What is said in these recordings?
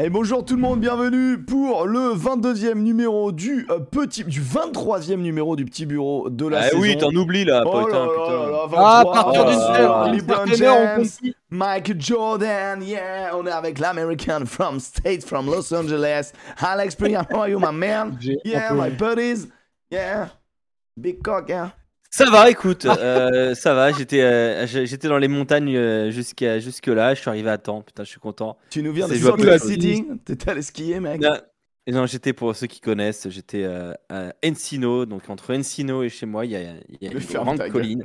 Et bonjour tout le monde, bienvenue pour le 22e numéro du euh, petit du 23e numéro du petit bureau de la Ah saison. oui, t'en oublies là, Oh putain, là là putain. là là, Ah, à 23, partir d'une heure, un LeBron James. Mike Jordan, yeah, on est avec l'American from States, from Los Angeles, Alex Priam, how are you my man? J'ai Yeah, my buddies, yeah, big cock, yeah. Ça va, écoute, euh, ça va. J'étais, euh, j'étais dans les montagnes euh, jusqu'à jusque là. Je suis arrivé à temps. Putain, je suis content. Tu nous viens de Salt City, t'étais allé skier, mec? Non, et non, j'étais pour ceux qui connaissent, j'étais euh, à Encino. Donc entre Encino et chez moi, il y a, il y a Mais une grande colline.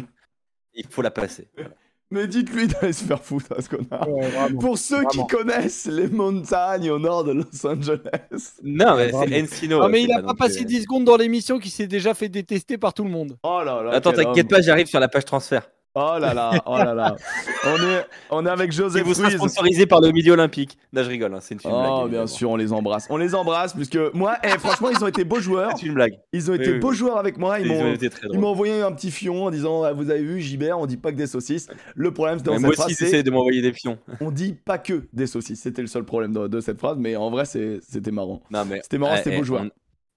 Il faut la passer. Voilà. Mais dites-lui d'aller se faire foutre à ce connard. Ouais, vraiment. Pour ceux Vraiment. qui connaissent les montagnes au nord de Los Angeles. Non, mais c'est Encino. Ah, mais il a pas pas non passé plus, euh, 10 secondes dans l'émission qui s'est déjà fait détester par tout le monde. Oh là là. Attends, t'inquiète pas, j'arrive sur la page transfert. Oh là là, oh là là. On est, on est avec Et Joseph vous serez sponsorisé par le Midi Olympique. Là, je rigole, hein, c'est une, c'est blague. Oh, bien évidemment. sûr, on les embrasse. On les embrasse, puisque moi, eh, franchement, ils ont été beaux joueurs. C'est une blague. Ils ont été Oui, beaux oui. joueurs avec moi. Ils Ils ont m'ont envoyé un petit fion en disant ah, Vous avez vu, Gibert, on dit pas que des saucisses. Le problème dans Mais cette moi phrase, aussi, c'est j'essaie de m'envoyer des pions. on dit pas que des saucisses. C'était le seul problème de, de cette phrase, mais en vrai, c'est- c'était marrant. Non, mais C'était marrant, eh, c'était eh, beau joueur.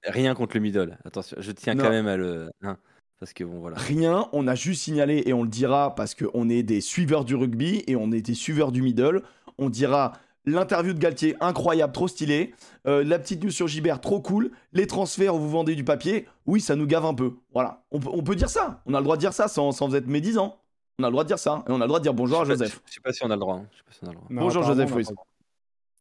Rien contre le middle. Attention, je tiens Non. quand même à le. hein, parce que bon, voilà. Rien, on a juste signalé et on le dira parce qu'on est des suiveurs du rugby et on est des suiveurs du middle. On dira l'interview de Galtier, incroyable, trop stylé. Euh, la petite news sur Gibert, trop cool. Les transferts où vous vendez du papier, oui, ça nous gave un peu. Voilà, on peut, on peut dire ça. On a le droit de dire ça sans, sans être médisant. On a le droit de dire ça. Et on a le droit de dire bonjour à Je sais pas- Joseph. Je sais pas si on a le droit. hein. Je sais pas si on a le droit. Non, Bonjour, Joseph on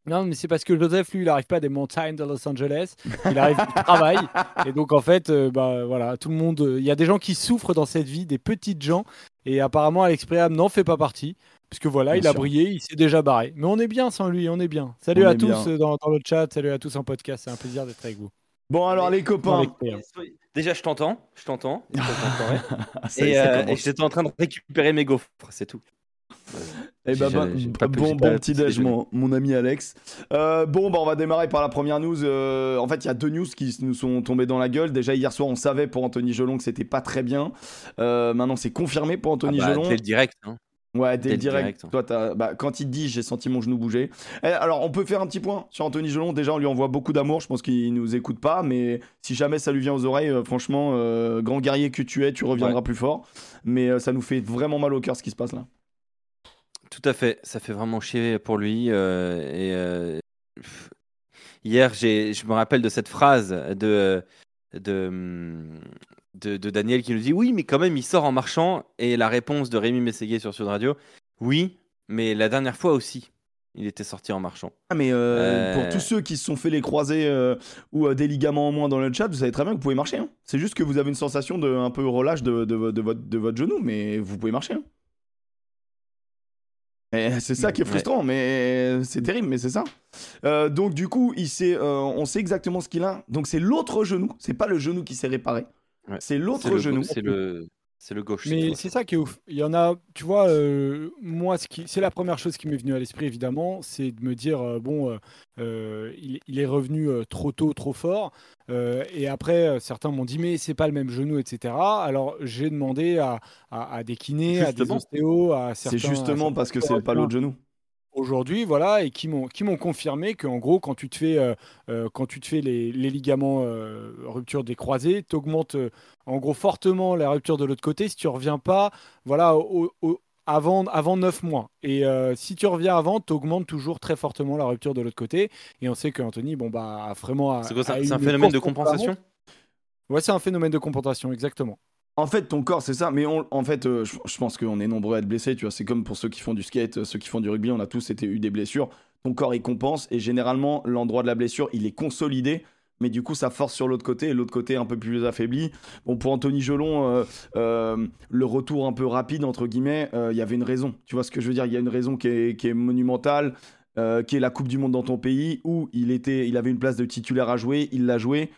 Non, mais c'est parce que Joseph, lui, il arrive pas des montagnes de Los Angeles. Il arrive du travail. Et donc, en fait, euh, bah, voilà, tout le monde. euh, Il y a des gens qui souffrent dans cette vie, des petites gens. Et apparemment, Alex Préam n'en fait pas partie. Parce que voilà, Bien il a brillé, il s'est déjà barré. Mais on est bien sans lui, on est bien. Salut On à tous bien. euh, dans, dans le chat, salut à tous en podcast. C'est un plaisir d'être avec vous. Bon, alors les copains. Déjà, je t'entends. Je t'entends. Et euh, et j'étais en train de récupérer mes gaufres. C'est tout. Eh ben, ben, bon, bon pas petit déj, mon, mon ami Alex. Euh, bon, bah, on va démarrer par la première news. Euh, en fait, il y a deux news qui nous sont tombées dans la gueule. Déjà, hier soir, on savait pour Anthony Gelon que c'était pas très bien. Euh, maintenant, c'est confirmé pour Anthony Ah bah, Gelon. le direct. hein. Ouais, dès le dès le direct. direct. Toi, t'as- bah, quand il te dit, j'ai senti mon genou bouger. Eh, alors, on peut faire un petit point sur Anthony Gelon. Déjà, on lui envoie beaucoup d'amour. Je pense qu'il nous écoute pas, mais si jamais ça lui vient aux oreilles, euh, franchement, euh, grand guerrier que tu es, tu reviendras plus fort. Mais euh, ça nous fait vraiment mal au cœur ce qui se passe là. Tout à fait. Ça fait vraiment chier pour lui. euh, et euh, pff, hier, je me rappelle de cette phrase de, de, de, de Daniel qui nous dit Oui, mais quand même, il sort en marchant. Et la réponse de Rémi Mességuier sur Sud Radio Oui, mais la dernière fois aussi, il était sorti en marchant. Ah, mais euh, Euh. pour tous ceux qui se sont fait les croisés euh, ou des ligaments en moins dans le chat, vous savez très bien que vous pouvez marcher. hein. C'est juste que vous avez une sensation de un peu relâche de, de, vo- de votre, de votre genou, mais vous pouvez marcher. hein. C'est ça qui est frustrant, mais c'est terrible, mais c'est ça. Euh, donc du coup, il sait, euh, on sait exactement ce qu'il a. Donc c'est l'autre genou, c'est pas le genou qui s'est réparé. Ouais. C'est l'autre genou. c'est le, c'est le gauche. Mais c'est ça qui est ouf. Il y en a, tu vois, euh, moi, ce qui, c'est la première chose qui m'est venue à l'esprit, évidemment, c'est de me dire, euh, bon, euh, il, il est revenu euh, trop tôt, trop fort. Euh, et après, euh, certains m'ont dit, mais c'est pas le même genou, etc. Alors, j'ai demandé à, à, à des kinés, à des ostéos, à certains. C'est à justement certains parce que c'est pas l'autre genou. Aujourd'hui, voilà, et qui m'ont qui m'ont confirmé qu'en gros, quand tu te fais euh, euh, quand tu te fais les, les ligaments euh, rupture des croisés, tu augmentes en gros fortement la rupture de l'autre côté si tu reviens pas, voilà, au- au- avant avant 9 mois. Et si tu reviens avant, tu augmentes toujours très fortement la rupture de l'autre côté. Et on sait qu'Anthony, bon bah, a vraiment. C'est un phénomène de compensation? Ouais, c'est un phénomène de compensation, exactement. En fait, ton corps, c'est ça. Mais en fait, euh, je, pense qu'on est nombreux à être blessés. Tu vois, c'est comme pour ceux qui font du skate, euh, ceux qui font du rugby. On a tous été, eu des blessures. Ton corps, il compense. Et généralement, l'endroit de la blessure, il est consolidé. Mais du coup, ça force sur l'autre côté. Et l'autre côté, un peu plus affaibli. Bon, pour Anthony Gelon, euh, le retour un peu rapide, entre guillemets, il y avait une raison. Tu vois ce que je veux dire? Il y a une raison qui est, qui est monumentale. qui est la Coupe du Monde dans ton pays, où il, était, il avait une place de titulaire à jouer, il l'a joué.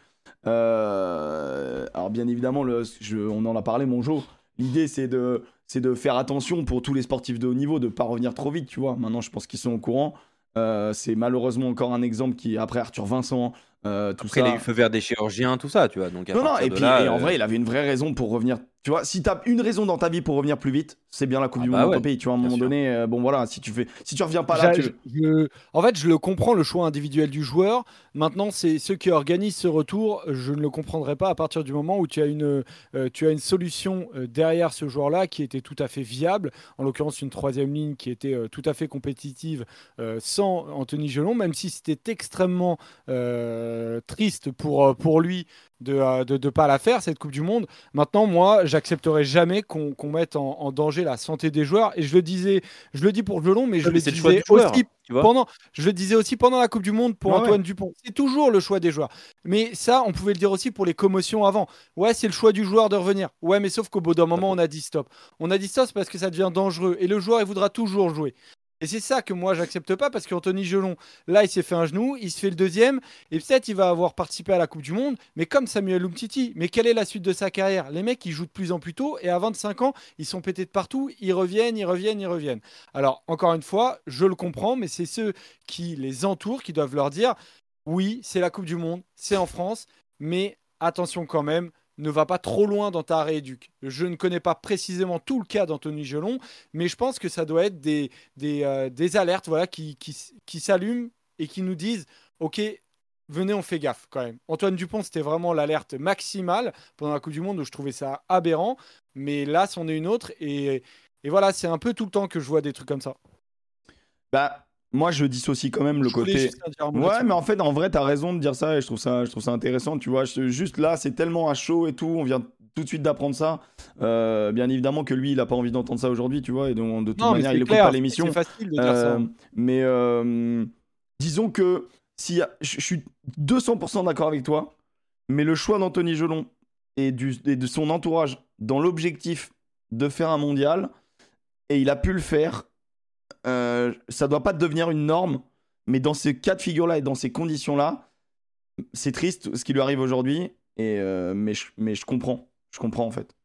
Euh, alors bien évidemment, le, je- on en a parlé, mon jour. L'idée, c'est de, c'est de faire attention pour tous les sportifs de haut niveau, de pas revenir trop vite, tu vois. Maintenant, je pense qu'ils sont au courant. Euh, c'est malheureusement encore un exemple qui, après Arthur Vincent, euh, tout Après, ça. il a eu feu vert des chirurgiens, tout ça, tu vois. Donc, à Non, non, et de puis là, et en vrai, il avait une vraie raison pour revenir. Tu Tu vois, si t'as une raison dans ta vie pour revenir plus vite, c'est bien la Coupe Ah du bah Monde dans ouais, ton pays. Tu vois, à un moment sûr. donné, euh, bon voilà, si tu fais, si tu reviens pas là, tu... je- en fait, je le comprends, le choix individuel du joueur. Maintenant, c'est ceux qui organisent ce retour. Je ne le comprendrai pas à partir du moment où tu as une, euh, tu as une solution euh, derrière ce joueur-là qui était tout à fait viable. En l'occurrence, une troisième ligne qui était tout à fait compétitive sans Anthony Gelon, même si c'était extrêmement triste pour, pour lui de ne pas la faire, cette Coupe du Monde. Maintenant, moi, j'accepterai jamais qu'on mette en, en danger la santé des joueurs. Et je le disais, je le dis pour Gelon, mais je mais le disais joueur, aussi pendant, je le disais aussi pendant la Coupe du Monde pour Antoine Dupont. C'est toujours le choix des joueurs. Mais ça, on pouvait le dire aussi pour les commotions avant. Ouais, c'est le choix du joueur de revenir. Ouais, mais sauf qu'au bout d'un moment, on a dit stop. On a dit stop parce que ça devient dangereux. Et le joueur, il voudra toujours jouer. Et c'est ça que moi, j'accepte pas parce qu'Anthony Gelon, là, il s'est fait un genou, il se fait le deuxième, et peut-être il va avoir participé à la Coupe du Monde, mais comme Samuel Umtiti. Mais quelle est la suite de sa carrière? Les mecs, ils jouent de plus en plus tôt, et à 25 ans, ils sont pétés de partout, ils reviennent, ils reviennent, ils reviennent. Alors, encore une fois, je le comprends, mais c'est ceux qui les entourent qui doivent leur dire oui, c'est la Coupe du Monde, c'est en France, mais attention quand même, ne va pas trop loin dans ta rééduque. Je ne connais pas précisément tout le cas d'Anthony Gelon, mais je pense que ça doit être des, euh, des alertes voilà, qui, qui, qui s'allument et qui nous disent ok, venez, on fait gaffe quand même. Antoine Dupont, c'était vraiment l'alerte maximale pendant la Coupe du Monde où je trouvais ça aberrant, mais là, c'en est une autre, et, et voilà, c'est un peu tout le temps que je vois des trucs comme ça. Bah, moi, je dissocie quand même le Je côté... Ouais, mais en fait, en vrai, t'as raison de dire ça et je trouve ça, je trouve ça intéressant, tu vois. Je- juste là, c'est tellement à chaud et tout, on vient tout de suite d'apprendre ça. Euh, bien évidemment que lui, il a pas envie d'entendre ça aujourd'hui, tu vois, et donc de toute Non, manière, il écoute clair, pas l'émission. C'est facile de dire ça. Euh, mais euh, disons que si je je suis 200% d'accord avec toi, mais le choix d'Anthony Gelon et, du, et de son entourage dans l'objectif de faire un mondial, et il a pu le faire, euh, ça doit pas devenir une norme, mais dans ces cas de figure-là et dans ces conditions-là, c'est triste ce qui lui arrive aujourd'hui, et euh, mais, je, mais je comprends, je comprends en fait.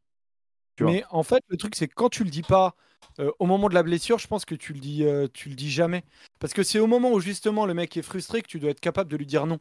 tu. Mais en fait, le truc, c'est que quand tu le dis pas euh, au moment de la blessure, je pense que tu le dis, tu le dis jamais. Parce que c'est au moment où justement le mec est frustré que tu dois être capable de lui dire non.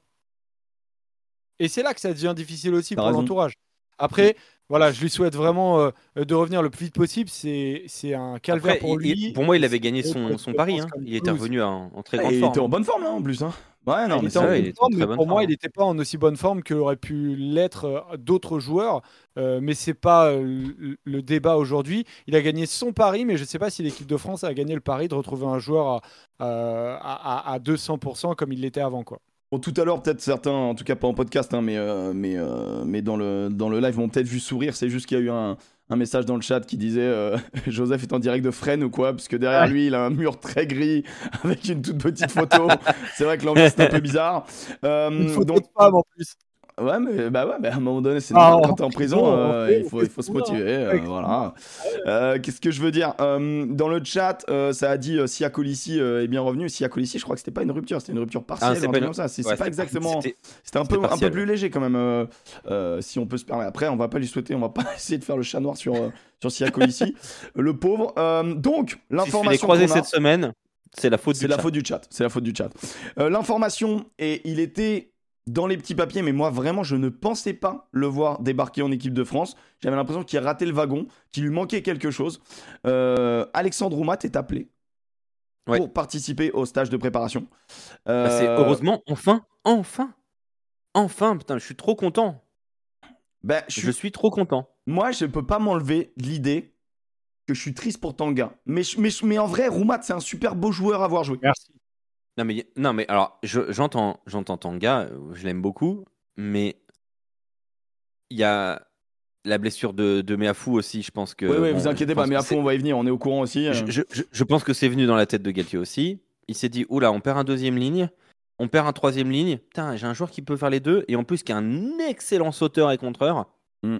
Et c'est là que ça devient difficile aussi pour l'entourage. Après, voilà, je lui souhaite vraiment euh, de revenir le plus vite possible. C'est c'est un calvaire Après, pour il- lui. il- pour moi, il avait gagné son, son pari. Hein. comme Il était revenu en, en très grande il forme. était en bonne forme là en plus. Hein. Ouais, non, il mais était en vrai, bonne il forme, pour moi, il n'était pas en aussi bonne forme qu'aurait pu l'être euh, d'autres joueurs. Euh, mais c'est pas euh, le, débat aujourd'hui. Il a gagné son pari, mais je ne sais pas si l'équipe de France a gagné le pari de retrouver un joueur à, à, à- à 200% comme il l'était avant. Quoi. Bon, tout à l'heure, peut-être certains, en tout cas pas en podcast, hein, mais, euh, mais, euh, mais dans, le, dans le live, m'ont peut-être vu sourire. C'est juste qu'il y a eu un, un message dans le chat qui disait euh, Joseph est en direct de Fresnes ou quoi Parce que derrière lui, il a un mur très gris avec une toute petite photo. c'est vrai que l'ambiance est un peu bizarre. Une photo donc, de femme en plus. Ouais, mais, bah ouais, mais à un moment donné, c'est Ah, quand t'es en prison, bon, euh, fait- il, faut, il faut se a. motiver. euh, voilà. Euh, Qu'est-ce que je veux dire? Euh, Dans le chat, euh, ça a dit euh, Sia Colissi euh, est bien revenu. Sia Colissi, je crois que c'était pas une rupture, c'était une rupture partielle. Ah, c'est un pas truc une- comme ça. C'est Ouais, c'est pas c'était- exactement. c'était- un peu, un peu plus léger quand même, euh, euh, si on peut se permettre. Après, on va pas lui souhaiter, on va pas essayer de faire le chat noir sur, sur Sia Colissi, le pauvre. Euh, donc, Si l'information qu'on a- cette semaine, c'est la faute c'est du la chat. faute du chat. C'est la faute du chat. Euh, L'information, et il était dans les petits papiers, mais moi vraiment, je ne pensais pas le voir débarquer en équipe de France. J'avais l'impression qu'il ratait le wagon, qu'il lui manquait quelque chose. Euh, Alexandre Oumat est appelé Ouais. pour participer au stage de préparation. Bah, c'est Euh, heureusement, enfin, enfin, enfin, putain, je suis trop content. ben, je suis- Je suis trop content. Moi, je peux pas m'enlever de l'idée que je suis triste pour Tanga. Mais, je- mais, je- mais en vrai, Roumat, c'est un super beau joueur à avoir joué. Merci. Non mais, non, mais alors, je- j'entends j'entends Tanga, euh, je l'aime beaucoup, mais il y a la blessure de, de Meafou aussi, je pense que. Oui, oui, vous inquiétez pas, fond, on va y venir, on est au courant aussi. euh. Je, je- pense que c'est venu dans la tête de Galtier aussi. Il s'est dit, oula, on perd un deuxième ligne, on perd un troisième ligne. Putain, j'ai un joueur qui peut faire les deux, et en plus qui est un excellent sauteur et contreur. Mm.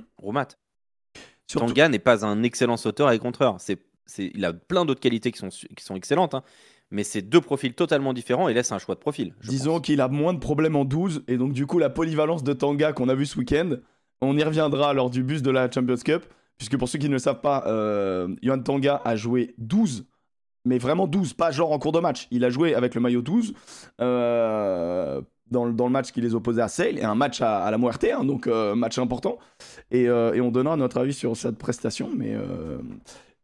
Surtout- Tanga n'est pas un excellent sauteur et contreur. C'est, il a plein d'autres qualités qui sont, qui sont excellentes, hein. Mais c'est deux profils totalement différents et laisse un choix de profil. Disons qu'il a moins de problèmes en 12, et donc du coup, la polyvalence de Tanga qu'on a vu ce week-end, on y reviendra lors du bus de la Champions Cup, puisque pour ceux qui ne le savent pas, euh, Johan Tanga a joué 12, mais vraiment 12, pas genre en cours de match. Il a joué avec le maillot 12, euh, dans, le- dans le match qui les opposait à Sale, et un match à, à la Muerte, hein, donc euh, match important. Et, euh, et on donnera notre avis sur cette prestation, mais, euh,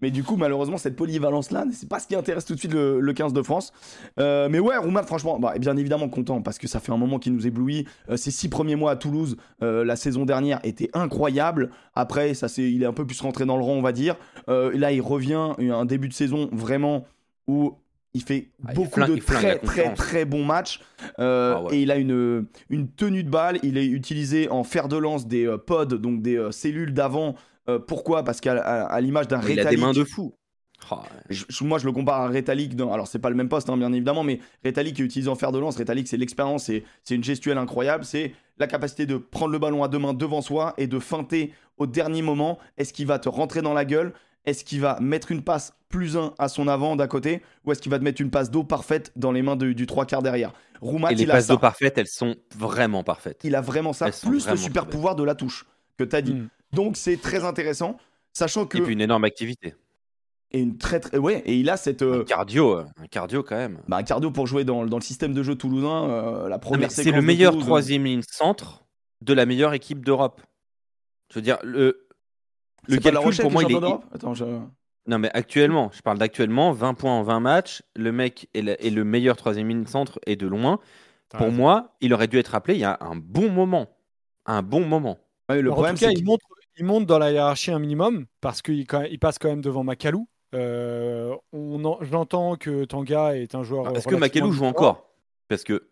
mais du coup, malheureusement, cette polyvalence-là, c'est pas ce qui intéresse tout de suite le, le 15 de France. Euh, mais ouais, Roumat, franchement, bah, bien évidemment content, parce que ça fait un moment qu'il nous éblouit. Euh, ses six premiers mois à Toulouse, euh, la saison dernière, étaient incroyables. Après, ça, c'est, il est un peu plus rentré dans le rang, on va dire. Euh, là, il revient, un début de saison vraiment où il fait Ah, beaucoup de il flingue la très très très bons matchs Euh, Ah ouais. et il a une, une tenue de balle il est utilisé en fer de lance des euh, pods donc des euh, cellules d'avant Euh, pourquoi? Parce qu'à à- à l'image d'un Il a des Rétalic mains de fou. Je- je- moi, je le compare à Rétalic. Dans... Alors, c'est pas le même poste, hein, bien évidemment, mais Rétalic est utilisé en fer de lance. Rétalic, c'est l'expérience, c'est c'est une gestuelle incroyable. C'est la capacité de prendre le ballon à deux mains devant soi et de feinter au dernier moment. Est-ce qu'il va te rentrer dans la gueule? Est-ce qu'il va mettre une passe plus un à son avant d'à côté? Ou est-ce qu'il va te mettre une passe d'eau parfaite dans les mains de- du trois quarts derrière? Roumat, et les il a passes ça. d'eau parfaites, elles sont vraiment parfaites. Il a vraiment ça, Elles plus le super pouvoir de la touche que tu as dit. Mm. Donc, c'est très intéressant. Sachant que. Et puis une énorme activité. et une très, très. Ouais, et il a cette. euh, Un cardio, euh, un cardio quand même. Bah, un cardio pour jouer dans, dans le système de jeu toulousain, euh, la première c'est le meilleur Toulouse, troisième ligne centre de la meilleure équipe d'Europe. Je veux dire, le, le pas La calcul Rochelle pour moi, est il est. Attends, je... Non, mais actuellement, je parle d'actuellement, 20 points en 20 matchs. Le mec est, la- est le meilleur troisième ligne centre et de loin. Pour raison. moi, il aurait dû être appelé il y a un bon moment. Un bon moment. Ouais, le Alors, problème, en tout cas, c'est il que- monte, il monte dans la hiérarchie un minimum parce qu'il il passe quand même devant Macalou. Euh, on en- J'entends que Tanga est un joueur. Est-ce que Makelou joue encore? Parce que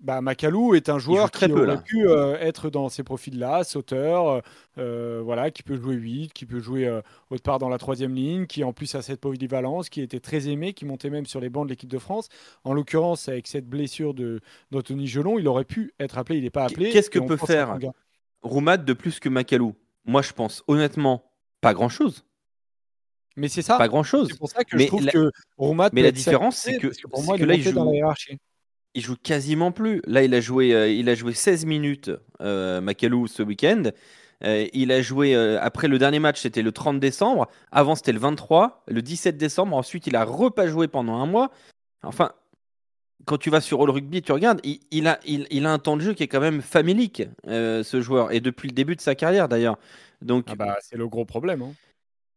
bah, Macalou est un joueur joue très qui peu, aurait là. pu euh, être dans ces profils-là, sauteur, euh, voilà, qui peut jouer 8, qui peut jouer autre part dans la troisième ligne, qui en plus a cette polyvalence, qui était très aimé, qui montait même sur les bancs de l'équipe de France. En l'occurrence, avec cette blessure de d'Anthony Gelon, il aurait pu être appelé, il n'est pas appelé. Qu'est-ce que peut faire. Roumad de plus que Makalou Moi, je pense honnêtement pas grand-chose. Mais c'est ça. Pas grand-chose. C'est pour ça que Mais je trouve la- que Roumat mais peut la être différence, c'est que- pour moi, que il là, il dans joue- la hiérarchie. Il joue quasiment plus. Là, il a joué, euh, il a joué 16 minutes, euh, Makalou, ce week-end. Euh, il a joué euh, après le dernier match, c'était le 30 décembre. Avant, c'était le 23, le 17 décembre. Ensuite, il a repas joué pendant un mois. Enfin, quand tu vas sur All Rugby, tu regardes, il, il a, il, il a un temps de jeu qui est quand même familique, euh, ce joueur, et depuis le début de sa carrière d'ailleurs. Donc, Ah bah, c'est le gros problème. hein.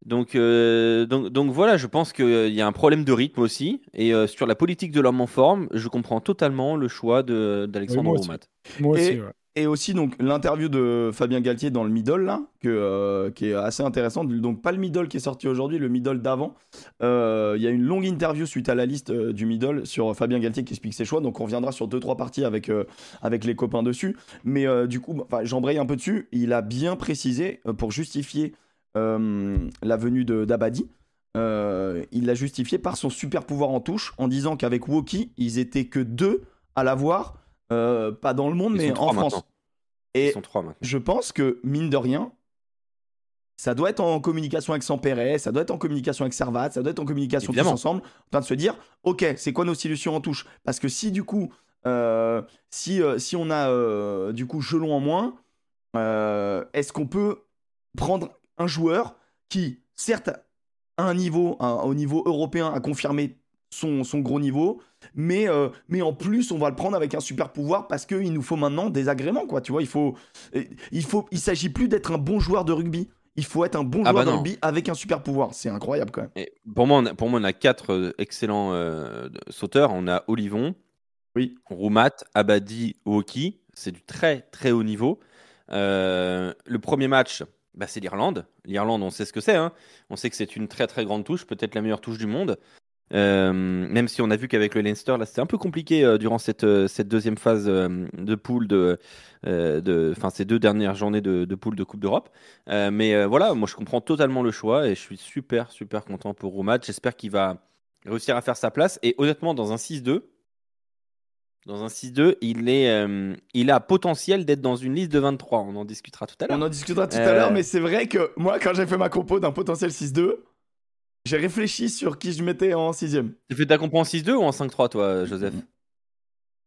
donc, euh, donc, donc voilà, je pense qu'il y a un problème de rythme aussi. Et euh, sur la politique de l'homme en forme, je comprends totalement le choix d'Alexandre Oui, moi aussi. Roumat. Moi aussi, Et- ouais. Et aussi donc l'interview de Fabien Galtier dans le middle là, euh, qui est assez intéressante. Donc pas le middle qui est sorti aujourd'hui, le middle d'avant. Euh, Il y a une longue interview suite à la liste euh, du middle sur Fabien Galtier qui explique ses choix. Donc on reviendra sur deux trois parties avec avec les copains dessus. Mais du coup, enfin, j'embraye un peu dessus. Il a bien précisé pour justifier la venue d'Abadi. il l'a justifié par son super pouvoir en touche en disant qu'avec Woki, ils étaient que deux à l'avoir, euh, pas dans le monde, Ils mais en France. maintenant. Et Ils sont trois maintenant. je pense que, mine de rien, ça doit être en communication avec Sampere, ça doit être en communication avec Servat, ça doit être en communication Évidemment. tous ensemble, en train de se dire, ok, c'est quoi nos solutions en touche? Parce que si du coup, euh, si, euh, si on a euh, du coup Gelon en moins, est-ce qu'on peut prendre un joueur qui, certes, a un niveau, un- au niveau européen, a confirmé son, son gros niveau, mais, euh, mais en plus, on va le prendre avec un super pouvoir parce qu'il nous faut maintenant des agréments, quoi. Tu vois, il faut, il faut, il s'agit plus d'être un bon joueur de rugby. Il faut être un bon Ah joueur bah de non. rugby avec un super pouvoir. C'est incroyable quand même. Et pour, moi, on a, pour moi, on a quatre euh, excellents euh, sauteurs. On a Olivon, Oui. Roumat, Abadi, Woki. C'est du très, très haut niveau. Euh, le premier match, bah, c'est l'Irlande. L'Irlande, on sait ce que c'est. hein. On sait que c'est une très, très grande touche, peut-être la meilleure touche du monde. Euh, même si on a vu qu'avec le Leinster, là, c'était un peu compliqué euh, durant cette, euh, cette deuxième phase de poule de, de, enfin, ces deux dernières journées de, de poule de Coupe d'Europe. Mais voilà, moi je comprends totalement le choix et je suis super, super content pour Roumat. J'espère qu'il va réussir à faire sa place. Et honnêtement, dans un 6-2, dans un 6-2, il, est, il a potentiel d'être dans une liste de 23. On en discutera tout à l'heure. On en discutera tout à l'heure, mais c'est vrai que moi, quand j'ai fait ma compo d'un potentiel 6-2, j'ai réfléchi sur qui je mettais en sixième. Tu fais ta compo en 6-2 ou en 5-3, toi, Joseph?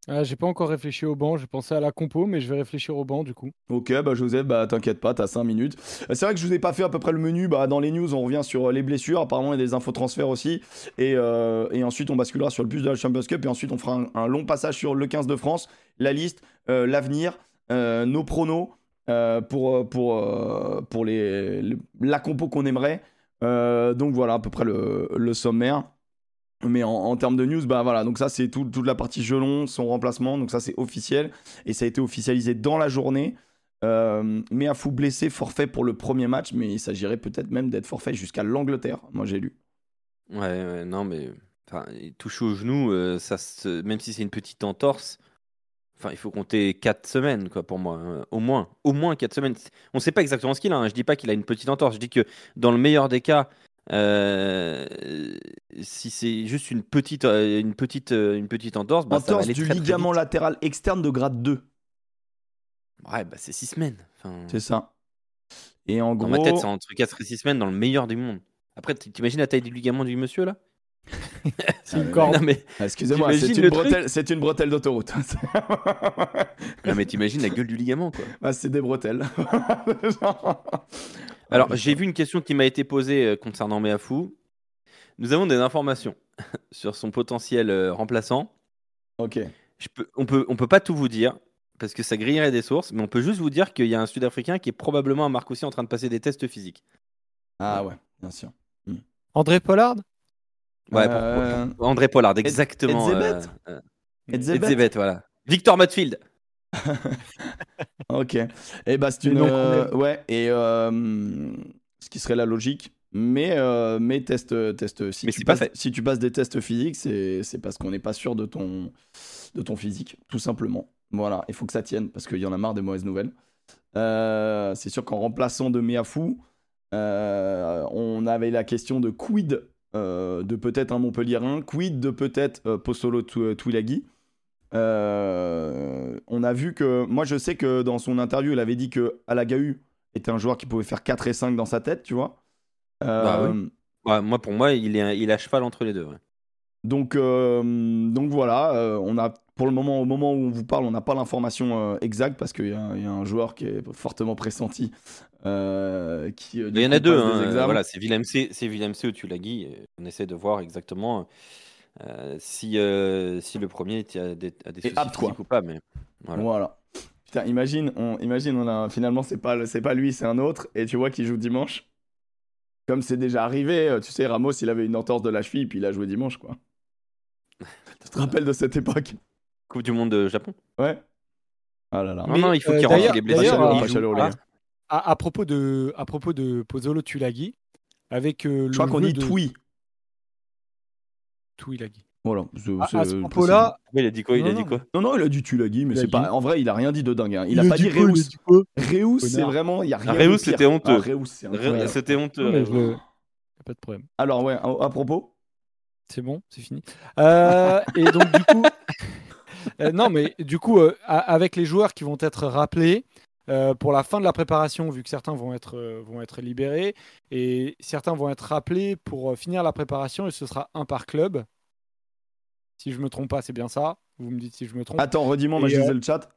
Ah, j'ai pas encore réfléchi au banc, j'ai pensé à la compo, mais je vais réfléchir au banc du coup. Ok, bah Joseph, bah t'inquiète pas, t'as 5 minutes. Euh, C'est vrai que je vous ai pas fait à peu près le menu, bah dans les news on revient sur euh, les blessures, apparemment il y a des infos transferts aussi, et, euh, et ensuite on basculera sur le bus de la Champions Cup, et ensuite on fera un, un long passage sur le 15 de France, la liste, euh, l'avenir, euh, nos pronos euh, pour, pour, euh, pour les, le- la compo qu'on aimerait. Euh, donc voilà à peu près le, sommaire. Mais en, termes de news, bah voilà, donc ça c'est tout- toute la partie Gelon, son remplacement, donc ça c'est officiel, et ça a été officialisé dans la journée. Euh, mais un fou blessé, forfait pour le premier match, mais il s'agirait peut-être même d'être forfait jusqu'à l'Angleterre, moi j'ai lu. Ouais, ouais, non, mais enfin, il touche au genou, euh, ça même si c'est une petite entorse, enfin, il faut compter 4 semaines, quoi, pour moi. hein. Au moins, au moins 4 semaines. On sait pas exactement ce qu'il a. hein. Je dis pas qu'il a une petite entorse. Je dis que dans le meilleur des cas, euh, si c'est juste une petite, euh, une petite, euh, une petite entorse, bah, ça va Entorse aller du très, ligament latéral externe de grade 2, Ouais, bah, c'est 6 semaines. Enfin, c'est ça. Et en dans gros, ma tête, c'est entre 4 et 6 semaines dans le meilleur du monde. Après, t'imagines la taille du ligament du monsieur là? C'est une Ah, corde. Non mais, Ah, excusez-moi, c'est une, bretelle, c'est une bretelle d'autoroute. non, mais t'imagines la gueule du ligament quoi. Ah, c'est des bretelles. Alors, j'ai vu une question qui m'a été posée euh, concernant Meafou. Nous avons des informations sur son potentiel euh, remplaçant. Ok. Je peux, on peut, on peut pas tout vous dire parce que ça grillerait des sources, mais on peut juste vous dire qu'il y a un Sud-Africain qui est probablement à Marcoussis en train de passer des tests physiques. Ah ouais, bien sûr. André Pollard? Ouais, Euh, pour- pour- André Pollard, exactement. Edzebet euh, euh, voilà. Victor Matfield. Ok. Et bah c'est une euh, ouais et euh, ce qui serait la logique. Mais euh, mais test test si Mais tu pas passes si tu passes des tests physiques c'est c'est parce qu'on n'est pas sûr de ton de ton physique tout simplement. Voilà il faut que ça tienne parce qu'il y en a marre des mauvaises nouvelles. Euh, c'est sûr qu'en remplaçant de Meafou euh, on avait la question de quid euh, de peut-être un Montpellierin, quid de peut-être euh, Tuilagi. Euh, on a vu que. Moi, je sais que dans son interview, il avait dit que Alagahu était un joueur qui pouvait faire 4 et 5 dans sa tête, tu vois. Euh, Bah Ouais, moi, pour moi, il est, il est à cheval entre les deux. ouais. Donc, euh, donc voilà, euh, on a pour le moment, au moment où on vous parle, on n'a pas l'information euh, exacte parce qu'il y, a il y a un joueur qui est fortement pressenti. qui, Il y en a deux. hein. Voilà, c'est Villemc, c'est Villemc ou Tulagi. euh, On essaie de voir exactement si, si le premier a des, a des soucis apte, ou pas. Mais voilà. Voilà. Putain, imagine, on, imagine, on a finalement c'est pas, c'est pas lui, c'est un autre, et tu vois qu'il joue dimanche. Comme c'est déjà arrivé, tu sais, Ramos, il avait une entorse de la cheville, puis il a joué dimanche, quoi. tu te rappelles de cette époque? Coupe du monde de Japon. Ouais. Ah là là. Non, Mais, non, il faut euh, qu'il rentre. pas Ah, les gars. à, à propos de, à propos de Pozzolo Tulagi, avec euh, le Je crois qu'on dit de Twi. Tulagi. Voilà. À, à ce propos-là, il a dit quoi? Il a Non, dit non, quoi? Non, non, il a dit Tulagi, mais a c'est dit- pas. En vrai, il a rien dit de dingue. hein. Il, a pas dit il a Reus. dit quoi? Reus, c'est vraiment. Il y a rien Ah, Reus, pire. c'était honteux. Ah, Reus. C'était honteux. Non, Reus. a Pas de problème. Alors, ouais, à, à propos. C'est bon, c'est fini. Euh, et donc du coup, euh, non mais du coup, euh, avec les joueurs qui vont être rappelés euh, pour la fin de la préparation, vu que certains vont être euh, vont être libérés et certains vont être rappelés pour euh, finir la préparation et ce sera un par club. Si je me trompe pas, c'est bien ça. Vous me dites si je me trompe. Attends, redis-moi, moi je euh, lisais le chat.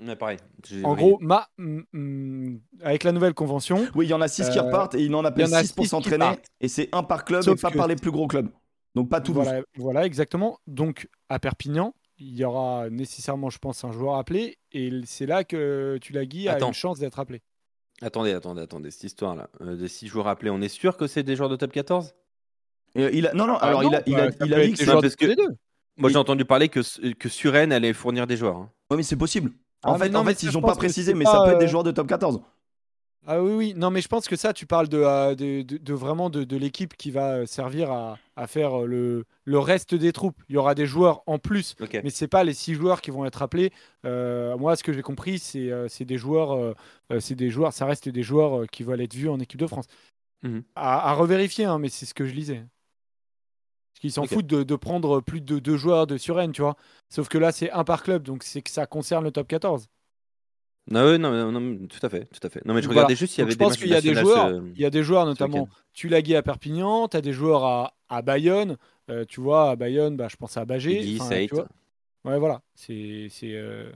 Ouais, pareil. En gros, ma, mm, mm, avec la nouvelle convention, Oui, il y en a 6 qui repartent et il en il y appelle en a 6 pour s'entraîner. Et c'est un par club Sauf et pas que- par les plus gros clubs. Donc pas Toulouse. Voilà, voilà, exactement. Donc à Perpignan, il y aura nécessairement, je pense, un joueur appelé et c'est là que Tulagi a une chance d'être appelé. Attendez, attendez, attendez. Cette histoire-là, euh, des 6 joueurs appelés, on est sûr que c'est des joueurs de top 14 Et il a... Non, non, alors Ah il non, a, il a, bah, ça il a dit que c'est- joueurs parce que-. Moi, j'ai entendu parler que, que Suren allait fournir des joueurs. hein. Ouais, mais c'est possible. En Ah, fait, mais non, en fait ils je ont pas précisé, mais pas, ça peut être des euh, joueurs de top 14. Ah oui, oui. Non, mais je pense que ça, tu parles de, euh, de, de- de vraiment de, de l'équipe qui va euh, servir à, à faire euh, le, le reste des troupes. Il y aura des joueurs en plus, Ok. mais c'est pas les six joueurs qui vont être appelés. Euh, moi, ce que j'ai compris, c'est c'est des joueurs, c'est des joueurs, ça reste des joueurs qui veulent être vus en équipe de France. Mhm. À, à revérifier, hein, mais c'est ce que je lisais. Parce qu'ils s'en foutent de, de prendre plus de deux joueurs de Suren, tu vois. Sauf que là, c'est un par club, donc c'est que ça concerne le top 14. Non, ouais, non, non, non, tout à fait, tout à fait. Non, mais je Voilà. regardais juste s'il y avait je des pense qu'il y a des joueurs, euh, il y a des joueurs ce notamment. Tulagi à Perpignan, tu as des joueurs à, à Bayonne, euh, tu vois, à Bayonne, bah, je pense à Bagé. Ouais, voilà. C'est, euh,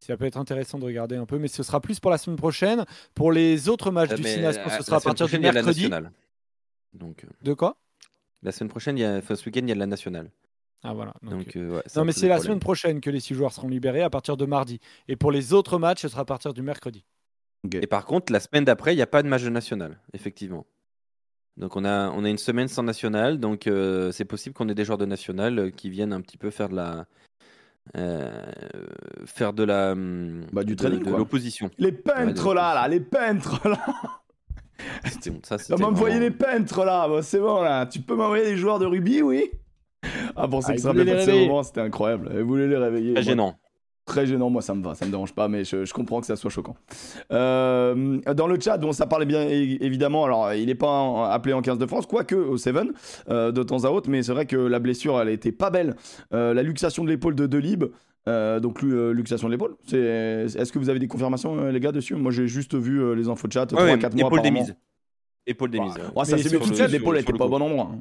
ça peut être intéressant de regarder un peu, mais ce sera plus pour la semaine prochaine. Pour les autres matchs Euh, du euh, ce sera à partir du y a la mercredi. nationale. Donc, euh, De quoi? la semaine prochaine, il y a, enfin, ce week-end, il y a de la nationale. Ah voilà. donc, Donc, euh, euh, ouais, non, mais c'est la problèmes. semaine prochaine que les six joueurs seront libérés à partir de mardi. Et pour les autres matchs, ce sera à partir du mercredi. Et par contre, la semaine d'après, il n'y a pas de match de national, effectivement. Donc on a, on a une semaine sans national, donc euh, c'est possible qu'on ait des joueurs de national euh, qui viennent un petit peu faire de la, euh, faire de la, hum, Bah, du de- training, de l'opposition. Les peintres Ouais, là, là, les peintres là. C'était bon, ça, c'était vraiment- les peintres là, Bon, c'est bon là. Tu peux m'envoyer des joueurs de rugby, oui? Ah, pour ceux Ah, qui se rappellent pas de ce moment, c'était incroyable. Il voulait les réveiller. Très gênant. Très gênant, moi ça me va, ça me dérange pas, mais je, je comprends que ça soit choquant. Euh, dans le chat, bon, ça parlait bien évidemment, alors il n'est pas en- appelé en 15 de France, quoique au 7 euh, de temps à autre, mais c'est vrai que la blessure elle était pas belle. Euh, la luxation de l'épaule de Delib, euh, donc lu- euh, luxation de l'épaule, c'est, est-ce que vous avez des confirmations euh, les gars dessus? Moi j'ai juste vu euh, les infos de chat, 3-4 Ouais, mois épaule d'émise. Épaule d'émise. Ouais. ouais. Ça c'est mais tout de suite, l'épaule était pas au bon endroit. hein.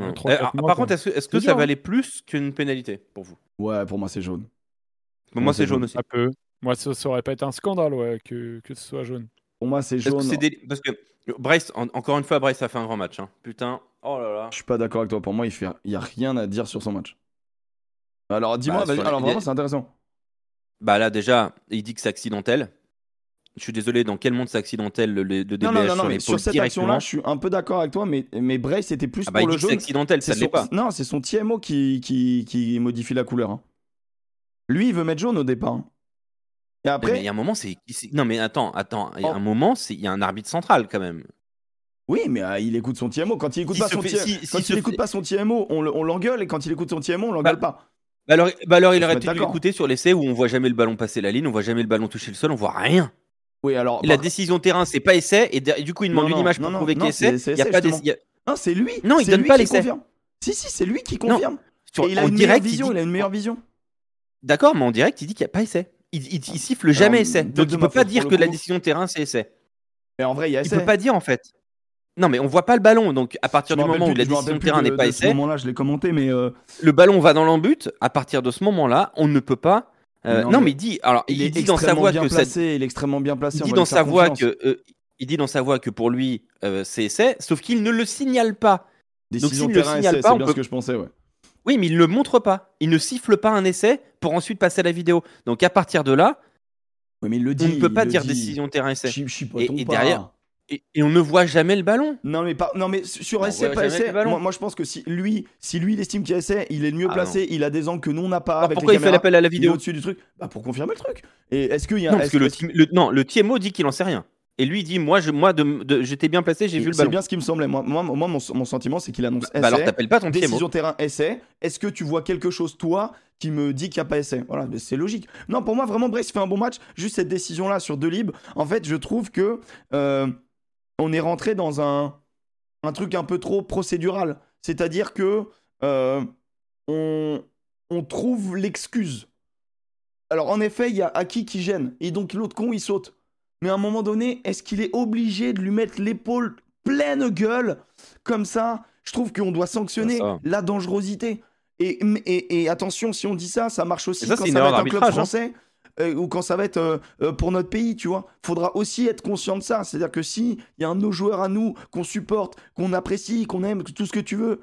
Euh, Ouais. Eh, ah, mois, par contre, est-ce que, est-ce que C'est ça hein. valait plus qu'une pénalité pour vous? Ouais, pour moi c'est jaune. Moi, Moi, c'est c'est jaune jaune. aussi. Ça peut. Moi, ça, ça aurait pas été un scandale ouais, que, que ce soit jaune. Pour moi c'est Parce que, jaune. c'est parce que Bryce, en- encore une fois, Bryce a fait un grand match. hein. Putain, oh là là. Je suis pas d'accord avec toi. Pour moi, il fait, il y a rien à dire sur son match. Alors, dis-moi, Bah, vas-y. Alors, vraiment, est- c'est intéressant. Bah là, déjà, il dit que c'est accidentel. Je suis désolé, dans quel monde c'est accidentel le, le, DBH non, non, non, sur mais sur cette action-là, je suis un peu d'accord avec toi, mais, mais Bray, c'était plus Ah bah, pour il le que c'est jaune. accidentel, ça ne l'est pas. Non, c'est son TMO qui, qui, qui modifie la couleur. hein. Lui, il veut mettre jaune au départ. hein. Et Mais après, il y a un moment, c'est. Non, mais attends, attends. Il y a Oh. un moment, il y a un arbitre central quand même. oui, mais euh, il écoute son TMO. Quand il écoute pas son fait- si- quand il écoute fait- pas son TMO, on le- on l'engueule, et quand il écoute son TMO, on l'engueule pas. Bah alors, bah alors il aurait d'accord. l'écouter sur l'essai où on voit jamais le ballon passer la ligne, on voit jamais le ballon toucher le sol, on voit rien. Oui, alors. La par- décision terrain, c'est pas essai, et, et du coup, il demande Non, une image non, pour non, prouver non, qu'il essai. Il y a essai, pas a- Non, c'est lui. Non, il donne pas l'essai. Si, si, c'est lui qui confirme. sur- Et il a une direct, meilleure vision. dit- Il a une meilleure vision. D'accord, mais en direct, il dit qu'il n'y a pas essai. Il, il, il siffle jamais Alors, essai. de- Donc il ma peut pas dire que la décision terrain, c'est essai. Et en vrai, il y a Il essai. peut pas dire en fait. Non, mais on voit pas le ballon. Donc à partir du moment où plus- la je me décision terrain n'est pas de ce essai, moment-là, je l'ai commenté, mais euh, le ballon va dans l'embut. À partir de ce moment-là, on ne peut pas. Euh, Non, non, mais mais il dit. Alors, il, il, est dit dans sa voix que ça. placé. Il est extrêmement bien placé. Il dit dans sa voix confiance. que. euh, il dit dans sa voix que pour lui, euh, c'est essai, sauf qu'il ne le signale pas. Décision s'il ne le terrain, signale essai, pas, on bien peut- ce que je pensais, ouais. Oui, mais il ne le montre pas. Il ne siffle pas un essai pour ensuite passer à la vidéo. Donc à partir de là, Oui, mais il le dit. on ne peut il pas dire dit. décision terrain essai. Et- derrière- Et, et on ne voit jamais le ballon. Non mais, pas, non mais sur On essai, pas essai, moi, moi, je pense que si lui, si lui il estime qu'il y a essai, il est le mieux Ah placé, il a des angles que nous on n'a pas Alors avec pourquoi les il fait l'appel à la vidéo au-dessus du truc Bah pour confirmer le truc. Et est-ce qu'il y a Non, parce que le, le- non, le TMO dit qu'il en sait rien. Et lui dit moi, je, moi, de, de- j'étais bien placé, j'ai vu le C'est ballon. bien ce qui me semblait. Moi, moi, moi, mon, mon sentiment c'est qu'il annonce Bah, alors essai, t'appelles pas ton TMO. décision terrain essai. Est-ce que tu vois quelque chose toi qui me dit qu'il n'y a pas essai? Voilà, c'est logique. Non, pour moi vraiment Brest fait un bon match. Juste cette décision là sur deux libres. En fait, je trouve que euh, on est rentré dans un un truc un peu trop procédural. C'est-à-dire que euh, on, on trouve l'excuse. Alors en effet, il y a Aki qui gêne, et donc l'autre con il saute. Mais à un moment donné, est-ce qu'il est obligé de lui mettre l'épaule pleine gueule? Comme ça Je trouve qu'on doit sanctionner la dangerosité. Et, et, et attention, si on dit ça, ça marche aussi ça, quand ça va être un club hein. Euh, ou quand ça va être euh, euh, pour notre pays, tu vois. Faudra aussi être conscient de ça. C'est-à-dire que si il y a un de nos joueurs à nous qu'on supporte, qu'on apprécie, qu'on aime, tout ce que tu veux,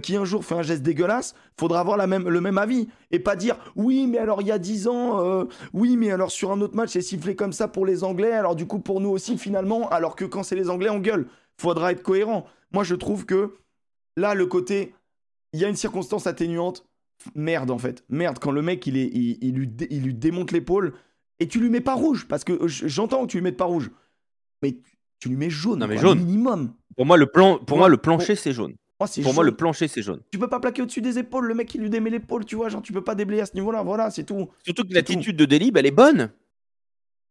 qui un jour fait un geste dégueulasse, faudra avoir la même, le même avis et pas dire oui, mais alors il y a 10 ans, oui, mais alors sur un autre match c'est sifflé comme ça pour les Anglais, alors du coup pour nous aussi finalement, alors que quand c'est les Anglais on gueule. Faudra être cohérent. Moi je trouve que là le côté, il y a une circonstance atténuante. Merde en fait, merde quand le mec il, est, il, il lui, dé- il lui démonte l'épaule et tu lui mets pas rouge parce que euh, j'entends que tu lui mettes pas rouge, mais tu, tu lui mets jaune, Non, mais quoi, jaune. minimum. Pour moi, le plan, pour Pour- moi, le plancher c'est jaune. C'est Pour moi, le plancher c'est jaune. Tu peux pas plaquer au-dessus des épaules, le mec il lui démet l'épaule, tu vois, genre tu peux pas déblayer à ce niveau-là, voilà, c'est tout. Surtout que l'attitude de Delib, elle est bonne.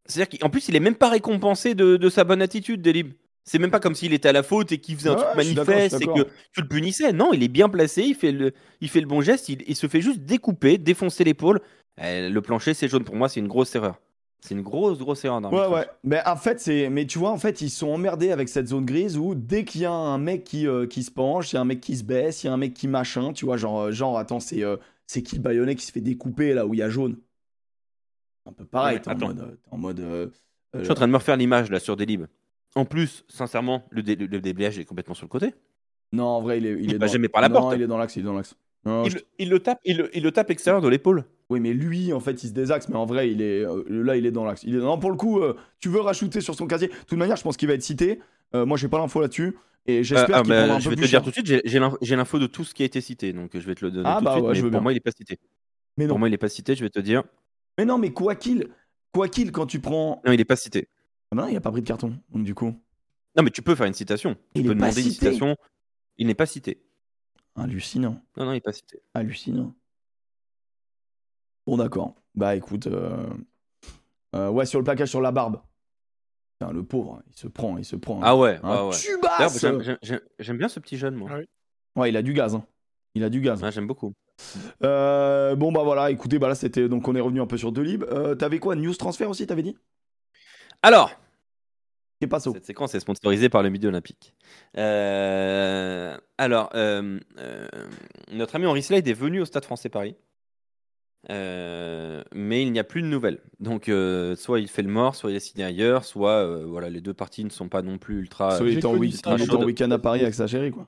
C'est-à-dire qu'en plus, il est même pas récompensé de, de sa bonne attitude, Delib. C'est même pas comme s'il était à la faute et qu'il faisait un Ouais, truc manifeste et que tu le punissais. Non, il est bien placé, il fait le, il fait le bon geste, il, il se fait juste découper, défoncer l'épaule. Euh, le plancher, c'est jaune. Pour moi, c'est une grosse erreur. C'est une grosse, grosse erreur Ouais, ouais. Mais en fait, c'est. Mais tu vois, en fait, ils sont emmerdés avec cette zone grise où dès qu'il y a un mec qui, euh, qui se penche, il y a un mec qui se baisse, il y a un mec qui machin, tu vois, genre, euh, genre attends, c'est. euh, C'est qui qui se fait découper là où il y a jaune? Un peu pareil, Ouais, t'es en mode. euh, en mode euh, Je suis en train de me refaire l'image là sur Delib. En plus, sincèrement, le, dé- le déblayage est complètement sur le côté. Non, en vrai, il est, il Il est passe dans... jamais par la non, porte. il est dans l'axe, il est dans l'axe. Il, je- il le tape, il, le- tape extérieur de l'épaule. Oui, mais lui, en fait, il se désaxe, mais en vrai, il est euh, là, il est dans l'axe. Il est... Non, pour le coup, euh, tu veux rajouter sur son casier. De toute manière, je pense qu'il va être cité. Euh, moi, j'ai pas l'info là-dessus. Et j'espère ah, qu'il bah, prendra un je peu vais te dire tout de suite, j'ai- l'info- de tout ce qui a été cité, donc je vais te le donner Ah, tout bah de suite. ouais, je mais veux pour bien. moi, il est pas cité. Mais non. Pour moi, il est pas cité. Je vais te dire. Mais non, mais quoi qu'il, quoi qu'il, quand tu prends. Non, il est pas cité. Ah bah non, il a pas pris de carton. Donc, du coup, Non, mais tu peux faire une citation. Tu Il peux est pas demander une cité. citation. Il n'est pas cité. hallucinant. Non, non, il n'est pas cité. Hallucinant. Bon, d'accord. Bah, écoute. euh, euh, ouais, sur le plaquage, sur la barbe. Putain, le pauvre, il se prend, il se prend. Ah ouais, un ouais, j'aime- bien ce petit jeune, moi. Ah oui. Ouais, il a du gaz. hein. Il a du gaz. Ouais, J'aime beaucoup. Euh, bon bah voilà, écoutez, bah là c'était donc on est revenu un peu sur Delib. Euh, T'avais quoi, news transfert aussi, t'avais dit? Alors, Et pas ça. Cette séquence est sponsorisée par le Midi Olympique. Euh, alors, euh, euh, notre ami Henri Slade est venu au Stade français Paris. Euh, mais il n'y a plus de nouvelles. Donc, euh, soit il fait le mort, soit il est signé ailleurs, soit euh, voilà, les deux parties ne sont pas non plus ultra. ça, il était en week-end à Paris avec sa chérie quoi.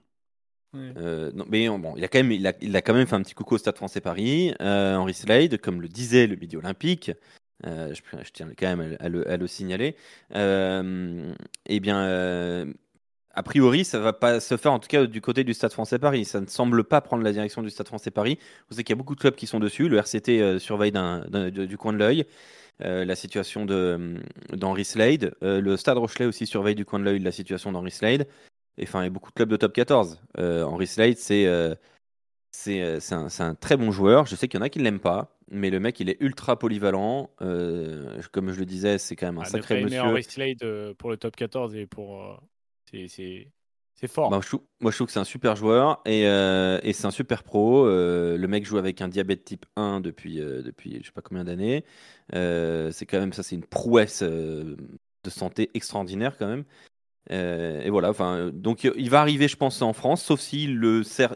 Ouais. Euh, non, mais bon, il a quand même, il a, il a quand même fait un petit coucou au Stade Français Paris. Euh, Henri Slade, comme le disait le Midi Olympique, euh, je, tiens quand même à, le, signaler. Euh, eh bien, euh, a priori, ça va pas se faire en tout cas du côté du Stade Français Paris. Ça ne semble pas prendre la direction du Stade Français Paris. Vous savez qu'il y a beaucoup de clubs qui sont dessus. Le RCT surveille du coin de l'œil. la situation de, d'Henri Slade. Le Stade Rochelet aussi surveille du coin de l'œil la situation d'Henri Slade. Et enfin, il y a beaucoup de clubs de top 14. Euh, Henri Slade, c'est un, un très bon joueur. Je sais qu'il y en a qui ne l'aiment pas, mais le mec, il est ultra polyvalent. Euh, comme je le disais, c'est quand même un Ah, sacré monsieur. Henry Slade euh, pour le top 14 et pour. euh, c'est- c'est fort. Bah, je moi, je trouve que c'est un super joueur et, euh, et c'est un super pro. Euh, le mec joue avec un diabète type 1 depuis, euh, depuis je sais pas combien d'années. C'est quand même ça, c'est une prouesse de santé extraordinaire quand même. Et voilà, enfin, donc il va arriver, je pense, en France, sauf s'il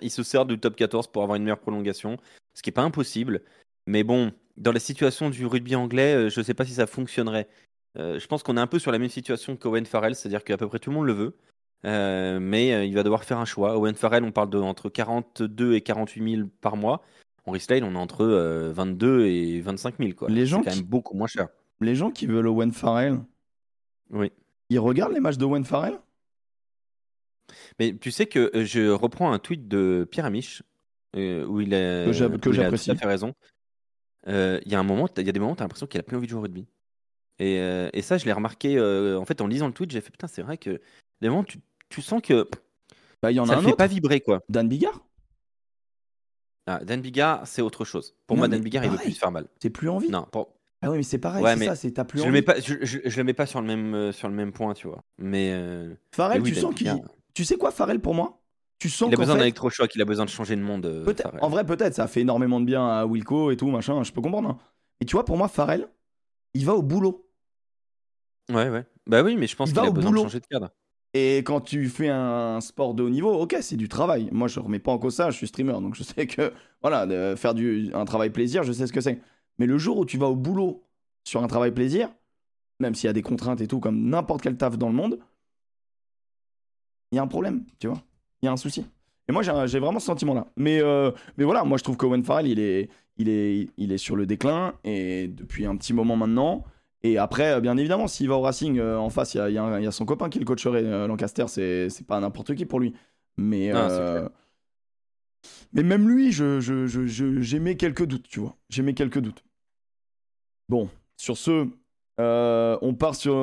il se sert du top 14 pour avoir une meilleure prolongation, ce qui est pas impossible. Mais bon, dans la situation du rugby anglais, euh, je sais pas si ça fonctionnerait. Euh, je pense qu'on est un peu sur la même situation qu'Owen Farrell, c'est-à-dire qu'à peu près tout le monde le veut. Euh, mais il va devoir faire un choix. Owen Farrell, on parle de entre 42 et 48 000 par mois. Henry Slade, on est entre euh, 22 et 25 000. Quoi. Les gens C'est quand qui- même beaucoup moins cher. Les gens qui veulent Owen Farrell, Oui. ils regardent les matchs de Owen Farrell? Mais tu sais que je reprends un tweet de Pierre Amiche où il a, Que j'a- où que il a j'apprécie. tout à fait raison. Euh, Il y a un moment, il y a des moments, tu as l'impression qu'il a plus envie de jouer au rugby. Et, euh, et ça, je l'ai remarqué euh, en fait en lisant le tweet. J'ai fait putain, c'est vrai que des moments, tu, tu sens que Bah y en ça a le un fait autre, pas vibrer quoi. Dan Bigard? Ah, Dan Bigard, c'est autre chose. Pour Non, moi, Dan Bigard, il veut pareil. plus se faire mal. C'est plus envie. Non, pour- Ah oui, mais c'est pareil, Ouais, c'est ça, c'est t'as plus je envie. le mets pas, je, je- je le mets pas sur le même sur le même point, tu vois. Mais, euh, Farrell, mais oui, tu Dan sens qu'il tu sais quoi Farrell pour moi? Tu sens il a besoin d'un électrochoc, il a besoin de changer de monde. euh, peut-être Farrell. en vrai peut-être ça fait énormément de bien à Wilco et tout machin, je peux comprendre. hein. Et tu vois pour moi Farrell, il va au boulot. Ouais, ouais. Bah oui, mais je pense Il qu'il a au besoin boulot. de changer de cadre. Et quand tu fais un sport de haut niveau, ok, c'est du travail. Moi, je remets pas en cause ça, je suis streamer, donc je sais que, voilà, de faire du, un travail plaisir, je sais ce que c'est. Mais le jour où tu vas au boulot sur un travail plaisir, même s'il y a des contraintes et tout, comme n'importe quel taf dans le monde, il y a un problème, tu vois. Il y a un souci. Et moi, j'ai vraiment ce sentiment-là. Mais, euh, mais voilà, moi, je trouve qu'Owen Farrell, il est, il, est, il est sur le déclin, et depuis un petit moment maintenant. Et après, euh, bien évidemment, s'il va au Racing, euh, en face, il y a, y y son copain qui le coacherait. euh, Lancaster, c'est pas n'importe qui pour lui. Mais, Non, mais même lui, je, je, je, je- j'émets quelques doutes, tu vois. J'émets quelques doutes. Bon, sur ce, on part sur.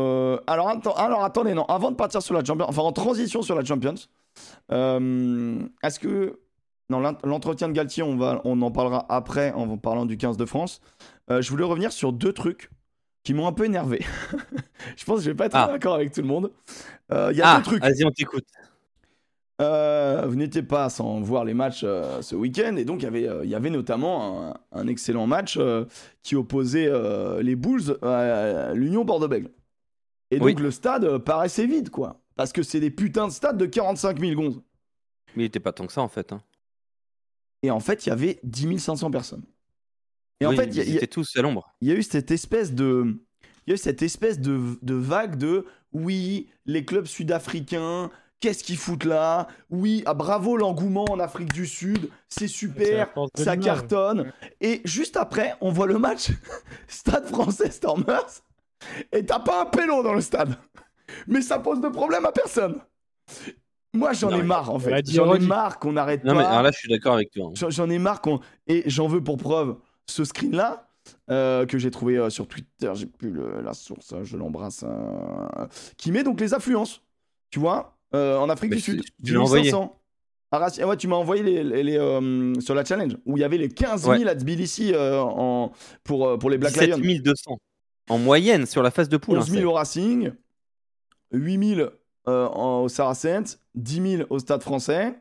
Alors, attends- alors attendez, non, avant de partir sur la Champions, enfin en transition sur la Champions, est-ce que. L'ent- l'entretien de Galtier, on, va, on en parlera après en parlant du 15 de France. Euh, je voulais revenir sur deux trucs qui m'ont un peu énervé. je pense que je vais pas être Ah. d'accord avec tout le monde. Euh, Il y a Ah, deux trucs. vas-y, on t'écoute. Euh, vous n'étiez pas sans voir les matchs euh, ce week-end et donc il y avait, euh, il y avait notamment un, un excellent match euh, qui opposait euh, les Bulls à l'Union Bordeaux-Bègles. Et donc Oui. le stade euh, paraissait vide quoi, parce que c'est des putains de stades de 45 000 gonzes. Mais il était pas tant que ça en fait. hein. Et en fait, il y avait 10 500 personnes. Et en fait, il y a- ils il y a- étaient tous à l'ombre. il y a eu cette espèce de il y a eu cette espèce de, de vague de oui les clubs sud-africains qu'est-ce qu'ils foutent là? Oui ah, bravo l'engouement en Afrique du Sud c'est super ça cartonne et juste après on voit le match Stade Français Stormers et t'as pas un pélo dans le stade mais ça pose de problème à personne moi j'en ai mais marre en fait j'en ai marre qu'on arrête Non, mais pas alors là, je suis d'accord avec toi. hein. J'en- ai marre qu'on. Et j'en veux pour preuve ce screen-là. euh, que j'ai trouvé euh, sur Twitter, j'ai plus le- la source, hein, je l'embrasse, euh, qui met donc les affluences, tu vois, euh, en Afrique Mais du Sud. tu l'as envoyé. 1500. Ah, ah ouais, tu m'as envoyé les, les- les, sur la challenge, où il y avait les 15 000 Ouais. à Tbilissi euh, en, pour, pour les Black 17 Lions. 200 en moyenne sur la phase de poule. 11 hein, 000 au Racing, 8 000 euh, en- au Saracens, 10 000 au Stade français,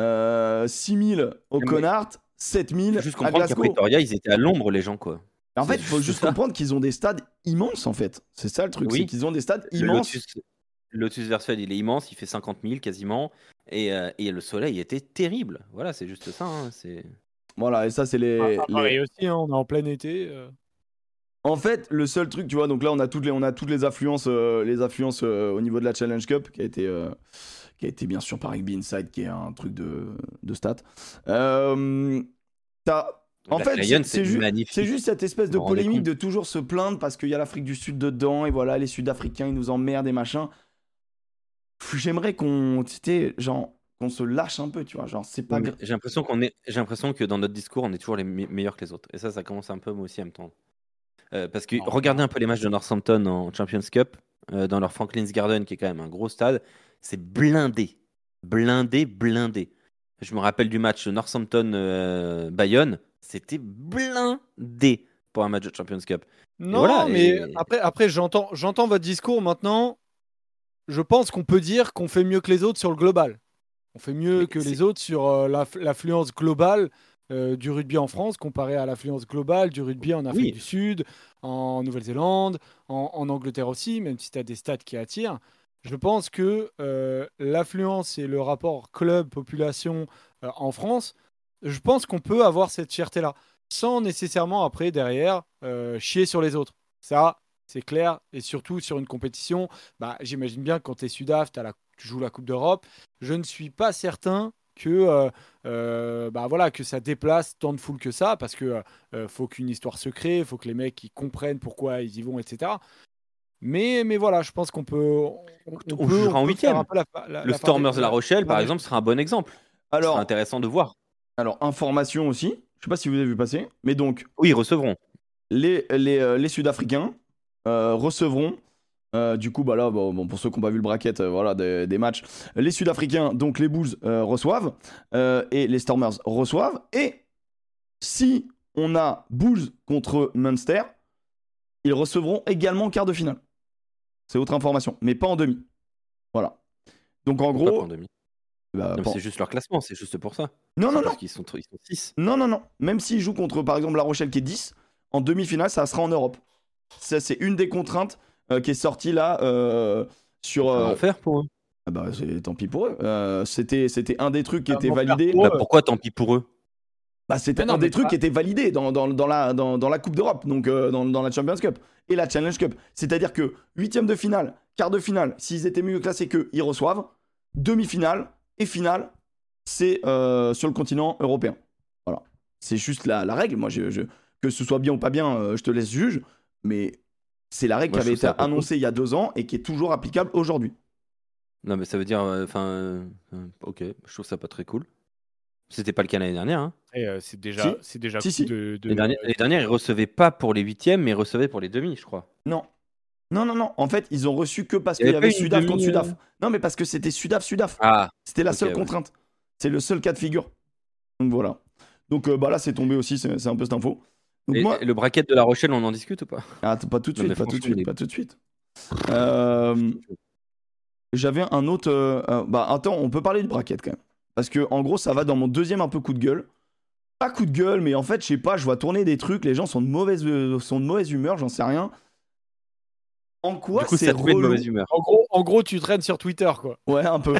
euh, 6 000 au Connard, 7 000 c'est- Faut juste à comprendre qu'à Glasgow. Pretoria, ils étaient à l'ombre, les gens, quoi. En fait, il faut juste ça. comprendre qu'ils ont des stades immenses, en fait. C'est ça le truc, Oui. c'est qu'ils ont des stades Le immenses. Lotus, Lotus Versfeld, il est immense, il fait 50 000 quasiment. Et, euh, et le soleil était terrible. Voilà, c'est juste ça. hein, c'est... Voilà, et ça, c'est les, Ah, ah, les- pareil aussi, hein, on est en plein été. euh. En fait, le seul truc, tu vois, donc là, on a toutes les, on a toutes les affluences, euh, les affluences euh, au niveau de la Challenge Cup, qui a été, euh, qui a été bien sûr par Rugby Inside, qui est un truc de, de stats. En La fait, c'est- ju- juste cette espèce de polémique de toujours se plaindre parce qu'il y a l'Afrique du Sud dedans et voilà, les Sud-Africains ils nous emmerdent et machin. J'aimerais qu'on, genre, se lâche un peu, tu vois, genre, c'est pas. J'ai l'impression qu'on est, j'ai l'impression que dans notre discours, on est toujours les me- meilleurs que les autres. Et ça, ça commence un peu moi aussi à me tendre. Euh, parce que regardez un peu les matchs de Northampton en Champions Cup, euh, dans leur Franklin's Garden, qui est quand même un gros stade, c'est blindé, blindé, blindé. Je me rappelle du match Northampton-Bayonne, c'était blindé pour un match de Champions Cup. Non, voilà, mais et- après, après j'entends, j'entends votre discours maintenant. Je pense qu'on peut dire qu'on fait mieux que les autres sur le global. On fait mieux Mais que les autres sur euh, l'aff- l'affluence globale euh, du rugby en France comparé à l'affluence globale du rugby en Afrique Oui. du Sud, en Nouvelle-Zélande, en, en Angleterre aussi, même si tu as des stats qui attirent. Je pense que euh, l'affluence et le rapport club-population euh, en France, je pense qu'on peut avoir cette fierté-là, sans nécessairement après, derrière, chier sur les autres. Ça, c'est clair, et surtout sur une compétition, bah, j'imagine bien que quand tu es Sudaf, la- tu joues la Coupe d'Europe, je ne suis pas certain que, euh, euh, bah, voilà, que ça déplace tant de foule que ça, parce que euh, faut qu'une histoire se crée, il faut que les mecs ils comprennent pourquoi ils y vont, etc. Mais, mais voilà, je pense qu'on peut. On, On peut- en la- Le la Stormers de La Rochelle, par Ouais. exemple, sera un bon exemple. Alors, sera intéressant de voir. alors, information aussi, je sais pas si vous avez vu passer, mais donc, Oui, ils recevront. les, les, les Sud-Africains euh, recevront, euh, du coup, bah là, bon, bon, pour ceux qui n'ont pas vu le bracket euh, voilà, des, des matchs, les Sud-Africains, donc les Bulls euh, reçoivent, et les Stormers reçoivent, et si on a Bulls contre Munster, ils recevront également en quart de finale. C'est autre information, mais pas en demi. Voilà. Donc en gros, pas en demi bah, pas- C'est juste leur classement, c'est juste pour ça. non, non, non, parce sont, ils sont 6. non, non, non. Même s'ils jouent contre, par exemple, La Rochelle qui est 10, en demi-finale, ça sera en Europe. Ça, c'est une des contraintes qui est sortie là euh, sur. euh, en faire pour eux. ah bah, tant pis pour eux. Euh, c'était, c'était un des trucs qui Ah, était validé. pour Bah, pourquoi tant pis pour eux? Bah, c'était non, un des trucs pas- qui était validé dans, dans, dans la, dans, dans la Coupe d'Europe, donc euh, dans, dans la Champions Cup et la Challenge Cup. C'est-à-dire que huitième de finale, quart de finale, s'ils étaient mieux classés qu'eux, ils reçoivent. Demi-finale et finale, c'est euh, sur le continent européen. Voilà. C'est juste la, la règle. Moi, je, je- que ce soit bien ou pas bien, euh, je te laisse juge. Mais c'est la règle Moi, qui avait été annoncée il y a deux ans et qui est toujours applicable aujourd'hui. Non, mais ça veut dire. euh, Enfin. euh, euh, ok, je trouve ça pas très cool. C'était pas le cas l'année dernière. Hein. Et, euh, c'est déjà, Si. c'est déjà Si, cool si. de, de- L'année dernière, l'année dernière, ils recevaient pas pour les huitièmes, mais ils recevaient pour les demi, je crois. Non. Non, non, non. En fait, ils ont reçu que parce qu'il y avait Sudaf contre Sudaf. Non, mais parce que c'était Sudaf-Sudaf. Ah, C'était la seule ouais. contrainte. C'est le seul cas de figure. Donc voilà. Donc euh, bah là, c'est tombé aussi, c'est c'est un peu cette info. Et, moi, le bracket de La Rochelle, on en discute ou pas? Ah, pas tout de suite, pas tout de suite, il est- pas tout de suite. Euh, J'avais un autre. euh, euh, bah attends, on peut parler du bracket quand même. Parce que en gros, ça va dans mon deuxième un peu coup de gueule. Pas coup de gueule, mais en fait, je sais pas, je vois tourner des trucs, les gens sont de mauvaise, euh, sont de mauvaise humeur, j'en sais rien. En quoi c'est mauvaise humeur. En gros, en gros, tu traînes sur Twitter, quoi. Ouais, un peu.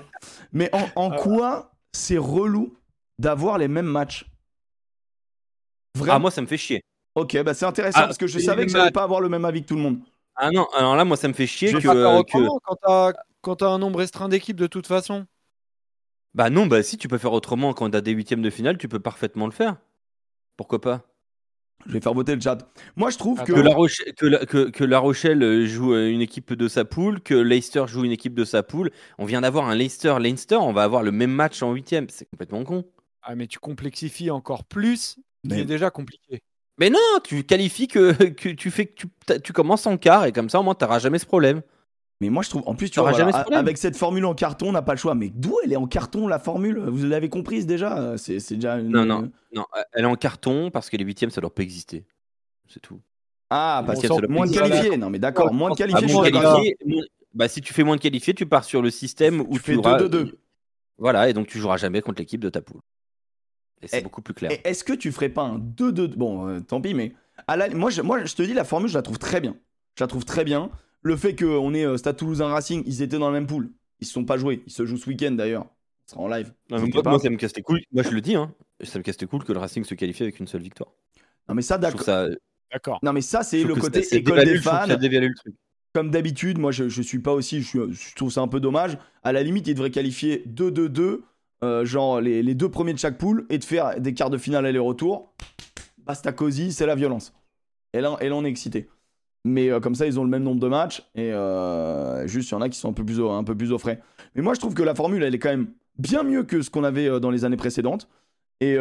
Mais en, en Ah. quoi c'est relou d'avoir les mêmes matchs? Ah, moi, ça me fait chier. Ok, bah c'est intéressant Ah, parce que je savais que j'allais matchs. pas avoir le même avis que tout le monde. Ah non, alors là, moi, ça me fait chier Je que, euh, que- autrement quand t'as quand t'as un nombre restreint d'équipes de toute façon. Bah non, bah si, tu peux faire autrement quand t'as des huitièmes de finale, tu peux parfaitement le faire. Pourquoi pas? Je vais faire voter le chat. Moi, je trouve que. que la, Roche- que, la, que- que La Rochelle joue euh, une équipe de sa poule, que Leicester joue une équipe de sa poule. On vient d'avoir un Leicester-Leinster, on va avoir le même match en huitième. C'est complètement con. Ah mais tu complexifies encore plus. Mais- C'est déjà compliqué. Mais non, tu qualifies que, que tu fais que tu, commences en quart et comme ça au moins t'auras jamais ce problème. Mais moi, je trouve. En plus, tu vois, jamais voilà, ce problème. avec cette formule en carton, on n'a pas le choix. Mais d'où elle est en carton, la formule? Vous l'avez comprise déjà? C'est déjà une. Non, non. Non, euh, elle est en carton parce que les huitièmes ça doit pas exister. C'est tout. Ah, parce qu'il y a moins de qualifiés. Non, mais d'accord, moins de Ah, qualifiés. Ah, qualifié, moins- bah, si tu fais moins de qualifiés, tu pars sur le système où Tu tu, fais auras- 2-2-2. Voilà, et donc tu joueras jamais contre l'équipe de ta poule. Et c'est Et- beaucoup plus clair. Et Est-ce que tu ferais pas un 2-2 Bon, euh, tant pis, mais à la- moi, je, moi, je te dis, la formule, je la trouve très bien. Je la trouve très bien. Le fait qu'on ait euh, Stade Toulousain Racing, ils étaient dans la même poule. Ils se sont pas joués. Ils se jouent ce week-end d'ailleurs. Ce sera en live. Non, mais N'hésitez moi, pas. moi, ça me casse les couilles. Moi, je le dis, hein. Ça me casse les couilles que le Racing se qualifie avec une seule victoire. Non, mais ça, Je d'accord. trouve ça. D'accord. Non, mais ça, c'est le côté ça- école dévalue- des fans. Ça dévalue le truc. Comme d'habitude, moi, je, je suis pas aussi. Je, suis- je trouve ça un peu dommage. À la limite, ils devraient qualifier 2-2-2, euh, genre les, les deux premiers de chaque poule, et de faire des quarts de finale aller-retour. Basta cosy, c'est la violence. Et là, on est excité. Mais euh, comme ça, ils ont le même nombre de matchs. Et euh, juste, il y en a qui sont un peu, plus au, un peu plus frais. Mais moi, je trouve que la formule, elle est quand même bien mieux que ce qu'on avait dans les années précédentes. Et,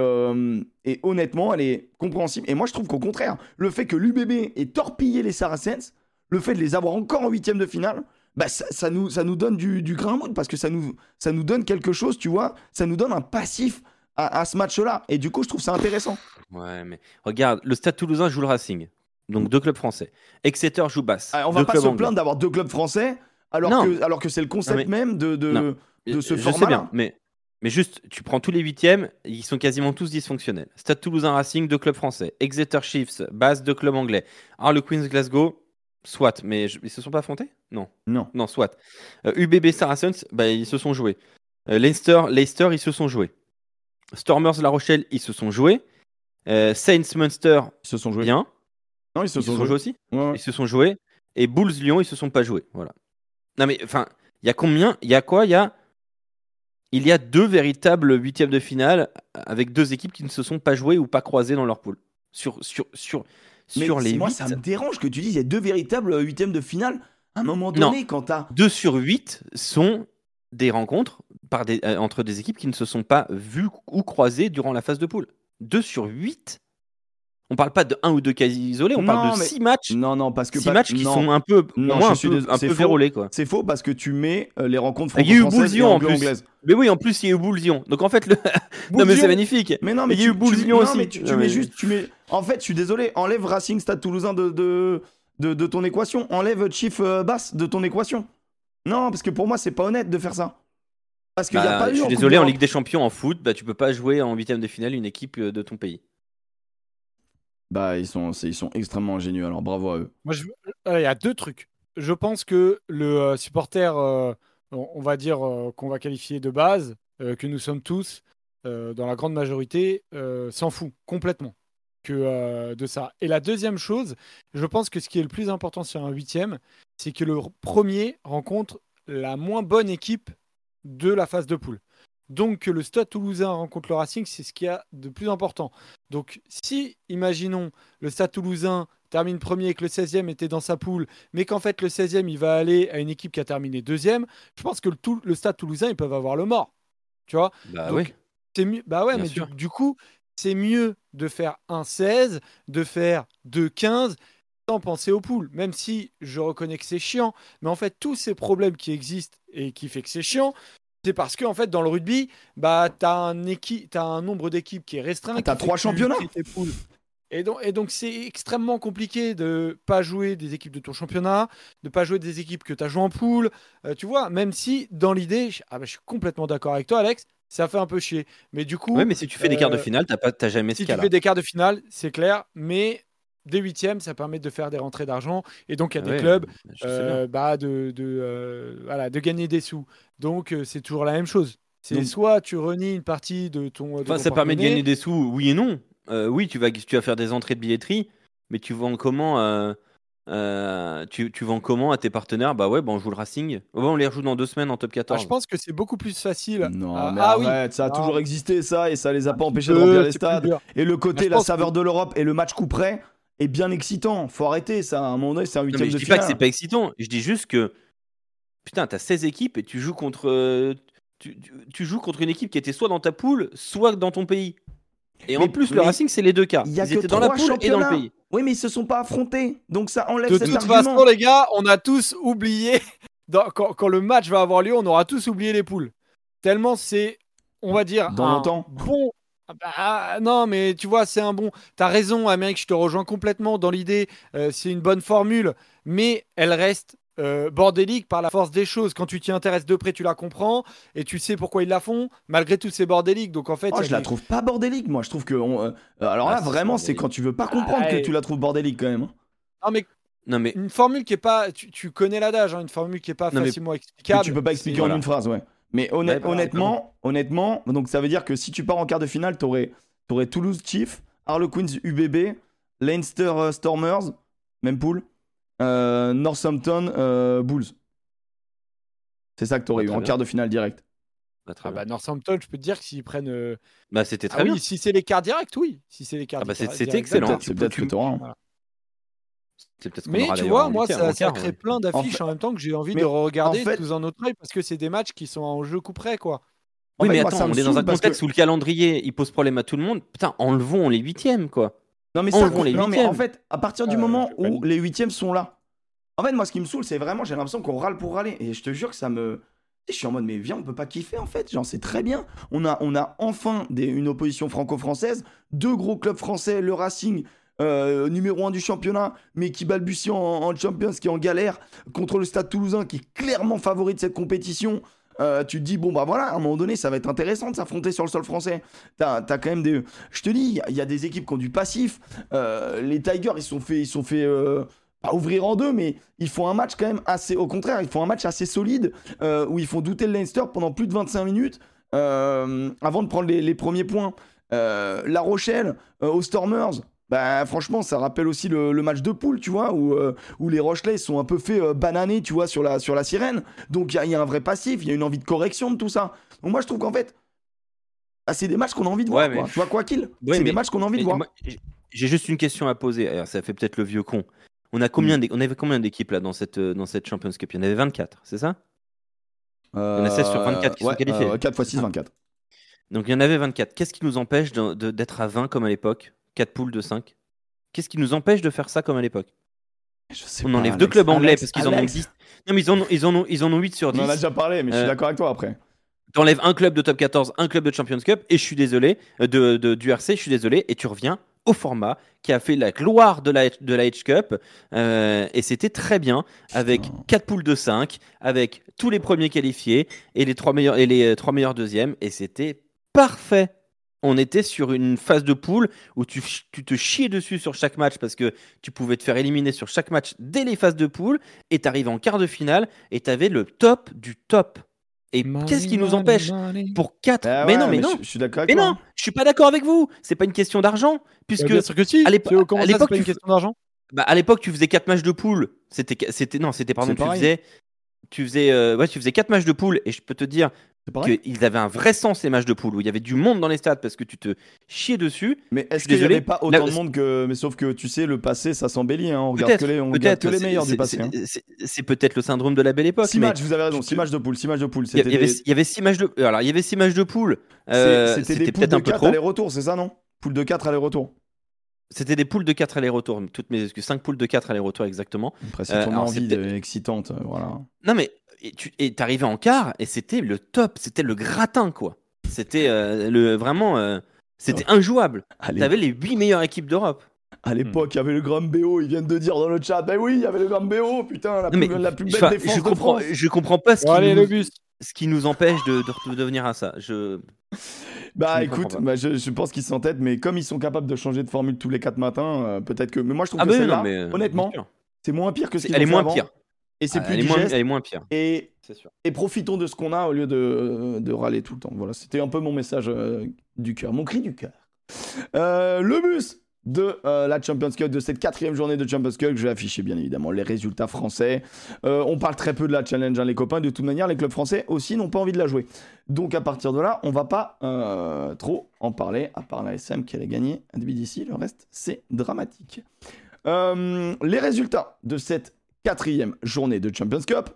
et honnêtement, elle est compréhensible. Et moi, je trouve qu'au contraire, le fait que l'UBB ait torpillé les Saracens, le fait de les avoir encore en huitième de finale, bah, ça, ça nous, ça nous donne du, du grain à moudre parce que ça nous, ça nous donne quelque chose, tu vois. Ça nous donne un passif à, à ce match-là. Et du coup, je trouve ça intéressant. Ouais, mais regarde, le Stade Toulousain joue le Racing. Donc deux clubs français. Exeter joue Basse. Ah, on va pas se plaindre d'avoir deux clubs français alors Non. que, alors que c'est le concept mais- même de, de, de ce je format-là. sais bien, mais, mais juste, tu prends tous les huitièmes, ils sont quasiment tous dysfonctionnels. Stade Toulousain Racing, deux clubs français. Exeter Chiefs, Basse, deux clubs anglais. Harlequins Glasgow, soit, mais je- ils se sont pas affrontés? Non. Non. Non, soit. Euh, UBB Saracens, bah, ils se sont joués. Euh, Leicester, Leicester, ils se sont joués. Stormers La Rochelle, ils se sont joués. Euh, Saints Munster, Ils se sont joués. bien. Non, ils se Ils se sont joués. aussi? Ouais, ouais. ils se sont joués. Et Bulls Lyon, ils se sont pas joués. Voilà. Non mais enfin, il y a combien Il y a quoi Il y a il y a deux véritables huitièmes de finale avec deux équipes qui ne se sont pas jouées ou pas croisées dans leur poule. Sur sur sur sur les moi, ça me dérange que tu dises il y a deux véritables euh, huitièmes de finale. À un moment Non. donné, quand t'as. deux sur huit sont des rencontres par des, euh, entre des équipes qui ne se sont pas vues ou croisées durant la phase de poule. Deux sur huit. On parle pas de un ou deux cas isolés, on Non, parle de mais- six matchs, Non, non, parce que. six pas- matchs qui non. sont un peu, Non, moins je un suis peu, un c'est peu vérolés quoi. C'est faux parce que tu mets euh, les rencontres Il y a eu franco-françaises et Bulls-Lyon en plus. anglo-anglaises. Mais oui, en plus il y a eu Lyon. Donc en fait, le... non mais c'est magnifique. Mais non, Mais il y a tu- eu non, aussi. mais tu, tu Non, mets mais- juste, tu mets. En fait, je suis désolé, enlève Racing Stade Toulousain de, de, de, de ton équation. Enlève Chief euh, Bass de ton équation. Non, parce que pour moi, c'est pas honnête de faire ça. Parce qu'il n'y a Bah, pas eu. je suis désolé, en. Ligue des Champions en foot, bah, tu peux pas jouer en huitième de finale une équipe euh, de ton pays. Bah, ils sont, ils sont extrêmement ingénieux, alors bravo à eux. Moi, euh, il y a deux trucs. Je pense que le euh, supporter, euh, on, va dire euh, qu'on va qualifier de base, que nous sommes tous, dans la grande majorité, s'en fout complètement que de ça. Et la deuxième chose, je pense que ce qui est le plus important sur un huitième, c'est que le premier rencontre la moins bonne équipe de la phase de poule. Donc que le Stade Toulousain rencontre le Racing, c'est ce qui y a de plus important. Donc si, imaginons, le Stade Toulousain termine premier et que le 16e était dans sa poule, mais qu'en fait le 16e il va aller à une équipe qui a terminé deuxième, je pense que le, Stade Toulousain ils peuvent avoir le mort. Tu vois? Bah Donc, oui. c'est mieux. Bah ouais, Bien mais du, coup, c'est mieux de faire un 16, de faire 2 15 sans penser aux poules. Même si je reconnais que c'est chiant, mais en fait tous ces problèmes qui existent et qui fait que c'est chiant. C'est parce que en fait dans le rugby, bah t'as un équipe, t'as un nombre d'équipes qui est restreint. Ah, t'as qui fait trois tu championnats. Et donc, et donc c'est extrêmement compliqué de pas jouer des équipes de ton championnat, de pas jouer des équipes que tu as joué en poule. Euh, tu vois, même si dans l'idée, je, ah bah, je suis complètement d'accord avec toi, Alex, ça fait un peu chier. Mais du coup, Ouais, mais si tu fais des quarts de euh, finale, t'as pas, t'as jamais si ce tu cas-là. fais des quarts de finale, c'est clair, mais des huitièmes, ça permet de faire des rentrées d'argent. Et donc, il y a Ah des ouais, clubs euh, bah, de, de, euh, voilà, de gagner des sous. Donc, euh, c'est toujours la même chose. C'est Donc- soit tu renies une partie de ton. de Enfin, ton ça permet de gagner des sous, oui et non. Euh, oui, tu vas, tu vas faire des entrées de billetterie, mais tu vends comment euh, euh, tu, tu vends comment à tes partenaires? Bah ouais, bah on joue le Racing. Ouais, on les rejoue dans deux semaines en top Ah, 14. je pense que c'est beaucoup plus facile. Non, Ah, mais ah oui. ça a toujours existé ça et ça les a pas empêchés de remplir les stades. Et le côté, je la saveur que- de l'Europe et le match coup près est bien excitant. Faut arrêter ça. À un moment donné, c'est un huitième mais je de dis pas que finale. c'est pas excitant. Je dis juste que putain, t'as 16 équipes et tu joues contre euh, tu, tu- tu joues contre une équipe qui était soit dans ta poule, soit dans ton pays. Et en plus, le Racing, c'est les deux cas. Il y a Ils que étaient dans la poule et dans le pays. Oui, mais ils se sont pas affrontés. Donc ça enlève De cet toute argument. façon, les gars, on a tous oublié. dans- quand, quand le match va avoir lieu, on aura tous oublié les poules. Tellement c'est, on va dire, Dans un longtemps. bon. Ah bah, non, mais tu vois, c'est un bon. T'as raison, Amérique, je te rejoins complètement dans l'idée. euh, c'est une bonne formule, mais elle reste euh, bordélique par la force des choses. Quand tu t'y intéresses de près, tu la comprends et tu sais pourquoi ils la font. Malgré tout, c'est bordélique. Donc en fait, Oh, je la des- trouve pas bordélique, moi. Je trouve que. on, euh, alors là, Ah, c'est vraiment, c'est quand tu veux pas comprendre Ah, que et- tu la trouves bordélique quand même. hein. Non, mais Non mais une formule qui est pas. Tu, tu connais l'adage, hein, une formule qui est pas Non, mais- facilement Que explicable. tu peux pas expliquer en voilà. une phrase, ouais. Mais Ouais, bah, honnêtement, honnêtement, donc ça veut dire que si tu pars en quart de finale, t'aurais aurais Toulouse Chief, Harlequins UBB, Leinster euh, Stormers, même poule, euh, Northampton euh, Bulls. C'est ça que t'aurais Bah, eu en bien. quart de finale direct. bah, très Ah bah, Northampton, je peux te dire que s'ils prennent. euh, Bah, c'était Ah très bien. oui, si c'est les cartes directs, oui. Si c'est les cartes Ah bah, c'est- directs, c'était excellent. C'est peut-être que tu- t'auras. hein. C'est peut-être ce qu'on Mais tu vois, moi, ça, ça quart, crée ouais. plein d'affiches fait- en même temps que j'ai envie mais de regarder en fait- sous un autre œil parce que c'est des matchs qui sont en jeu coup près, quoi. Oui, fait, mais attends, on est dans un contexte que- où le calendrier il pose problème à tout le monde. Putain, enlevons les huitièmes, quoi. Non mais, Enlevons ça, les non, mais huitièmes. en fait, à partir du Ah, moment où les huitièmes sont là, en fait, moi, ce qui me saoule, c'est vraiment, j'ai l'impression qu'on râle pour râler. Et je te jure que ça me. Je suis en mode, mais viens, on peut pas kiffer en fait. Genre, c'est très bien. On a, on a enfin des, une opposition franco-française. Deux gros clubs français, le Racing, euh, numéro 1 du championnat, mais qui balbutie en, en Champions, qui est en galère, contre le Stade toulousain, qui est clairement favori de cette compétition. Euh, tu te dis, bon, bah voilà, à un moment donné, ça va être intéressant de s'affronter sur le sol français. T'as as quand même des. Je te dis, il y a- des équipes qui ont du passif. Euh, les Tigers, ils sont fait. Ils sont fait pas ouvrir en deux, mais ils font un match quand même assez. Au contraire, ils font un match assez solide où ils font douter le Leinster pendant plus de 25 minutes avant de prendre les, les premiers points. La Rochelle, aux Stormers. Bah, franchement, ça rappelle aussi le, le match de poule, tu vois, où, euh, où les Rochelais sont un peu fait euh, bananer, tu vois, sur la, sur la sirène. Donc, il y, a- il y a un vrai passif, il y a une envie de correction de tout ça. Donc, moi, je trouve qu'en fait, ah, c'est des matchs qu'on a envie de Ouais, voir, quoi. mais- Tu vois, quoi qu'il, Ouais, c'est mais- des matchs qu'on a envie de voir. j'ai- juste une question à poser. Alors, ça fait peut-être le vieux con. On a combien d'é- on avait combien d'équipes là dans cette euh, dans cette Champions Cup? Il y en avait 24, c'est ça? Euh, en a 16 sur 24 qui sont qualifiés. 4 x 6, 24. Donc il y en avait 24. Qu'est-ce qui nous empêche d'être à 20 comme à l'époque? 4 poules de 5 Qu'est-ce qui nous empêche de faire ça comme à l'époque? Je sais On pas, enlève deux clubs anglais Alex, parce qu'ils en ont Alex. 10. Non mais ils en ont, ils en ont, ils en ont 8 sur On 10. en a déjà parlé, mais je suis Euh, d'accord avec toi après. T'enlèves un club de top 14, un club de Champions Cup, et je suis désolé, euh, de, de- du RC, je suis désolé, et tu reviens au format qui a fait la gloire de la, de la H Cup, euh, et c'était très bien, avec Putain. 4 poules de 5, avec tous les premiers qualifiés, et les 3 meilleurs, et les euh, trois meilleurs deuxièmes, et c'était parfait. On était sur une phase de poule où tu, tu te chiais dessus sur chaque match parce que tu pouvais te faire éliminer sur chaque match dès les phases de poule et t'arrives en quart de finale et t'avais le top du top. Et qu'est-ce qui nous empêche pour 4 Ah Mais ouais, non, mais non, Je, je suis d'accord avec mais non, je suis pas d'accord avec vous. C'est pas une question d'argent, puisque bien sûr que si. à C'est- l'époque, pas une tu- question d'argent? Bah, à l'époque tu faisais 4 matchs de poule. C'était c'était non, c'était pardon, tu pareil. faisais tu faisais euh, ouais, tu faisais 4 matchs de poule et je peux te dire. Qu'ils avaient un vrai sens ces matchs de poule où il y avait du monde dans les stades parce que tu te chiais dessus. Mais est-ce qu'il n'y avait pas Là, autant de monde que. Mais sauf que tu sais, le passé, ça s'embellit. Hein. On regarde Peut-être, que les, on regarde peut-être que les c'est- meilleurs du passé. hein. c'est- peut-être le syndrome de la belle époque. 6 mais matchs, vous avez raison. je 6 te- matchs de poule. 6 matchs de poule. Il y, C'était avait, des- il y avait six matchs de alors il y avait six matchs de poule. Euh, c'était c'était des poules peut-être de un peu 4 trop. aller-retour, c'est ça, non? Poule de 4 aller-retour. C'était des poules de 4 allers-retours. Toutes mes excuses. 5 poules de 4 allers-retours exactement. Après, c'est Euh, ton envie excitante. euh, Voilà. Non mais et tu et t'arrivais en quart et c'était le top, c'était le gratin quoi. C'était euh, le vraiment euh, c'était injouable. À l'é- T'avais les 8 meilleures équipes d'Europe. à l'époque, il y avait le Gram BO. Ils viennent de dire dans le chat. Ben oui, il y avait le Gram BO. Putain, la plus, la plus je, belle défense je de comprends France. je comprends pas ce qui, allez, nous, le bus. ce qui nous empêche de, de, de venir à ça. Je Bah Je écoute, bah, je, je pense qu'ils s'entêtent, mais comme ils sont capables de changer de formule tous les 4 matins, euh, peut-être que. Mais moi, je trouve ah que bah celle-là, non mais honnêtement, c'est moins pire que ce qu'ils elle est moins avant. pire. Et c'est Ah, plus elle, est moins, elle est moins pire, Et, c'est sûr. et profitons de ce qu'on a au lieu de, de râler tout le temps. Voilà, c'était un peu mon message euh, du cœur, mon cri du cœur. Euh, le bus de euh, la Champions Cup, de cette quatrième journée de Champions Cup, je vais afficher bien évidemment les résultats français. Euh, on parle très peu de la challenge, hein, les copains. De toute manière, les clubs français aussi n'ont pas envie de la jouer. Donc à partir de là, on va pas euh, trop en parler, à part la SM qui allait gagner à d'ici. Le reste, c'est dramatique. Les résultats de cette quatrième journée de Champions Cup.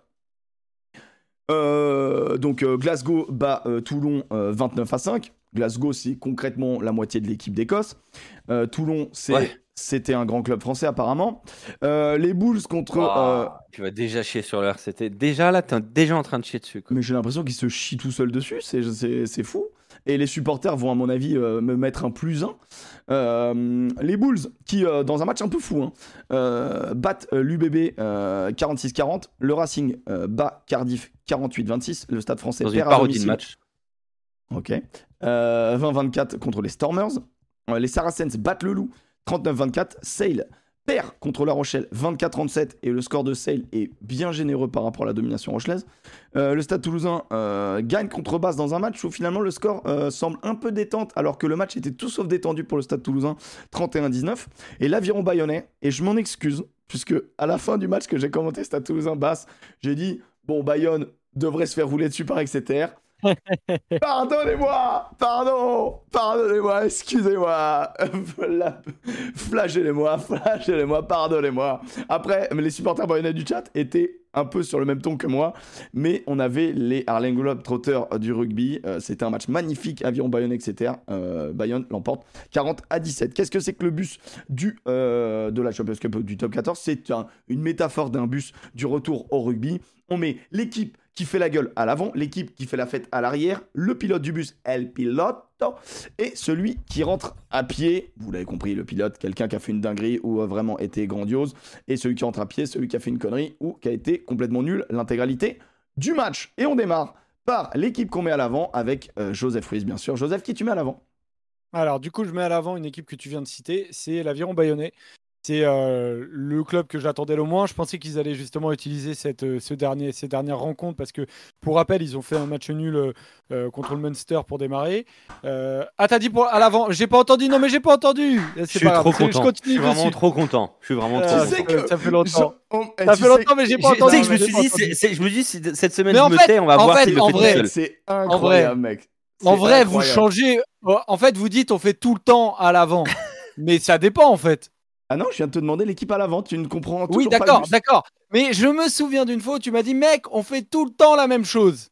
Euh, donc euh, Glasgow bat euh, Toulon euh, 29 à 5. Glasgow, c'est concrètement la moitié de l'équipe d'Écosse. Toulon, Ouais. c'était un grand club français apparemment. Les Bulls contre... Tu vas déjà chier sur leur RCT. Déjà là, t'es déjà en train de chier dessus. quoi. mais j'ai l'impression qu'ils se chient tout seuls dessus, c'est- c'est c'est fou. Et les supporters vont, à mon avis, euh, me mettre un plus 1. les Bulls, qui, euh, dans un match un peu fou, hein, euh, battent l'UBB 46-40. Le Racing euh, bat Cardiff 48-26. Le Stade français Dans une perd à parodie de domicile. match. Ok. Euh, 20-24 contre les Stormers. Euh, les Saracens battent le Loup 39-24. Sale perd contre La Rochelle 24-37 et le score de Sale est bien généreux par rapport à la domination rochelaise. Euh, le Stade toulousain euh, gagne contre Basse dans un match où finalement le score euh, semble un peu détente alors que le match était tout sauf détendu pour le Stade toulousain 31-19. Et l'Aviron bayonnais, et je m'en excuse puisque à la fin du match que j'ai commenté Stade toulousain Basse, j'ai dit bon Bayonne devrait se faire rouler dessus par Exeter. Pardonnez-moi, pardon, pardonnez-moi, excusez-moi, Fla- flagellez-moi, flagellez-moi, pardonnez-moi. Après, les supporters bayonnais du chat étaient un peu sur le même ton que moi, mais on avait les Harlem Globetrotters du rugby. Euh, C'était un match magnifique, aviron Bayonne, etc. Euh, Bayonne l'emporte 40 à 17. Qu'est-ce que c'est que le bus du, euh, de la Champions Cup du top 14 C'est un- une métaphore d'un bus du retour au rugby. On met l'équipe qui fait la gueule à l'avant, l'équipe qui fait la fête à l'arrière, le pilote du bus, El Piloto, et celui qui rentre à pied, vous l'avez compris, le pilote, quelqu'un qui a fait une dinguerie ou a vraiment été grandiose, et celui qui rentre à pied, celui qui a fait une connerie ou qui a été complètement nul l'intégralité du match. Et on démarre par l'équipe qu'on met à l'avant avec euh, Joseph Ruiz, bien sûr. Joseph, qui tu mets à l'avant? Alors, du coup, je mets à l'avant une équipe que tu viens de citer, c'est l'Aviron Bayonnais. C'est euh, le club que j'attendais le moins. Je pensais qu'ils allaient justement utiliser cette, euh, ce dernier, ces dernières rencontres parce que, pour rappel, ils ont fait un match nul euh, contre le Munster pour démarrer. Euh, ah, t'as dit pour, à l'avant J'ai pas entendu. Non, mais j'ai pas entendu. Je C'est suis pas trop content. Je continue Je suis vraiment dessus. trop content. Je suis vraiment trop content. ça- que- ça fait longtemps. On- eh, Ça tu fait sais- longtemps, mais j'ai Je, pas tu sais entendu. que je me suis dit, je me dis, si cette semaine Mais je en me fait- tais, on va en voir fait- le en vrai-. C'est vrai- incroyable, mec. En vrai, vous changez. Oh, En fait, vous dites on fait tout le temps à l'avant. mais ça dépend en fait. Ah non, je viens de te demander l'équipe à l'avant, tu ne comprends toujours Oui, pas le d'accord, d'accord. Mais je me souviens d'une fois où tu m'as dit, mec, on fait tout le temps la même chose.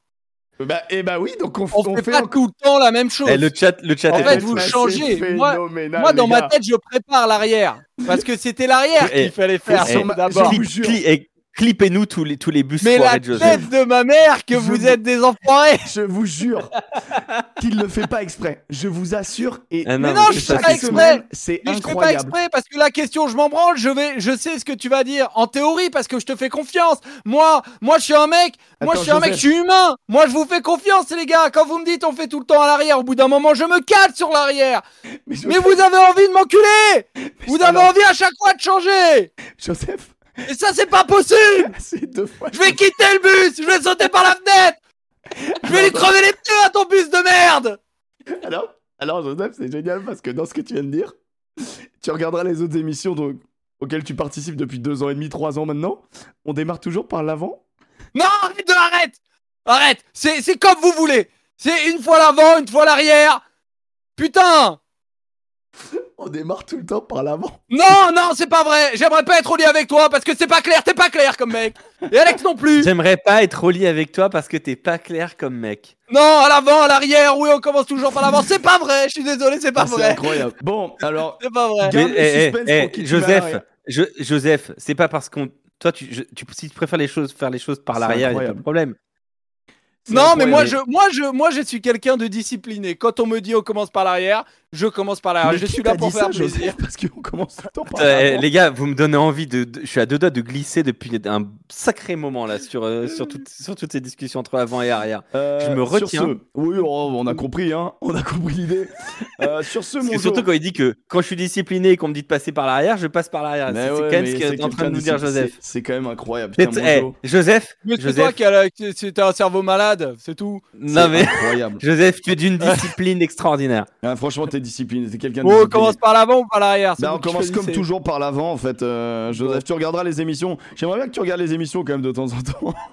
Bah, eh bah oui, donc on, On, on fait, fait pas encore- tout le temps la même chose. Eh, le chat, le chat En est fait, vous. Bah, changez. Moi- Moi, dans ma tête, je prépare l'arrière. Parce que c'était l'arrière qu'il fallait faire sur ma- d'abord. Clippez-nous tous les, tous les bus Mais la de tête de ma mère que Je vous êtes des enfoirés. Je vous jure qu'il ne le fait pas exprès. Je vous assure. Et Ah Mais non, non, mais je c'est fais ça pas exprès. c'est Mais je fais pas incroyable. exprès parce que la question, je m'en branle. Je vais, je sais ce que tu vas dire en théorie parce que je te fais confiance. Moi, moi, je suis un mec. Moi, Attends, je suis un mec. Je suis humain. Moi, je vous fais confiance, les gars. Quand vous me dites on fait tout le temps à l'arrière, au bout d'un moment, je me cale sur l'arrière. Mais Mais vous avez envie de m'enculer. Vous avez alors- envie à chaque fois de changer. Joseph, Et ça, c'est pas possible. c'est deux fois. Je vais quitter le bus. Je vais sauter par la fenêtre. Je vais lui crever les pneus à ton bus de merde. Alors, alors Joseph, c'est génial parce que dans ce que tu viens de dire, tu regarderas les autres émissions donc, auxquelles tu participes depuis deux ans et demi, trois ans maintenant. On démarre toujours par l'avant. Non, arrête de arrête Arrête C'est c'est comme vous voulez C'est une fois l'avant, une fois l'arrière Putain On démarre tout le temps par l'avant. Non, non, c'est pas vrai J'aimerais pas être au lit avec toi parce que c'est pas clair, t'es pas clair comme mec Et Alex non plus J'aimerais pas être au lit avec toi parce que t'es pas clair comme mec. Non, à l'avant, à l'arrière, oui, on commence toujours par l'avant, c'est pas vrai Je suis désolé, c'est pas Ah, c'est vrai incroyable. Bon, alors, C'est pas vrai Garde Mais, le eh, suspense eh, eh, Joseph, je- Joseph, c'est pas parce qu'on. Toi, tu, je- tu- si tu préfères les choses, faire les choses par C'est l'arrière, il a pas de problème. Non, mais moi je, moi, je, moi, je suis quelqu'un de discipliné. Quand on me dit on commence par l'arrière, je commence par l'arrière. Je suis là pour faire ça, plaisir. Joseph Parce qu'on commence tout le temps par Euh, les gars, vous me donnez envie de, de- Je suis à deux doigts de glisser depuis un sacré moment là sur, euh, sur, toutes- sur toutes ces discussions entre avant et arrière. Euh, je me sur retiens. ce- oui, oh, on a compris, hein. On a compris l'idée. Euh, sur ce, mon surtout quand il dit que quand je suis discipliné et qu'on me dit de passer par l'arrière, je passe par l'arrière. C'est quand même ce qu'est en train de nous dire Joseph. C'est quand même incroyable. Putain, hey, Joseph, c'est toi qui as un cerveau malade, c'est tout. Non mais incroyable. Joseph, tu es d'une discipline extraordinaire. Ah, franchement, t'es discipliné, t'es quelqu'un. Oh, on commence par l'avant ou par l'arrière bah, On commence comme toujours par l'avant en fait. Euh, Joseph, tu regarderas les émissions. J'aimerais bien que tu regardes les émissions quand même de temps en temps.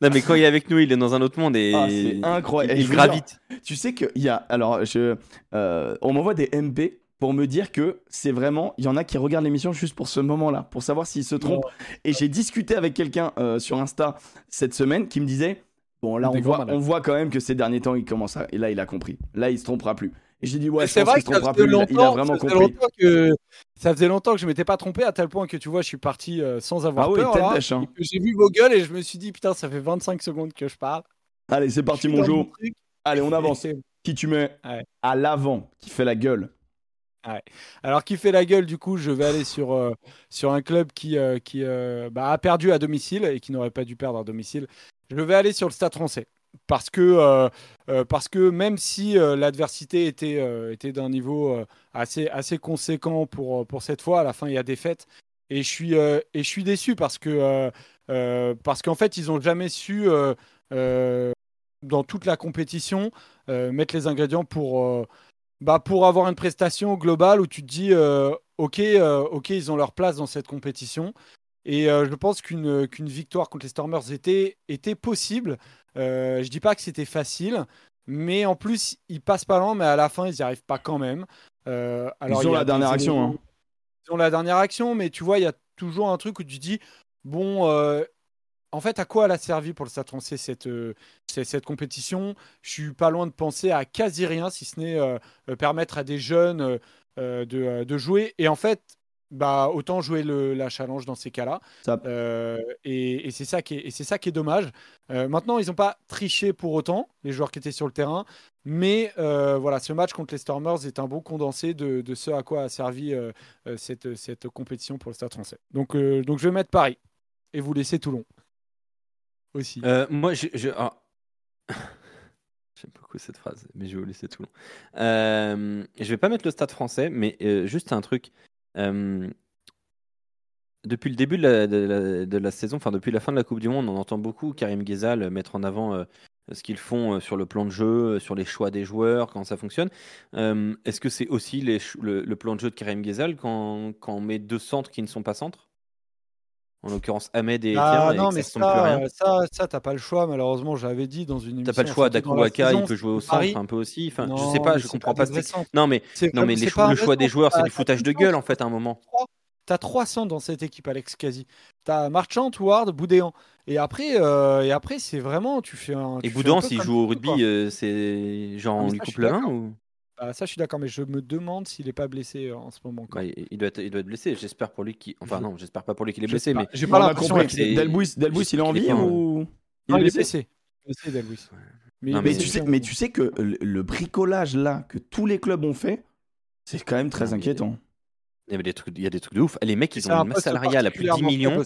Non, mais quand il est avec nous, il est dans un autre monde et ah, c'est incroyable. Il, gravite. tu sais qu'il y a. Alors, je, euh, on m'envoie des MP pour me dire que c'est vraiment. Il y en a qui regardent l'émission juste pour ce moment-là, pour savoir s'ils se trompent. Et j'ai discuté avec quelqu'un euh, sur Insta cette semaine qui me disait Bon, là, on voit, on voit quand même que ces derniers temps, il commence à. Et là, il a compris. Là, il se trompera plus. Et j'ai dit, ouais, c'est vrai que ça faisait longtemps, il a vraiment compris. Que, ça faisait longtemps que je m'étais pas trompé à tel point que tu vois, je suis parti euh, sans avoir ah peur. Oui, hein. J'ai vu vos gueules et je me suis dit, putain, ça fait 25 secondes que je parle. Allez, c'est parti, mon jour. Allez, on avance. qui tu mets à l'avant, qui fait la gueule? Ouais. Alors, qui fait la gueule, du coup, je vais aller sur, euh, sur un club qui, euh, qui bah, a perdu à domicile et qui n'aurait pas dû perdre à domicile. Je vais aller sur le Stade français parce que, euh, euh, parce que même si euh, l'adversité était, était d'un niveau assez, assez conséquent pour, pour cette fois, à la fin il y a des fêtes. Et je suis, et je suis déçu parce que parce qu'en fait ils n'ont jamais su dans toute la compétition mettre les ingrédients pour, bah, pour avoir une prestation globale où tu te dis ok, ok ils ont leur place dans cette compétition. Et je pense qu'une qu'une victoire contre les Stormers était, était possible. Euh, je dis pas que c'était facile, mais en plus, ils passent pas loin, mais à la fin, ils n'y arrivent pas quand même. Euh, alors, ils ont la dernière action. Hein. Ils ont la dernière action, mais tu vois, il y a toujours un truc où tu dis bon, euh, en fait, à quoi elle a servi pour le Stade français cette, cette, compétition? Je suis pas loin de penser à quasi rien, si ce n'est permettre à des jeunes de, de, jouer. Et en fait, bah, autant jouer le, la challenge dans ces cas-là. Euh, et, c'est ça, qui est, ça qui est dommage. Euh, maintenant, ils n'ont pas triché pour autant, les joueurs qui étaient sur le terrain. Mais euh, voilà, ce match contre les Stormers est un bon condensé de, ce à quoi a servi cette, cette, compétition pour le Stade français. Donc, donc je vais mettre Paris et vous laisser Toulon. Aussi. moi, je. je... Ah. J'aime beaucoup cette phrase, mais je vais vous laisser Toulon. Euh, je vais pas mettre le stade français, mais juste un truc. Euh, depuis le début de la, saison, enfin depuis la fin de la Coupe du Monde, on entend beaucoup Karim Ghezal mettre en avant euh, ce qu'ils font euh, sur le plan de jeu, sur les choix des joueurs, quand ça fonctionne. Est-ce que c'est aussi le, plan de jeu de Karim Ghezal quand on met deux centres qui ne sont pas centres? En l'occurrence Ahmed et ah, non, mais ça, ça, ça, ça t'as pas le choix, malheureusement, j'avais dit dans une émission. T'as pas le choix, Dakuwaka, il peut jouer au centre un peu aussi. Enfin, je sais pas, je comprends pas. Non, mais, non, mais le choix des joueurs, c'est du foutage de gueule en fait à un moment. T'as 300 dans cette équipe, Alex, quasi. T'as Marchand, Ward, Boudéan. Et après, euh, et après c'est vraiment, tu fais un. et Boudéan, s'il joue au rugby, euh, c'est genre ah, on lui coupe la main ou ah, ça, je suis d'accord, mais je me demande s'il n'est pas blessé euh, en ce moment. Bah, il, doit être, il doit être blessé. J'espère pour lui qu'il. Enfin, non, j'espère pas pour lui qu'il est blessé. mais j'ai pas l'impression. Delbouis, Delbouis, il est en vie ou il, est blessé? blessé, Delbouis. Mais, mais, tu sais, mais tu sais que le, bricolage là que tous les clubs ont fait, c'est quand même très inquiétant. Il y, a des trucs, il y a des trucs de ouf. Les mecs, ils ont une masse salariale à plus de 10 millions.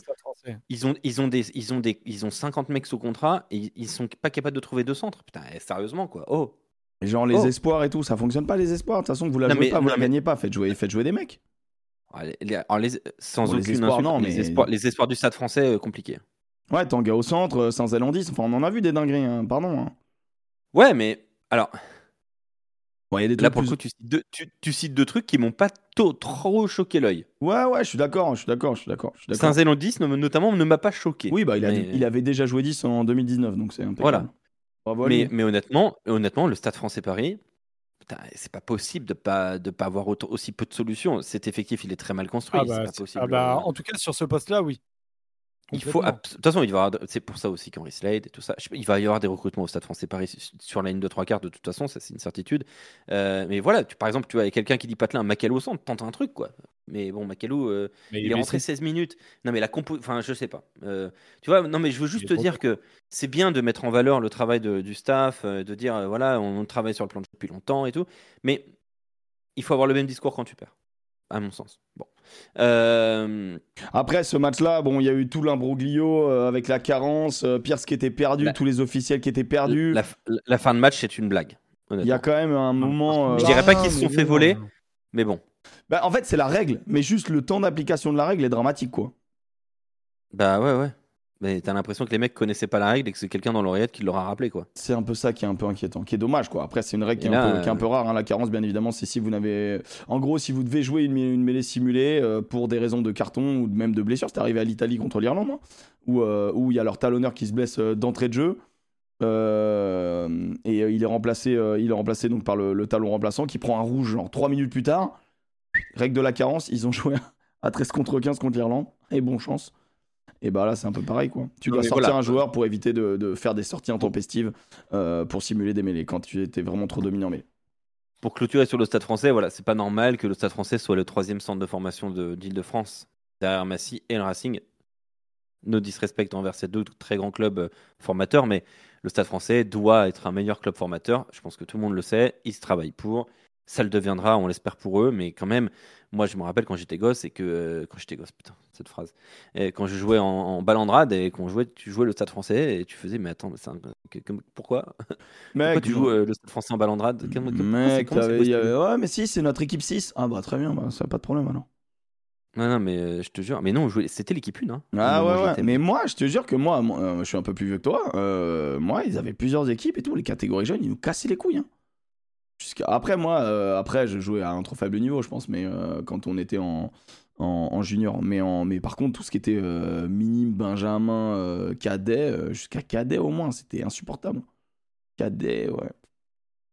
Ils ont, ils, ont des, ils, ont des, ils ont 50 mecs sous contrat et ils sont pas capables de trouver deux centres. Putain, eh, sérieusement, quoi. Oh! Genre les oh. espoirs et tout, ça fonctionne pas les espoirs. De toute façon, vous la jouez pas, vous la gagnez pas. Faites jouer, faites jouer des mecs. sans aucune espoirs, non, mais... les, espoirs, du stade français, euh, compliqué. Ouais, Tanga au centre, sans Zélandis, enfin on en a vu des dingueries, hein, pardon. Hein. Ouais, mais alors. y a des Là, pour le coup, tu cites, deux, tu, cites deux trucs qui m'ont pas trop choqué l'œil. Ouais, ouais, je suis d'accord, je suis d'accord, je suis d'accord. Saint-Zélandis, notamment, ne m'a pas choqué. Oui, bah, il, il, avait déjà joué 10 en 2019, donc c'est impeccable. Voilà mais, mais, honnêtement, honnêtement, le Stade français Paris, c'est pas possible de pas de pas avoir aussi peu de solutions. Cet effectif, il est très mal construit. Ah bah, pas possible. Ah bah, en tout cas, sur ce poste-là, oui. Il faut, de toute façon, il va c'est pour ça aussi qu'Henri Slade et tout ça. Il va y avoir des recrutements au Stade Français Paris sur la ligne de trois quarts. De toute façon, ça c'est une certitude. Euh, mais voilà, tu, par exemple, tu as quelqu'un qui dit Patelin, Macalou au centre, tente un truc quoi. Mais bon, Macalou, euh, il, est rentré 16 minutes. Non mais la compo, enfin je sais pas. Euh, tu vois, non mais je veux juste te dire que c'est bien de mettre en valeur le travail du staff, de dire voilà, on, travaille sur le plan de jeu depuis longtemps et tout. Mais il faut avoir le même discours quand tu perds à mon sens. Bon. Euh, Après ce match-là, bon, il y a eu tout l'imbroglio euh, avec la carence, euh, Pierce qui était perdu, tous les officiels qui étaient perdus. La, fin de match, c'est une blague. Il y a quand même un moment. Je dirais pas Ah, qu'ils se sont mais fait voler, mais bon. bah, en fait, c'est la règle, mais juste le temps d'application de la règle est dramatique, quoi. Bah ouais, ouais. Mais t'as l'impression que les mecs connaissaient pas la règle et que c'est quelqu'un dans l'oreillette qui leur a rappelé, quoi. C'est un peu ça qui est un peu inquiétant, qui est dommage, quoi. Après, c'est une règle qui Et est, un là, peu, qui est un euh, peu rare. hein. La carence, bien évidemment, c'est si vous n'avez. En gros, si vous devez jouer une, une mêlée simulée euh, pour des raisons de carton ou même de blessure, c'est arrivé à l'Italie contre l'Irlande, hein, où euh, où il y a leur talonneur qui se blesse euh, d'entrée de jeu. euh, et euh, il est remplacé, euh, il est remplacé donc par le, le talon remplaçant qui prend un rouge genre 3 minutes plus tard. Règle de la carence, ils ont joué à 13 contre 15 contre l'Irlande. Et bon chance. Et bah là, c'est un peu pareil quoi. Tu dois sortir voilà. un joueur pour éviter de, de faire des sorties intempestives euh, pour simuler des mêlées quand tu étais vraiment trop dominant. Mais Pour clôturer sur le Stade français, voilà, c'est pas normal que le Stade français soit le troisième centre de formation de- d'Île-de-France, derrière Massy et le Racing. No disrespect envers ces deux très grands clubs euh, formateurs, mais le Stade français doit être un meilleur club formateur. Je pense que tout le monde le sait. Il se travaille pour. Ça le deviendra, on l'espère pour eux, mais quand même, moi je me rappelle quand j'étais gosse et que. euh, quand j'étais gosse, putain, cette phrase. Et quand je jouais en, en balandrade et qu'on jouait, tu jouais le Stade français et tu faisais, mais attends, mais un- que- que- pourquoi? Pourquoi mec, tu joues euh, le Stade français en balandrade? C'est- mec, avait- ouais, mais si, c'est notre équipe 6. Ah bah très bien, bah, ça pas de problème alors. Non, non, mais euh, je te jure. Mais non, on jouait- c'était l'équipe 1. Hein. Ah ouais, ouais. Mais moi, je te jure que moi, moi, je suis un peu plus vieux que toi. moi, ils avaient plusieurs équipes et tout. Les catégories jeunes, ils nous cassaient les couilles. hein. Après, moi, euh, après, je jouais à un trop faible niveau, je pense, mais euh, quand on était en, en, en junior. Mais, en, mais par contre, tout ce qui était euh, minime, benjamin, cadet, jusqu'à cadet au moins, c'était insupportable. Cadet, ouais.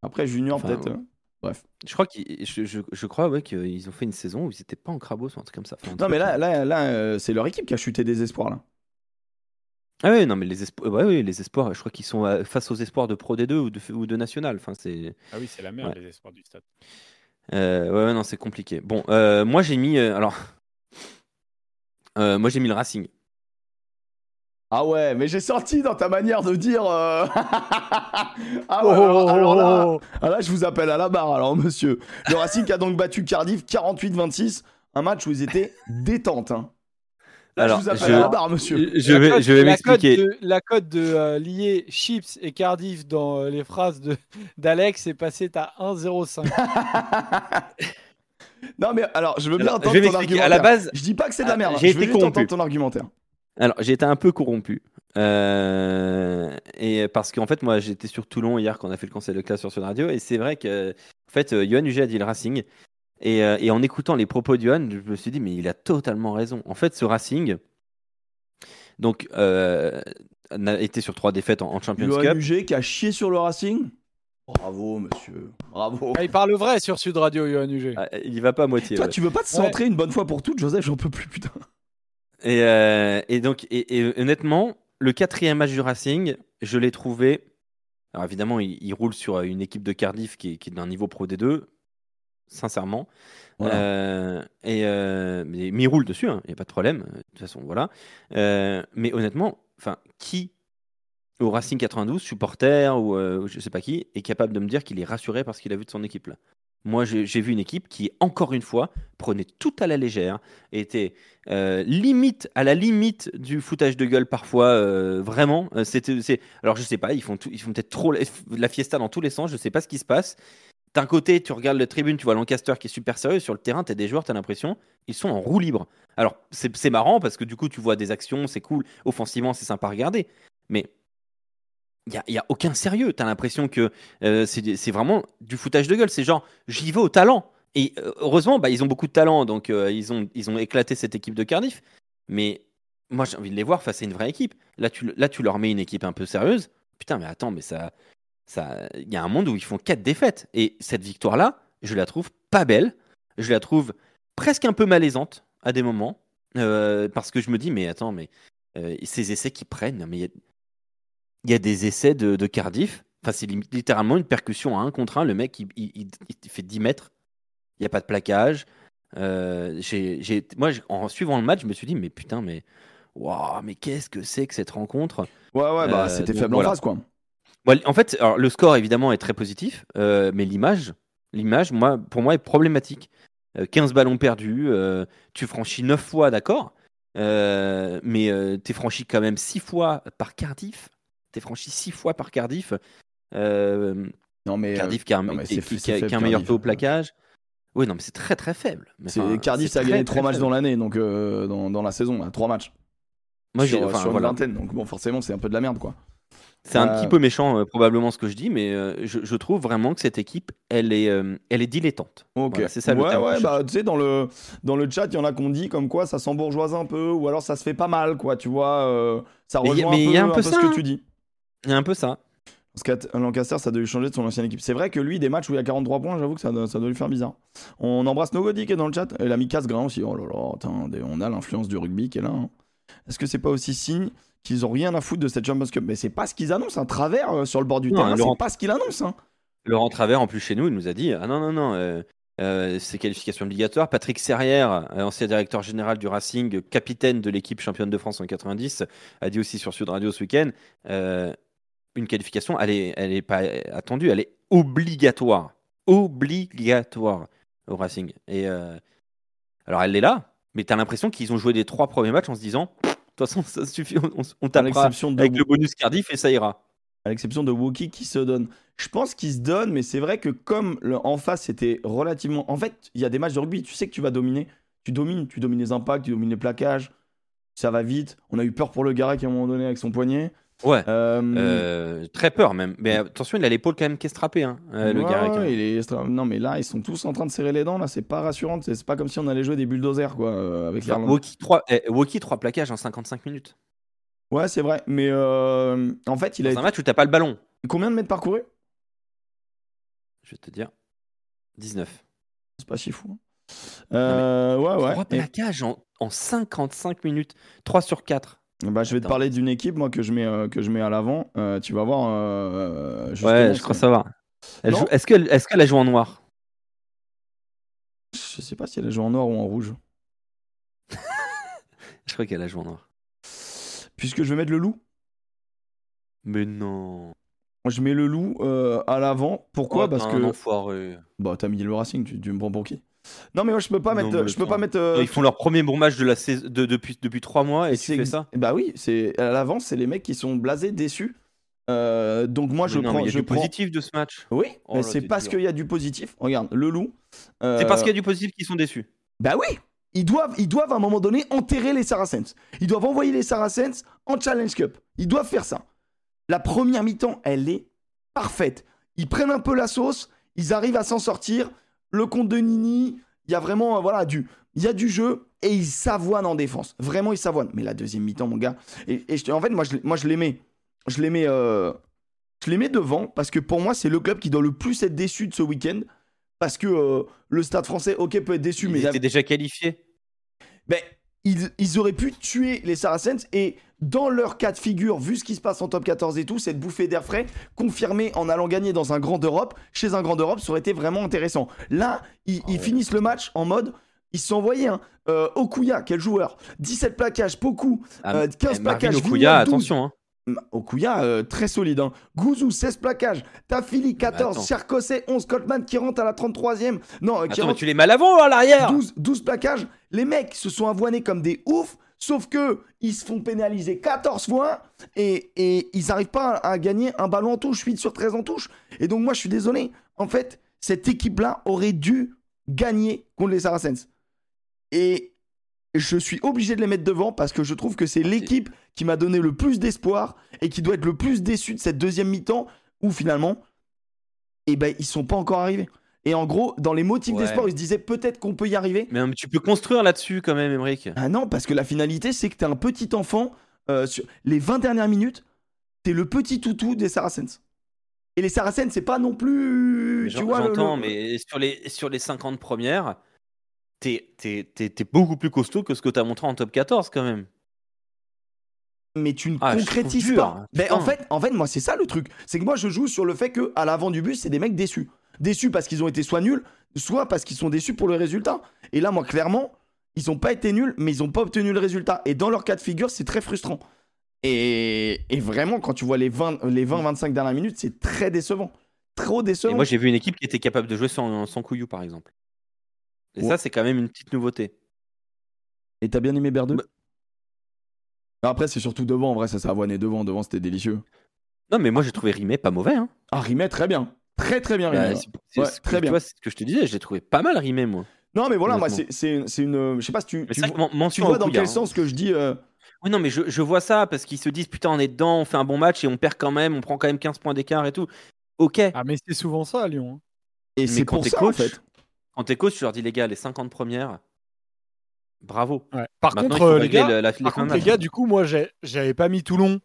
Après, junior, Enfin, peut-être. ouais. hein. Bref. Je crois qu'ils, je, je, je crois ouais, qu'ils ont fait une saison où ils étaient pas en crabos ou un truc comme ça. Enfin, Non, mais là, là, là c'est leur équipe qui a chuté des espoirs, là. Ah oui, non, mais les espoirs, ouais, ouais, les espoirs, je crois qu'ils sont euh, face aux espoirs de Pro D2 ou de, ou de National. Enfin, c'est. Ah oui, c'est la merde, Ouais. les espoirs du stade. Euh, ouais, ouais, non, c'est compliqué. Bon, euh, moi j'ai mis. euh, alors. Euh, moi j'ai mis le Racing. Ah ouais, mais j'ai senti dans ta manière de dire. euh, ah Oh, ouais, alors, alors là, ah là, je vous appelle à la barre, alors monsieur. Le Racing a donc battu Cardiff 48-26, un match où ils étaient détente. Hein. Là, Alors, je vous appelle je- à la barre, monsieur. Je La vais, cote- je vais m'expliquer. de- La cote de euh, lier Chips et Cardiff dans euh, les phrases de- d'Alex est passée à 1,05. non, mais alors, je veux bien Alors, entendre je vais ton argumentaire. À la base, Je dis pas que c'est de la Ah, merde, j'ai été corrompu. entendre ton argumentaire. Alors, j'ai été un peu corrompu. Euh, et parce qu'en fait, moi, j'étais sur Toulon hier quand on a fait le conseil de classe sur Sud Radio. Et c'est vrai que, en fait, Johan Huget a dit le Racing. Et, euh, et en écoutant les propos de Johan, je me suis dit, mais il a totalement raison. En fait, ce Racing, donc, euh, a été sur trois défaites en, en Champions Johan Cup. Huget qui a chié sur le Racing Bravo, monsieur. Bravo. Ah, il parle vrai sur Sud Radio, Johan Huget. Ah, il y va pas à moitié. Toi, ouais. tu veux pas te centrer une bonne fois pour toutes, Joseph J'en peux plus, putain. Et, euh, et donc, et, et honnêtement, le quatrième match du Racing, je l'ai trouvé. Alors évidemment, il, il roule sur une équipe de Cardiff qui est, qui est d'un niveau pro D2, sincèrement. Voilà. Euh, et euh, mais, roule dessus, il n'y a pas de problème. De toute façon, voilà. Euh, mais honnêtement, enfin, qui au Racing 92, supporter ou euh, je sais pas qui, est capable de me dire qu'il est rassuré parce qu'il a vu de son équipe là? Moi, j'ai vu une équipe qui, encore une fois, prenait tout à la légère, était euh, limite à la limite du foutage de gueule parfois, euh, vraiment. Euh, C'était, alors je sais pas, ils font tout, ils font peut-être trop la, la fiesta dans tous les sens. Je sais pas ce qui se passe. D'un côté, tu regardes le tribune, tu vois Lancaster qui est super sérieux. Sur le terrain, tu as des joueurs, tu as l'impression, ils sont en roue libre. Alors, c'est marrant parce que du coup, tu vois des actions, c'est cool. Offensivement, c'est sympa à regarder. Mais il n'y a, y aucun sérieux. Tu as l'impression que euh, c'est vraiment du foutage de gueule. C'est genre, j'y vais au talent. Et euh, heureusement, bah, ils ont beaucoup de talent. Donc, euh, ils, ont, ils ont éclaté cette équipe de Cardiff. Mais moi, j'ai envie de les voir face à une vraie équipe. Là, tu, là, tu leur mets une équipe un peu sérieuse. Putain, mais attends, mais ça. Il y a un monde où ils font quatre défaites. Et cette victoire-là, je la trouve pas belle. Je la trouve presque un peu malaisante à des moments. Euh, parce que je me dis, mais attends, mais euh, ces essais qu'ils prennent, mais il y a- il y, a des essais de, de Cardiff. Enfin, c'est littéralement une percussion à un contre un. Le mec, il, il- il- il fait 10 mètres. Il n'y a pas de plaquage. Euh, moi, en suivant le match, je me suis dit, mais putain, mais. Waouh, mais qu'est-ce que c'est que cette rencontre? Ouais, ouais, bah c'était faible voilà. en face, quoi. En fait, alors, le score, évidemment, est très positif, euh, mais l'image, l'image moi, pour moi, est problématique. Euh, 15 ballons perdus, euh, tu franchis 9 fois, d'accord, euh, mais tu es franchi quand même 6 fois par Cardiff. Tu es franchi 6 fois par Cardiff. Euh, Non, mais. Cardiff qui a un, qui- qui- qui a- faible, un meilleur taux au plaquage. Oui, non, mais c'est très très faible. Mais enfin, Cardiff, ça a gagné très 3 matchs faible. dans l'année, donc euh, dans, dans la saison, là, 3 matchs. Moi, j'ai, sur, enfin, sur voilà. donc bon, forcément, c'est un peu de la merde, quoi. C'est un Euh, petit peu méchant euh, probablement ce que je dis, mais euh, je, je trouve vraiment que cette équipe, elle est, euh, elle est dilettante. Ok. Voilà, c'est ça le ouais, terme ouais, bah, tu sais, dans le, dans le chat, il y en a qu'on dit comme quoi ça s'embourgeoise un peu, ou alors ça se fait pas mal, quoi, tu vois. euh, ça a- rejoint mais un, y peu, a un peu ce ça, que hein. tu dis. Il y a un peu ça. Parce Lancaster, ça doit lui changer de son ancienne équipe. C'est vrai que lui, des matchs où il y a 43 points, j'avoue que ça, doit- ça doit lui faire bizarre. On embrasse Nogodi qui est dans le chat. Et l'ami Casse-Grain aussi. Oh là là, attends, on a l'influence du rugby qui est là. hein. Est-ce que c'est pas aussi signe qu'ils ont rien à foutre de cette Champions Cup? Mais c'est pas ce qu'ils annoncent. Un travers euh, sur le bord du Non, terrain, Laurent- c'est pas ce qu'il annonce. Hein. Laurent Travers, en plus chez nous, il nous a dit Ah non, non, non, euh, euh, c'est qualification obligatoire. Patrick Serrière, euh, ancien directeur général du Racing, capitaine de l'équipe championne de France en 90, a dit aussi sur Sud Radio ce week-end euh, une qualification, elle est, elle est pas attendue, elle est obligatoire. Obligatoire au Racing. Et euh, alors, elle est là, mais tu as l'impression qu'ils ont joué les trois premiers matchs en se disant De toute façon, ça suffit, on, on tapera l'exception de, avec le bonus Cardiff et ça ira. à l'exception de Wookie qui se donne. Je pense qu'il se donne, mais c'est vrai que comme le, en face c'était relativement. En fait, il y a des matchs de rugby, tu sais que tu vas dominer. Tu domines, tu domines les impacts, tu domines les plaquages. Ça va vite. On a eu peur pour le Garec à un moment donné avec son poignet. Ouais. Euh, Euh, très peur même. Mais attention, il a l'épaule quand même qui est strappée, hein, euh, le ouais, Garec. ouais, il est Non, mais là, ils sont tous en train de serrer les dents. Là, c'est pas rassurant. C'est pas comme si on allait jouer des bulldozers, quoi, euh, avec. Woki 3, eh, Woki, 3 plaquages en 55 minutes. Ouais, c'est vrai. Mais euh, en fait, il a Dans un match où t'as pas le ballon. combien de mètres parcourus? Je vais te dire 19. C'est pas si fou. hein. Euh, ouais, ouais. 3 Et- plaquages en, en 55 minutes. 3 sur 4. Bah, je vais te parler d'une équipe, moi, que je mets, euh, que je mets à l'avant. Euh, tu vas voir. euh, Ouais, je crois savoir. Joue- Est-ce qu'elle est a joué en noir? Je sais pas si elle a joué en noir ou en rouge. Je crois qu'elle a joué en noir. Puisque je vais mettre le loup. Mais non. Je mets le loup euh, à l'avant. Pourquoi? Oh, Parce que. enfoiré. Bah, t'as mis le Racing, tu, tu me prends pour qui? Non, mais moi, je peux pas mettre. Je peux pas mettre. euh, Ils font leur premier bon match de la saison de, depuis, depuis 3 mois et c'est- ça? Bah oui, c'est à l'avant, c'est les mecs qui sont blasés, déçus. Euh, donc moi, je Mais non, prends. il y a je du prends- positif de ce match. Oui, Oh mais c'est parce qu'il y a du positif. Regarde, le loup. euh, C'est parce qu'il y a du positif qu'ils sont déçus. Bah oui ils doivent, ils doivent à un moment donné enterrer les Saracens. Ils doivent envoyer les Saracens en Challenge Cup. Ils doivent faire ça. La première mi-temps, elle est parfaite. Ils prennent un peu la sauce, ils arrivent à s'en sortir. Le compte de Nini, il y a vraiment euh, voilà, du, il y a du jeu et ils s'avoinent en défense. Vraiment, ils s'avoinent. Mais la deuxième mi-temps, mon gars. Et, et je- en fait, moi, je, moi, je mets. Je mets. euh, je mets devant parce que pour moi, c'est le club qui doit le plus être déçu de ce week-end. Parce que euh, le stade français, ok, peut être déçu, mais étaient déjà qualifiés. ben, ils, ils auraient pu tuer les Saracens et dans leur cas de figure, vu ce qui se passe en top 14 et tout, cette bouffée d'air frais, confirmée en allant gagner dans un grand Europe, chez un grand Europe, ça aurait été vraiment intéressant. Là, ils, ils finissent le match en mode, ils se sont envoyés, hein. Euh, Okuya, quel joueur 17 plaquages, Poku, Ah, euh, 15 eh, Marvin plaquages, Okuya, Vignon, 12. attention. Hein. Okuya, euh, très solide. Hein. Gouzou, 16 plaquages. Tafili, 14. attends. Cherkosset, 11. Coltman qui rentre à la 33e. Non, euh, qui Attends, mais rentre tu les mets à l'avant ou à l'arrière 12, 12 plaquages. Les mecs se sont avoinés comme des oufs, sauf que ils se font pénaliser 14 fois et, et ils n'arrivent pas à, à gagner un ballon en touche, 8 sur 13 en touche. Et donc, moi, je suis désolé. En fait, cette équipe-là aurait dû gagner contre les Saracens. Et je suis obligé de les mettre devant parce que je trouve que c'est l'équipe qui m'a donné le plus d'espoir et qui doit être le plus déçu de cette deuxième mi-temps où finalement, eh ben, ils sont pas encore arrivés. Et en gros, dans les motifs Ouais. d'espoir, ils se disaient peut-être qu'on peut y arriver. Mais tu peux construire là-dessus quand même, Emmerich. Ah non, parce que la finalité, c'est que t'es un petit enfant. euh, sur les 20 dernières minutes, t'es le petit toutou des Saracens. Et les Saracens, c'est pas non plus. Tu J'entends, mais sur les, sur les 50 premières, t'es beaucoup plus costaud que ce que t'as montré en top 14 quand même. mais tu ne Ah, concrétises pas. hein, Ben, putain. en, fait, en fait, moi, c'est ça le truc. C'est que moi, je joue sur le fait que à l'avant du bus, c'est des mecs déçus. Déçus parce qu'ils ont été soit nuls, soit parce qu'ils sont déçus pour le résultat. Et là, moi, clairement, ils n'ont pas été nuls, mais ils n'ont pas obtenu le résultat. Et dans leur cas de figure, c'est très frustrant. Et, et vraiment, quand tu vois les 20, les 20-25 dernières minutes, c'est très décevant. Trop Et décevant. moi, j'ai vu une équipe qui était capable de jouer sans, sans Couillou, par exemple. Et Ouais. ça, c'est quand même une petite nouveauté. Et t'as bien aimé Berdeux Bah- Après, c'est surtout devant. En vrai, ça s'est avoiné devant. Devant, c'était délicieux. Non, mais moi, j'ai trouvé Rimé pas mauvais. Hein. Ah, Rimet, très bien. Très très bien Bah, rimé. ouais. c'est- Ouais, que- très tu bien. vois, c'est ce que je te disais, je l'ai trouvé pas mal rimé, moi. Non, mais voilà, moi, c'est c'est- c'est une. Je sais pas si tu, tu vois, mention tu vois dans quel hein. sens que je dis. euh, Oui, non, mais je, je vois ça parce qu'ils se disent putain, on est dedans, on fait un bon match et on perd quand même, on prend quand même 15 points d'écart et tout. Ok. Ah, mais c'est souvent ça à Lyon. hein. Et c'est quand pour t'es ça, coach, en fait. Quand t'es coach, tu leur dis les gars, les 50 premières, bravo. Ouais. Par Maintenant, contre, euh, les gars, le- la- les par fins de contre, les match. gars, du coup, moi, j'ai- j'avais pas mis Toulon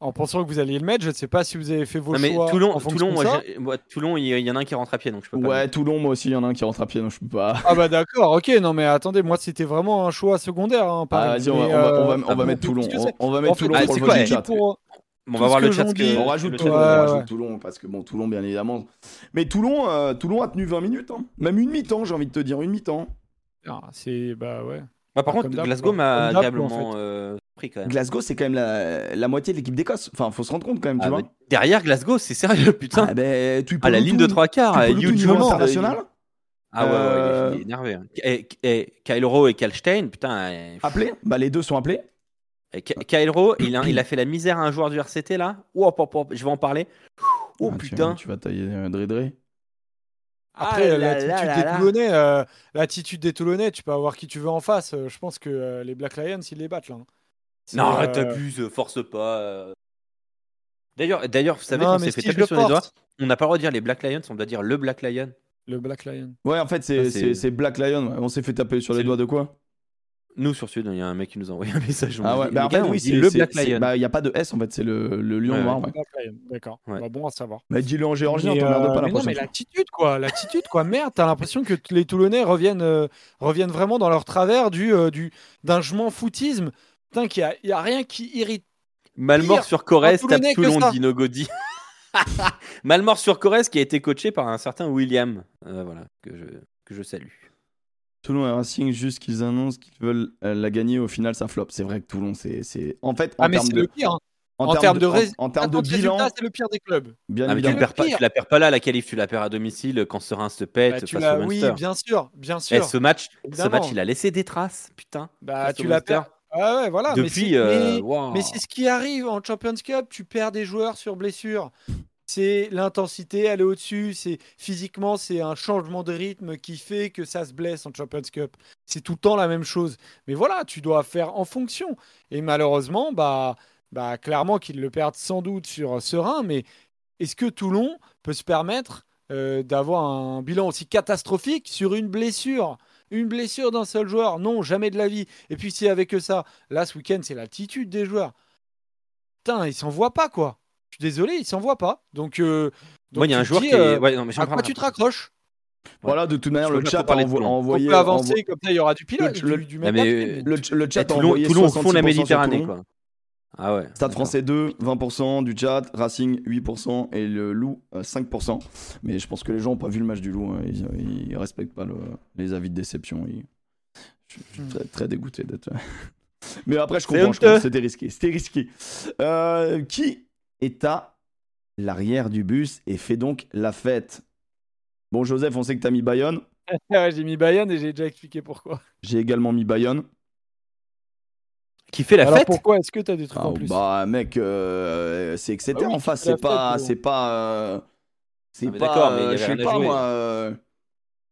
en pensant que vous alliez le mettre. Je ne sais pas si vous avez fait vos Non, mais choix. Toulon, en Toulon, moi, moi, Toulon, il y, en a un qui rentre à pied, donc je peux pas. Ouais, Toulon, moi aussi, il y en a un qui rentre à pied, donc je peux pas. Ah bah d'accord, ok, non mais attendez, moi c'était vraiment un choix secondaire. Hein, Ah, vas-y, on va, on va- on va- euh, on va ah, mettre bon, Toulon. On, va En mettre fait, Toulon ah, pour on va voir le chat. que- On rajoute Toulon, on Ouais, rajoute ouais. Parce que bon, Toulon, bien évidemment. Mais Toulon, euh, Toulon a tenu 20 minutes, hein. même une mi-temps, j'ai envie de te dire, une mi-temps. Ah, c'est bah ouais. Bah, par contre, Glasgow m'a en euh, pris quand même. Glasgow, c'est quand même la, la moitié de l'équipe d'Écosse. Enfin, faut se rendre compte quand même, tu Ah, vois. derrière Glasgow, c'est sérieux, putain. Ah, ben, tu à la ligne de trois quarts, Jones, euh, international. Ah ouais, ouais, il est- il est énervé. hein. Et, et Kyle Rowe et Kalstein, putain. euh, Appelé? Bah, les deux sont appelés. Rowe, il a, il a fait la misère à un joueur du RCT là. Oh, hop, hop, je vais en parler. Oh Ah, putain. Tu, vas tailler euh, Dre Dre. Après, Ah l'attitude des là. Toulonnais, euh, l'attitude des Toulonnais, tu peux avoir qui tu veux en face. euh, je pense que euh, les Black Lions, ils les battent là. hein. Non, euh, t'abuses, force pas. euh. D'ailleurs, d'ailleurs, vous savez non, qu'on s'est fait taper sur les doigts. On n'a pas le droit de dire les Black Lions, on doit dire le Black Lion. Le Black Lion. Ouais, en fait, c'est Ah, c'est- c'est- c'est Black Lion. On s'est fait taper sur les doigts de quoi? Nous sur Sud, il y a un mec qui nous a envoyé un message. on Ah ouais, bah en gars, fait, on oui, c'est le Black Lion. Bah, il n'y a pas de S en fait, c'est le, le lion Ouais, noir. ouais. D'accord. Ouais. Bah, bon à savoir. Bah, dis-le en géorgien, Mais, t'emmerdes euh, pas la mais l'attitude, quoi. L'attitude, quoi. Merde, t'as l'impression que t- les Toulonnais reviennent, euh, reviennent vraiment dans leur travers du, euh, du, d'un je m'en foutisme. Putain, qu'il y a, il y a rien qui irrite. Malmort sur Corrèze, tape Toulon, ça. dit Nogodi. Malmort sur Corrèze qui a été coaché par un certain William. Euh, voilà, que je, que je salue. Toulon et Racing, juste qu'ils annoncent qu'ils veulent euh, la gagner, au final ça flop. C'est vrai que Toulon, c'est. c'est- En fait, en Ah, mais c'est de, le pire. hein. en En termes termes de, en- rés- en termes de bilan, c'est le pire des clubs. bien Ah, mais tu, perds pas, pire. tu la perds pas là, la qualif, tu la perds à domicile quand Serein se pète Bah, tu face au oui, bien sûr, bien Eh, sûr. ce match, ce match, il a laissé des traces, putain. Bah, tu la perds. Ah ouais, voilà. mais Depuis, c'est- euh. Mais c'est ce qui arrive en Champions Cup, tu perds des joueurs sur blessure. C'est l'intensité, est au-dessus. C'est physiquement, c'est un changement de rythme qui fait que ça se blesse en Champions Cup. C'est tout le temps la même chose. Mais voilà, tu dois faire en fonction. Et malheureusement, bah, bah clairement qu'ils le perdent sans doute sur Serein. Mais est-ce que Toulon peut se permettre euh, d'avoir un bilan aussi catastrophique sur une blessure? Une blessure d'un seul joueur, non, jamais de la vie. Et puis c'est avec ça. Là, ce week-end, c'est l'attitude des joueurs. Putain, ils s'en voient pas, quoi. Je suis désolé, ils s'en voient pas. Donc, euh, donc Moi, il y a un joueur dis, qui est. euh, Ouais, non, mais à quoi tu te raccroches Voilà, de toute manière, le chat pas a envo- On envoyé. peut avancer, envo- comme ça, il y aura du pilote. le- du, du même mais. Le, le chat Eh, a envoyé Toulon fond de la 66% sur Méditerranée, quoi. Ah ouais. Stade français 2, 20% du chat, Racing 8% et le Loup euh, 5%. Mais je pense que les gens n'ont pas vu le match du Loup, hein. ils, ils respectent pas le- les avis de déception. Ils- Je suis très, très dégoûté d'être. Mais après, je comprends, c'était risqué. C'était risqué. Euh, qui est à l'arrière du bus et fait donc la fête Bon, Joseph, on sait que t'as mis Bayonne. Ouais, j'ai mis Bayern et j'ai déjà expliqué pourquoi. J'ai également mis Bayonne. Qui fait la Alors fête? pourquoi est-ce que tu as des trucs Ah, en plus? bah, mec, euh, c'est Ah oui, en face. C'est pas, c'est pas, euh, c'est Ah, pas, je sais pas moi. euh,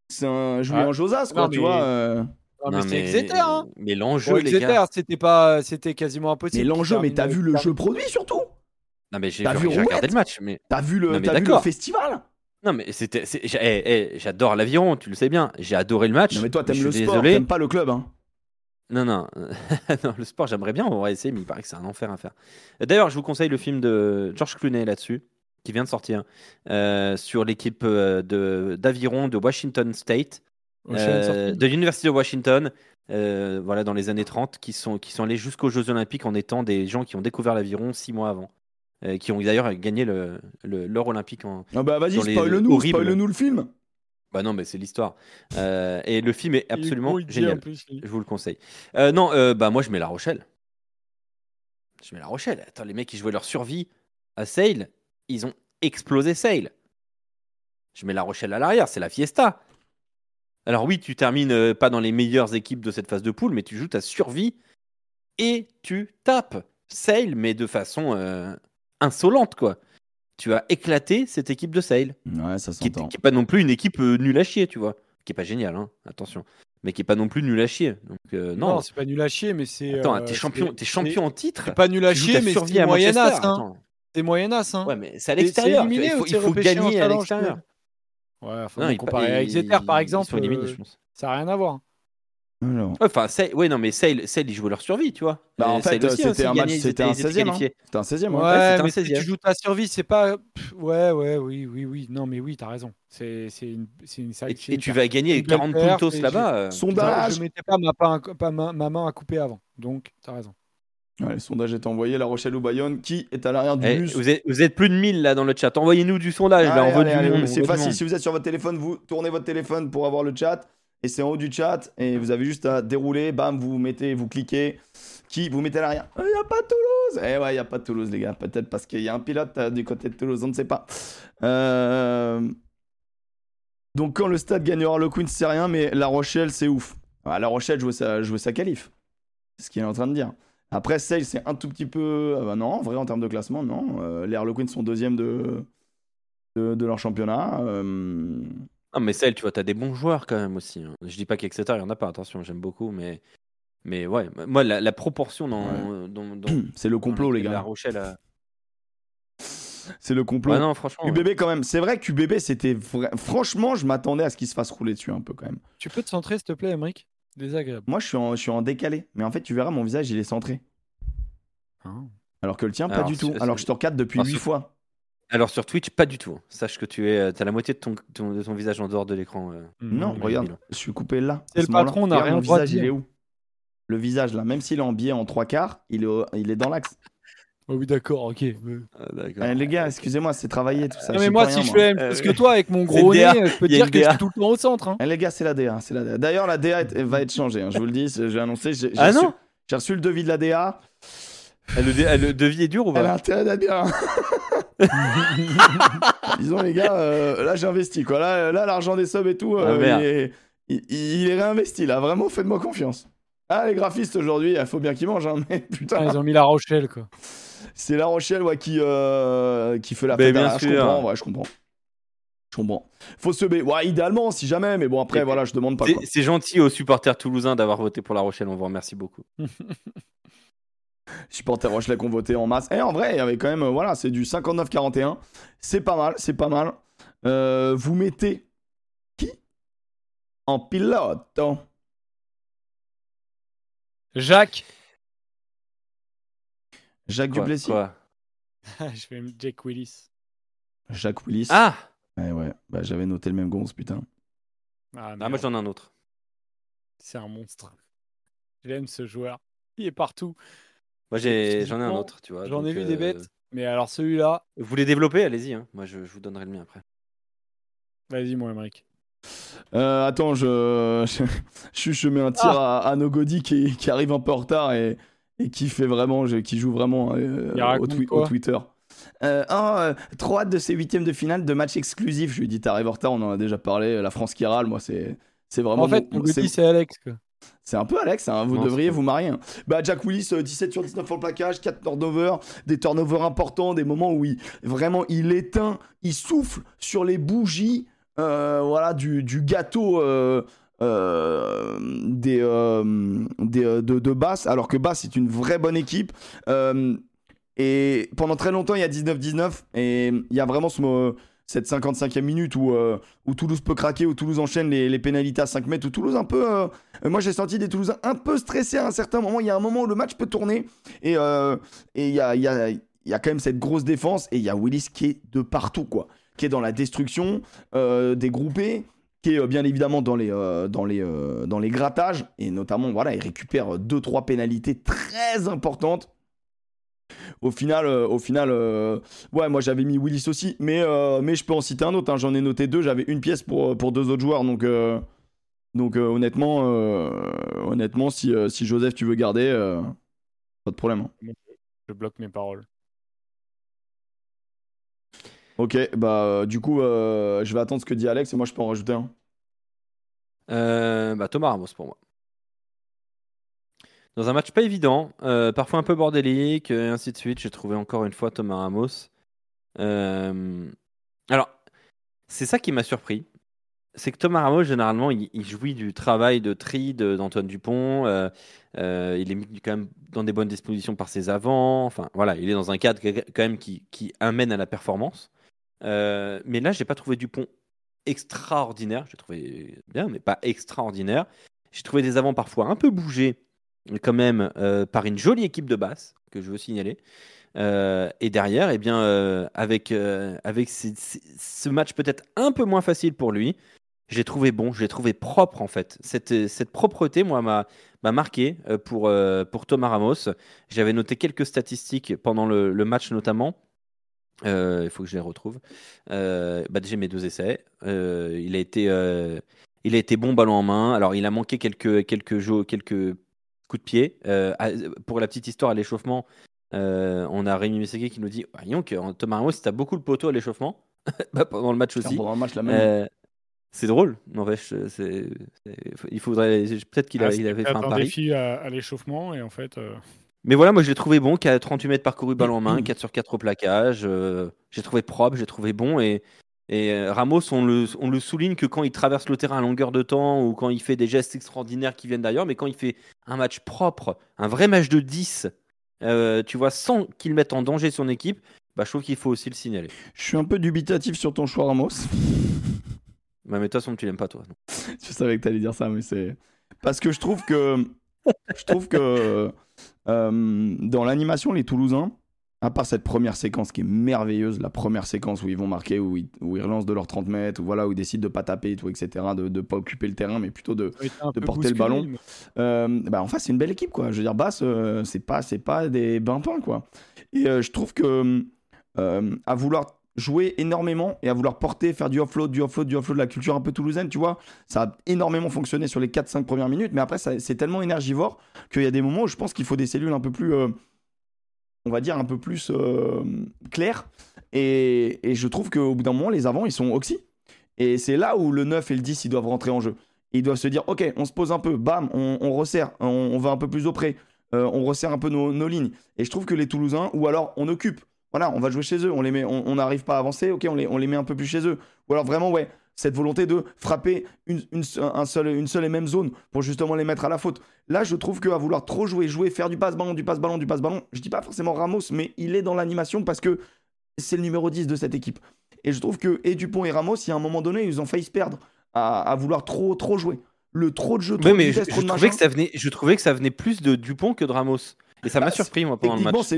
c'est un jouer Ah. en Josas, quoi, Non, tu mais- vois. euh. Non, mais Non, c'est Exeter, hein. Mais l'enjeu, Bon, les Exeter, gars. c'était pas, c'était quasiment impossible. Mais l'enjeu, mais t'as vu le jeu produit surtout. Non, mais j'ai T'as j'ai vu regardé le match. Mais T'as vu le, Non, vu festival. non, mais c'était. eh, eh, J'adore l'aviron, tu le sais bien. J'ai adoré le match. Non, mais toi, t'aimes le sport, t'aimes pas le club, hein. Non, non, non, le sport, j'aimerais bien, on va essayer, mais il paraît que c'est un enfer à faire. D'ailleurs, je vous conseille le film de George Clooney là-dessus, qui vient de sortir, euh, sur l'équipe euh, de- d'aviron de Washington State, euh, de l'Université de Washington, euh, voilà, dans les années 30, qui sont, qui sont allés jusqu'aux Jeux Olympiques en étant des gens qui ont découvert l'aviron six mois avant, euh, qui ont d'ailleurs gagné le- le- l'or olympique en, Ah bah vas-y, spoil-nous, spoil-nous le film. Bah non, mais c'est l'histoire. Euh, et le film est absolument génial. en plus, lui. Je vous le conseille. Euh, non, euh, bah moi je mets La Rochelle. Je mets La Rochelle. Attends, les mecs qui jouaient leur survie à Sale, ils ont explosé Sale. Je mets La Rochelle à l'arrière, c'est la fiesta. Alors oui, tu termines pas dans les meilleures équipes de cette phase de poule, mais tu joues ta survie et tu tapes Sale, mais de façon euh, insolente, quoi. tu as éclaté cette équipe de Sale, Ouais, ça qui s'entend. n'est pas non plus une équipe euh, nulle à chier, tu vois. Qui est pas géniale, hein, attention. Mais qui est pas non plus nulle à chier. Donc, euh, non. Non, c'est pas nul à chier, mais c'est. Attends, euh, t'es champion, champion en titre. C'est pas nul à chier, mais survie c'est à moyenasse. Manchester, Hein. C'est moyenasse. Hein. Ouais, mais c'est à l'extérieur. Il faut, il c'est faut gagner à l'extérieur. Ouais, faut Non, bon, il- avec Exeter, par ils exemple, sont éliminés, euh, je pense. ça n'a rien à voir. Alors. Enfin, Sale- ouais, non, mais Sale, Sale, ils jouaient leur survie, tu vois. Bah, en fait, c'était un match, c'était un ils étaient 16e. hein. qualifiés. C'était un 16e. Ouais, ouais. c'était un mais si 16e. tu joues ta survie, c'est pas. Ouais, ouais, oui, oui, oui. Non, mais oui, t'as raison. C'est c'est une, c'est une, Et, c'est et tu vas gagner une belle 40 perf, puntos là-bas. euh. Sondage. Je mettais pas ma, pas ma, ma main à couper avant. Donc, t'as raison. Ouais, le sondage est envoyé. La Rochelle ou Bayonne, qui est à l'arrière du Eh, bus vous, êtes, vous êtes plus de 1000 là dans le chat. Envoyez-nous du sondage. là, Allez, on veut C'est facile. Si vous êtes sur votre téléphone, vous tournez votre téléphone pour avoir le chat. Et c'est en haut du chat. Et vous avez juste à dérouler. Bam, vous mettez, vous cliquez. Qui Vous mettez à l'arrière. Il n'y a pas Toulouse. Eh ouais, il n'y a pas Toulouse, les gars. Peut-être parce qu'il y a un pilote euh, du côté de Toulouse. On ne sait pas. Euh, Donc, quand le stade gagnera le c'est rien. Mais La Rochelle, c'est ouf. Ah, la Rochelle jouait sa, jouait qualif. C'est ce qu'il est en train de dire. Après, Sale, c'est un tout petit peu. ah bah non, en vrai, en termes de classement, non. Les Harlequins sont deuxième de, de, de leur championnat. Non, mais Sale, tu vois, t'as des bons joueurs quand même aussi. hein. Je dis pas qu'Exeter, il y en a pas. Attention, j'aime beaucoup, mais. Mais ouais, moi, la, la proportion dans. dans, dans- c'est le complot, dans les La gars. Rochelle. a- C'est le complot. Ouais, non, franchement. ouais. Quand même. C'est vrai que QBB, c'était. vra- Franchement, je m'attendais à ce qu'il se fasse rouler dessus un peu, quand même. Tu peux te centrer, s'il te plaît, Emmerich Désagréable. Moi, je suis, en, je suis en décalé. Mais en fait, tu verras, mon visage, il est centré. Hein. Alors que le tien, pas Alors, du tout. c'est- Alors que je te recadre depuis Alors, 8 c'est- fois. Alors sur Twitch, pas du tout. Sache que tu es, euh, as la moitié de ton, ton- de ton visage en dehors de l'écran. euh. Non, regarde, je suis coupé là. C'est à le patron, on n'a rien le visage, il est où? Le visage, là. Même s'il est en biais en trois quarts, il est, au- il est dans l'axe. Oh oui, d'accord, ok. Euh, Ah, d'accord. Eh, les gars, excusez-moi, c'est travaillé tout ça. Non, mais moi, si rien, je fais Euh, que toi avec mon gros nez, je peux dire que je suis tout le temps au centre. hein. Eh, les gars, c'est la DA. C'est la DA. D'ailleurs, la DA est- va être changée. hein, je vous le dis, je vais annoncer. J'ai j'ai Ah reçu, non? j'ai reçu le devis de la DA. Le, dé- le devis est dur ou Elle a pas? intérêt d'être bien. Disons, les gars, euh, là, j'ai investi. Quoi. Là, là l'argent des subs et tout, euh, Ah, merde. il, est, il- il est réinvesti. Là, vraiment, faites-moi confiance. Ah, les graphistes aujourd'hui, il faut bien qu'ils mangent. hein, mais Ah, putain, ils ont mis la Rochelle, quoi. c'est La Rochelle ouais, qui, euh, qui fait la Mais fête. bien. Je sûr. ouais, je comprends. Je comprends. Faut se b. Ouais, idéalement, si jamais, mais bon, après, Et- voilà, je demande pas. C'est gentil aux supporters toulousains d'avoir voté pour La Rochelle. On vous remercie beaucoup. supporters Rochelet qui ont voté en masse. Et en vrai, il y avait quand même, euh, voilà, c'est du 59-41. C'est pas mal, c'est pas mal. Euh, vous mettez qui en pilote? Jacques. Jacques Quoi, Duplessis quoi? Je vais Jake Willis. Jacques Willis. Ah, Ouais, ouais, bah, j'avais noté le même gonze, putain. Ah, Ah, moi j'en ai un autre. C'est un monstre. J'aime ce joueur. Il est partout. Moi j'ai- j'en ai un autre, tu vois. J'en ai vu des euh, bêtes. Mais alors celui-là, Vous voulez développer Allez-y. hein. Moi je, je vous donnerai le mien après. vas-y, mon Emmerich. Euh, attends, je... je, je mets un tir à, à Nogodi qui, qui arrive un peu en retard et, et qui fait vraiment, je- qui joue vraiment euh, au, twi- Twitter. Euh, oh, euh, trop hâte de ces huitièmes de finale de match exclusif. Je lui ai dit, t'arrives en retard, on en a déjà parlé. La France qui râle, moi, c'est, c'est vraiment. En fait, mon- c'est- Alex. Quoi. C'est un peu Alex, hein, vous Non, devriez vous marier. hein. Bah, Jack Willis, euh, 17 sur 19 en plaquage, 4 turnovers, des turnovers importants, des moments où il, vraiment il éteint, il souffle sur les bougies euh, voilà, du, du gâteau euh, euh, des, euh, des, euh, de, de Bass, alors que Bass est une vraie bonne équipe. Euh, et pendant très longtemps, il y a 19-19, et il y a vraiment ce, cette 55e minute où, euh, où Toulouse peut craquer, où Toulouse enchaîne les, pénalités à 5 mètres, où Toulouse un peu... euh, moi, j'ai senti des Toulousains un peu stressés à un certain moment. Il y a un moment où le match peut tourner. Et euh, il y, a, quand même cette grosse défense. Et il y a Willis qui est de partout, quoi. Qui est dans la destruction des groupés. Qui est bien évidemment dans les, dans les grattages. Et notamment, voilà, il récupère 2-3 pénalités très importantes. Au final, euh, au final euh, ouais, moi j'avais mis Willis aussi, mais, euh, mais je peux en citer un autre. hein. J'en ai noté deux. J'avais une pièce pour, pour deux autres joueurs. Donc, euh, donc euh, honnêtement, euh, honnêtement si, euh, si Joseph tu veux garder, euh, pas de problème. hein. Je bloque mes paroles. Ok, bah du coup, euh, je vais attendre ce que dit Alex et moi je peux en rajouter un. Euh, bah, Thomas Ramos pour moi. Dans un match pas évident, euh, parfois un peu bordélique, et ainsi de suite, j'ai trouvé encore une fois Thomas Ramos Euh, alors, c'est ça qui m'a surpris. C'est que Thomas Ramos, généralement, il, jouit du travail de tri d'Antoine Dupont. Euh, euh, il est mis quand même dans des bonnes dispositions par ses avants. Enfin, voilà, il est dans un cadre quand même qui, qui amène à la performance. mais là, j'ai pas trouvé Dupont extraordinaire. J'ai trouvé bien, mais pas extraordinaire. J'ai trouvé des avants parfois un peu bougés, quand même, par une jolie équipe de basse que je veux signaler. Euh, et derrière, eh bien, euh, avec, euh, avec ce match peut-être un peu moins facile pour lui, j'ai trouvé bon, j'ai trouvé propre en fait. Cette, cette propreté, moi, m'a, marqué pour, pour Thomas Ramos. J'avais noté quelques statistiques pendant le, match notamment. Il faut que je les retrouve. bah déjà mes deux essais. il a été, il a été bon ballon en main. Alors il a manqué quelques quelques jeux, quelques de pied. pour la petite histoire à l'échauffement, euh, on a Rémi Messeke qui nous dit Voyons que Thomas Ramos, t'as beaucoup le poteau à l'échauffement. bah, pendant le match aussi. Pendant le match, la même. Euh, c'est drôle, n'empêche. Il faudrait. Peut-être qu'il ah, avait fait un, un défi à, l'échauffement et en fait. Euh, Mais voilà, moi je l'ai trouvé bon, qui a 38 mètres parcourus balle en main, 4 sur 4 au plaquage. j'ai trouvé propre, j'ai trouvé bon. Et, et Ramos, on le, on le, souligne que quand il traverse le terrain à longueur de temps ou quand il fait des gestes extraordinaires qui viennent d'ailleurs, mais quand il fait un match propre, un vrai match de 10 euh, tu vois, sans qu'il mette en danger son équipe, bah, je trouve qu'il faut aussi le signaler. Je suis un peu dubitatif sur ton choix, Ramos. Bah, mais de toute façon, tu l'aimes pas, toi. je savais que tu allais dire ça, mais c'est. Parce que je trouve que. je trouve que. Euh, dans l'animation, les Toulousains, à part cette première séquence qui est merveilleuse, la première séquence où ils vont marquer, où ils, où ils relancent de leurs 30 mètres, où, voilà, où ils décident de pas taper, tout, etc., de ne pas occuper le terrain, mais plutôt de, de porter le ballon. Euh, bah, en fait, c'est une belle équipe, quoi. Je veux dire, Basse, euh, c'est pas, c'est pas des bintins, quoi. Et euh, je trouve que à vouloir jouer énormément et à vouloir porter, faire du offload, du offload, du offload, la culture un peu toulousaine, tu vois, ça a énormément fonctionné sur les 4-5 premières minutes, mais après, c'est tellement énergivore qu'il y a des moments où je pense qu'il faut des cellules un peu plus on va dire, un peu plus euh, clair. Et, je trouve qu'au bout d'un moment, les avants, ils sont oxy. Et c'est là où le 9 et le 10, ils doivent rentrer en jeu. Ils doivent se dire, ok, on se pose un peu, bam, on, resserre, on, va un peu plus auprès, euh, on resserre un peu nos, lignes. Et je trouve que les Toulousains, ou alors on occupe, voilà, on va jouer chez eux, on les met, on n'arrive pas à avancer, ok, on les, on les met un peu plus chez eux. Ou alors vraiment, ouais, cette volonté de frapper une, une, un seul, une seule et même zone pour justement les mettre à la faute. Là, je trouve qu'à vouloir trop jouer, jouer, faire du passe-ballon, du passe-ballon, du passe-ballon, je dis pas forcément Ramos, mais il est dans l'animation parce que c'est le numéro 10 de cette équipe. Et je trouve que et Dupont et Ramos, il y a un moment donné, ils ont failli se perdre à, vouloir trop, trop jouer. Le trop de jeu, trop mais je, trouvais que ça venait, je trouvais que ça venait plus de Dupont que de Ramos. Et ça m'a bah, surpris, moi, pendant le match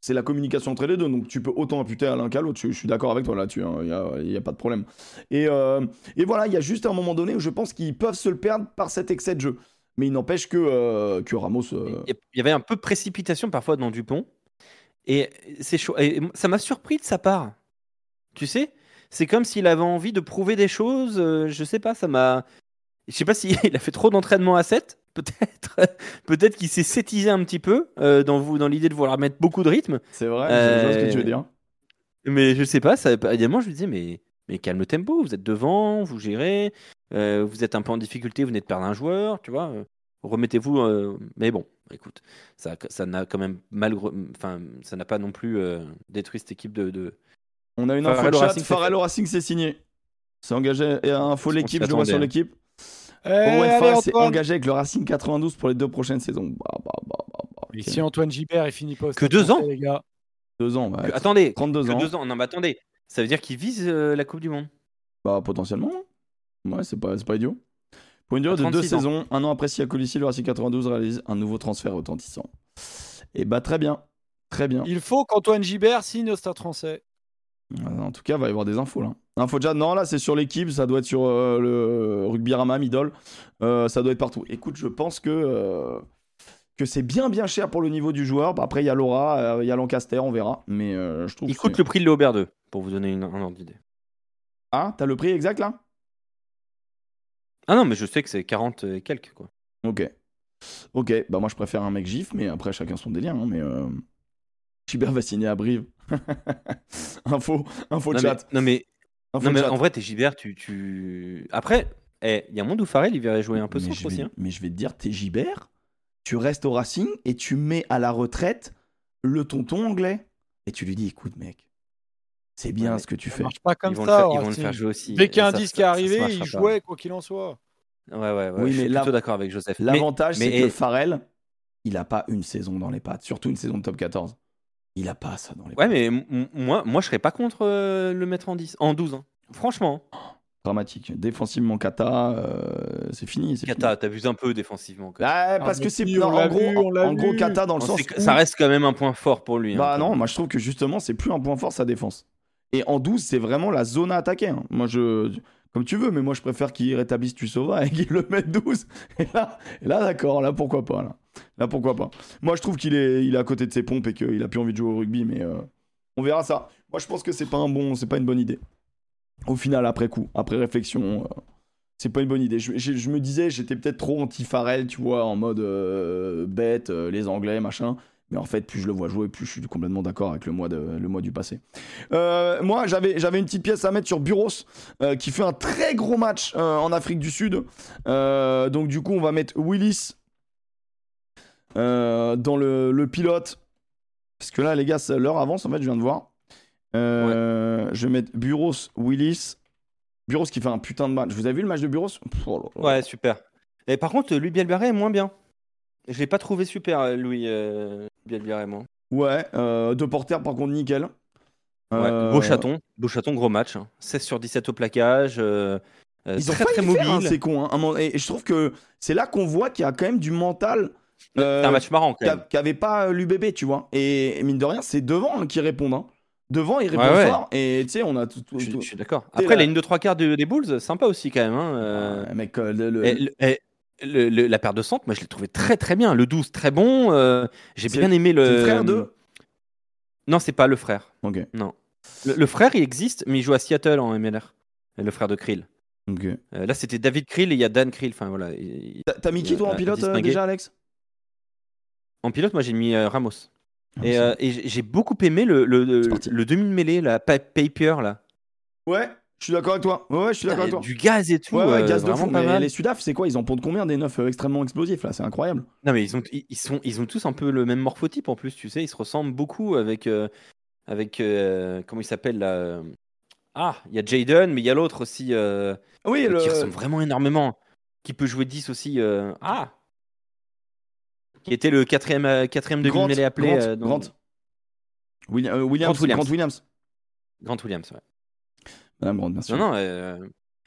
c'est la communication entre les deux. Donc tu peux autant imputer à l'un qu'à l'autre. Je, suis d'accord avec toi là-dessus. Il hein. n'y a, pas de problème. Et, euh, et voilà, il y a juste un moment donné où je pense qu'ils peuvent se le perdre par cet excès de jeu. Mais il n'empêche que, euh, que Ramos. Euh, il y avait un peu de précipitation parfois dans Dupont. Et, c'est chaud. et ça m'a surpris de sa part. Tu sais C'est comme s'il avait envie de prouver des choses. je sais pas, ça m'a. Je sais pas s'il a fait trop d'entraînement à 7 peut-être peut-être qu'il s'est sétisé un petit peu euh, dans, vous, dans l'idée de vouloir mettre beaucoup de rythme. C'est vrai, je vois ce que tu veux dire. Euh, mais je sais pas, ça, évidemment, je me disais, mais, mais calme le tempo, vous êtes devant, vous gérez, euh, vous êtes un peu en difficulté, vous venez de perdre un joueur, tu vois. Remettez-vous, mais bon, écoute, ça, ça n'a quand même mal, enfin, ça n'a pas non plus détruit cette équipe de. On a une info Farrell Racing s'est signé. C'est engagé, et info l'équipe, je vois sur l'équipe. Euh, s'est engagé avec le Racing 92 pour les deux prochaines saisons. Bah, bah, bah, bah Et si Antoine Gibert est fini poste Que deux ans les gars Deux ans, ouais. attendez, 32 ans. Deux ans. Non, mais attendez, ça veut dire qu'il vise euh, la Coupe du Monde Bah, potentiellement. Ouais, c'est pas, pas idiot. Pour une durée de deux saisons, un an après Sia Colissi, le Racing 92 réalise un nouveau transfert retentissant. Et bah, très bien. Très bien. Il faut qu'Antoine Gibert signe au Stade français. En tout cas, il va y avoir des infos là. Info déjà, non, là c'est sur l'équipe, ça doit être sur euh, le Rugby Rama, Midol, euh, ça doit être partout. Écoute, je pense que, euh, que c'est bien bien cher pour le niveau du joueur. Bah, après, il y a Laura, il y a Lancaster, on verra. Mais je trouve Il coûte le prix de l'Aubert 2, pour vous donner une, un ordre d'idée. Ah, t'as le prix exact là? Ah non, mais je sais que c'est 40 et quelques quoi. Ok. Ok, bah moi je préfère un mec gif, mais après chacun son délire. Hein, mais Gilbert va signer à Brive. info, info chat. non mais, non, mais en vrai, t'es Gilbert, tu, tu... Après, il y a un monde où Farrell, il verrait jouer un peu centre aussi. Hein. Mais je vais te dire, t'es Gilbert, tu restes au Racing et tu mets à la retraite le tonton anglais. Et tu lui dis, écoute mec, C'est bien ce que tu Ça fais. marche pas comme ils vont, ça. le, faire, ils vont le faire jouer aussi. Dès qu'il y a Et un ça, 10 ça- qui est ça arrivé, marchera il pas. jouait quoi qu'il en soit. Ouais, ouais, ouais. Oui, je mais suis plutôt d'accord avec Joseph. Mais- L'avantage, c'est mais- que Farrell, il a pas une saison dans les pattes, surtout une saison de top 14. Il a pas ça dans les Ouais, mais moi, moi, je serais pas contre euh, le mettre en 10, en 12. hein. Franchement, Dramatique. Défensivement, Kata, euh, c'est fini. c'est Kata, t'abuses un peu défensivement. quand même. fini. Ah, parce que c'est on en gros, vu, en gros. Kata dans le On sens sait que où- Ça reste quand même un point fort pour lui. hein, Bah non, moi je trouve que justement c'est plus un point fort sa défense. Et en 12, c'est vraiment la zone à attaquer. hein. Moi je comme tu veux, mais moi je préfère qu'il rétablisse Tussova et qu'il le mette 12. Et là, là d'accord, là pourquoi pas là. Là pourquoi pas. Moi je trouve qu'il est à côté de ses pompes et qu'il a plus envie de jouer au rugby mais euh, on verra ça. Moi je pense que c'est pas un bon c'est pas une bonne idée. Au final après coup, après réflexion euh, c'est pas une bonne idée. Je, me disais, j'étais peut-être trop anti-Farrell, tu vois, en mode euh, bête, les Anglais, machin. Mais en fait, plus je le vois jouer, plus je suis complètement d'accord avec le mois, de, le mois du passé. Euh, moi, j'avais, j'avais une petite pièce à mettre sur Buros, euh, qui fait un très gros match euh, en Afrique du Sud. Donc, du coup, on va mettre Willis dans le, le pilote. Parce que là, les gars, l'heure avance, en fait, je viens de voir. Je vais mettre Buros, Willis. Buros qui fait un putain de match. Vous avez vu le match de Buros? Pff, oh là là. Ouais, super. Et par contre, Louis Bielbarré est moins bien. Je l'ai pas trouvé super, euh, Louis euh, Bielbarré, moi. Ouais, euh, deux porteurs par contre nickel. Ouais, Euh, Beau chaton, beau chaton, gros match. hein. 16 sur 17 au plaquage. Ils ont très failli très hein, mobile. c'est con. hein, un moment- et, je trouve que c'est là qu'on voit qu'il y a quand même du mental C'est euh, un match marrant quand qu'a- même. qu'avait pas l'UBB, tu vois. Et, mine de rien, c'est devant hein, qui répondent. hein. Devant, ils répondent Ouais, ouais. fort. Et tu sais, on a tout. tout- Je, suis- tout- je suis d'accord. Après, la ligne de 3 quarts de- des Bulls, sympa aussi quand même. hein, euh. Ouais, mec, le- le- Et le- et le- le- la paire de centre, moi je l'ai trouvé très très bien. Le 12, très bon. euh, J'ai bien aimé le. le frère de? Non, c'est pas le frère. Ok, Le, le frère, il existe, mais il joue à Seattle en MLR. Le frère de Krill. Euh, là, c'était David Krill et il y a Dan Krill. Enfin voilà. il- T'as- mis qui toi en pilote euh, déjà, Alex? En pilote, moi j'ai mis euh, Ramos. Ah, Et, euh, j'ai beaucoup aimé le, le, le, demi-mêlée, la pa- Papier là. Ouais, je suis d'accord avec toi. Ouais, je suis d'accord avec toi. Du gaz et tout. Ouais, ouais, euh, gaz de fou. pas Mais mal. les Sudaf, c'est quoi? Ils en pondent combien des neufs euh, extrêmement explosifs là? C'est incroyable. Non mais ils ont ils, sont ils ont tous un peu le même morphotype en plus, tu sais, ils se ressemblent beaucoup avec euh, avec euh, comment il s'appelle là Ah, il y a Jaden, mais il y a l'autre aussi euh, Oui, le. qui ressemble vraiment énormément, qui peut jouer 10 aussi. Ah, qui était le quatrième quatrième Grant, demi-mêlée appelé Grant, dans- Grant. William- Williams, Grant Williams. Grant Williams. Grant Williams. Ouais. Madame Grant, bien sûr. Non non, euh,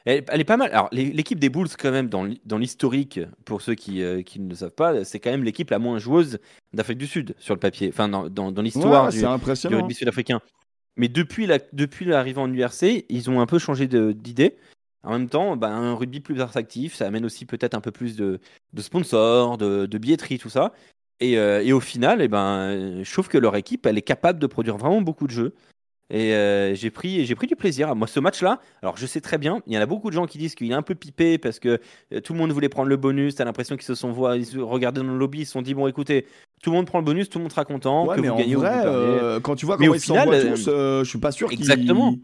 elle, elle est pas mal. Alors l'é- l'équipe des Bulls quand même dans l'hi- dans l'historique pour ceux qui euh, qui ne le savent pas, c'est quand même l'équipe la moins joueuse d'Afrique du Sud sur le papier. Enfin dans dans, dans l'histoire Ouais, du, rugby sud-africain. Mais depuis la depuis l'arrivée en URC, ils ont un peu changé de- d'idée. En même temps, bah, un rugby plus attractif, ça amène aussi peut-être un peu plus de, de sponsors, de, de billetterie, tout ça. Et, euh, et au final, eh ben, je trouve que leur équipe, elle est capable de produire vraiment beaucoup de jeux. Et euh, j'ai pris, j'ai pris du plaisir. Moi, ce match-là, alors je sais très bien, il y en a beaucoup de gens qui disent qu'il est un peu pipé parce que euh, tout le monde voulait prendre le bonus. T'as l'impression qu'ils se sont ils se regardaient dans le lobby, ils se sont dit bon, écoutez, tout le monde prend le bonus, tout le monde sera content, Ouais, que mais vous en gagnez ou vrai, vous euh, quand tu vois Mais comment au ils final, tous, je suis pas sûr. Exactement.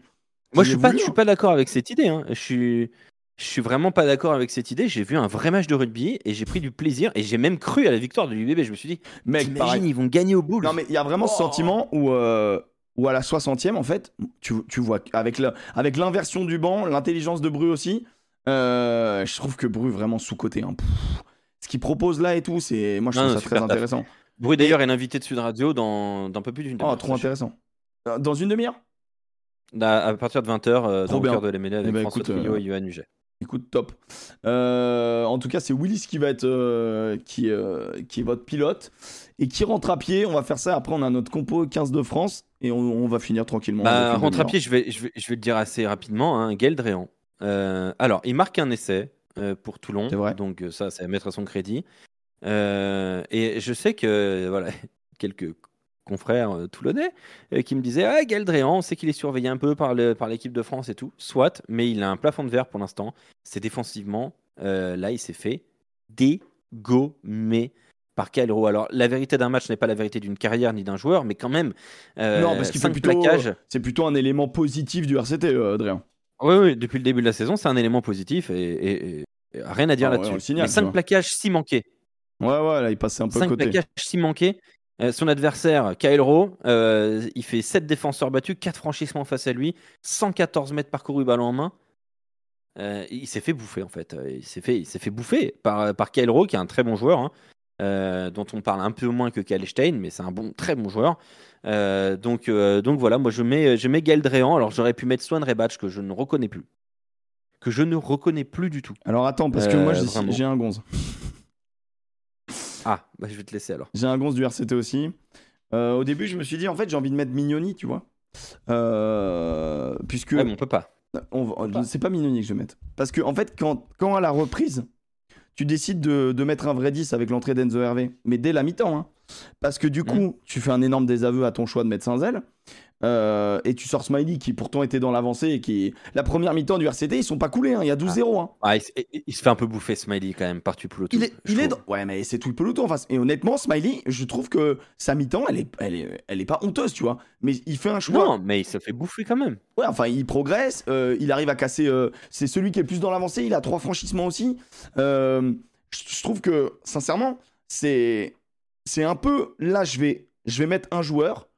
Moi, je suis pas, je suis hein. pas d'accord avec cette idée. hein. Je suis, je suis vraiment pas d'accord avec cette idée. J'ai vu un vrai match de rugby et j'ai pris du plaisir et j'ai même cru à la victoire de l'UBB. Je me suis dit, Mec, imagine, ils vont gagner au boule. Non, mais il y a vraiment ce Oh. sentiment où, euh, où à la 60e, en fait, tu, tu vois, avec le- avec l'inversion du banc, l'intelligence de Bru aussi, euh, je trouve que Bru vraiment sous-côté. hein. Ce qu'il propose là et tout, c'est moi je Non, trouve non, ça très intéressant. Bruy d'ailleurs est l'invité de Sud Radio dans d'un peu plus d'une Oh, demi-heure. trop intéressant. Euh, Dans une demi-heure? À, à partir de 20h, euh, dans le cœur de l'MLA avec ben, François écoute, Trio et Johan Huget. Écoute, top. Euh, en tout cas, c'est Willis qui va être euh, qui, euh, qui est votre pilote et qui rentre à pied. On va faire ça. Après, on a notre compo 15 de France et on, on va finir tranquillement. Bah, rentre à pied, je vais, je, vais, je vais le dire assez rapidement. Hein, Gaël Dréan. Alors, il marque un essai pour Toulon. C'est vrai. Donc, ça, c'est à mettre à son crédit. Et je sais que, voilà, quelques confrères euh, toulonnais euh, qui me disaient Ah, Gaël Dréan, on sait qu'il est surveillé un peu par le- par l'équipe de France et tout. Soit, mais il a un plafond de verre pour l'instant. C'est défensivement. euh, là, il s'est fait dégommer par Calro. Alors, la vérité d'un match n'est pas la vérité d'une carrière ni d'un joueur, mais quand même. non, parce qu'il fait cinq plutôt. plaquages. C'est plutôt un élément positif du RCT, Adrien. Oui, oui, depuis le début de la saison, c'est un élément positif et, et- et- et rien à dire Ah ouais, là-dessus. tu 5 vois. plaquages, 6 manqués. Ouais, ouais, là, il passait un peu à 5 côté. plaquages, 6 manqués. Euh, son adversaire, Kyle Rowe, euh, il fait 7 défenseurs battus, 4 franchissements face à lui, 114 mètres parcourus ballon en main. Euh, il s'est fait bouffer en fait. Il s'est fait, il s'est fait bouffer par, par Kyle Rowe, qui est un très bon joueur, hein, dont on parle un peu moins que Kyle Stein, mais c'est un bon, très bon joueur. Donc, donc voilà, moi je mets, je mets Gaël Dréan. Alors j'aurais pu mettre Swan Rebatch, que je ne reconnais plus. Que je ne reconnais plus du tout. Alors attends, parce que moi j'ai un gonze. Ah, bah, je vais te laisser alors. J'ai un gonze du RCT aussi. Euh, au début, je me suis dit, en fait, j'ai envie de mettre Mignoni, tu vois. Euh, puisque. Ouais, mais on peut pas. on c'est pas Mignoni que je vais mettre. Parce que, en fait, quand, quand à la reprise, tu décides de, de mettre un vrai 10 avec l'entrée d'Enzo Hervé, mais dès la mi-temps, hein. Parce que du coup, tu fais un énorme désaveu à ton choix de mettre Saint-Zel. Euh, et tu sors Smiley qui pourtant était dans l'avancée et qui. La première mi-temps du RCT, ils sont pas coulés, hein. il y a 12-0. hein. Ah, il, il- il se fait un peu bouffer Smiley quand même par Tupulotu. Il est, il est dans- Ouais, mais c'est tout le peloton en face. Et honnêtement, Smiley, je trouve que sa mi-temps, elle est, elle, est, elle est pas honteuse, tu vois. Mais il fait un choix. Non, mais il se fait bouffer quand même. Ouais, enfin, il progresse. euh, il arrive à casser. euh, c'est celui qui est le plus dans l'avancée. Il a trois franchissements aussi. Euh, je, je trouve que, sincèrement, c'est, c'est un peu. Là, je vais, je vais mettre un joueur.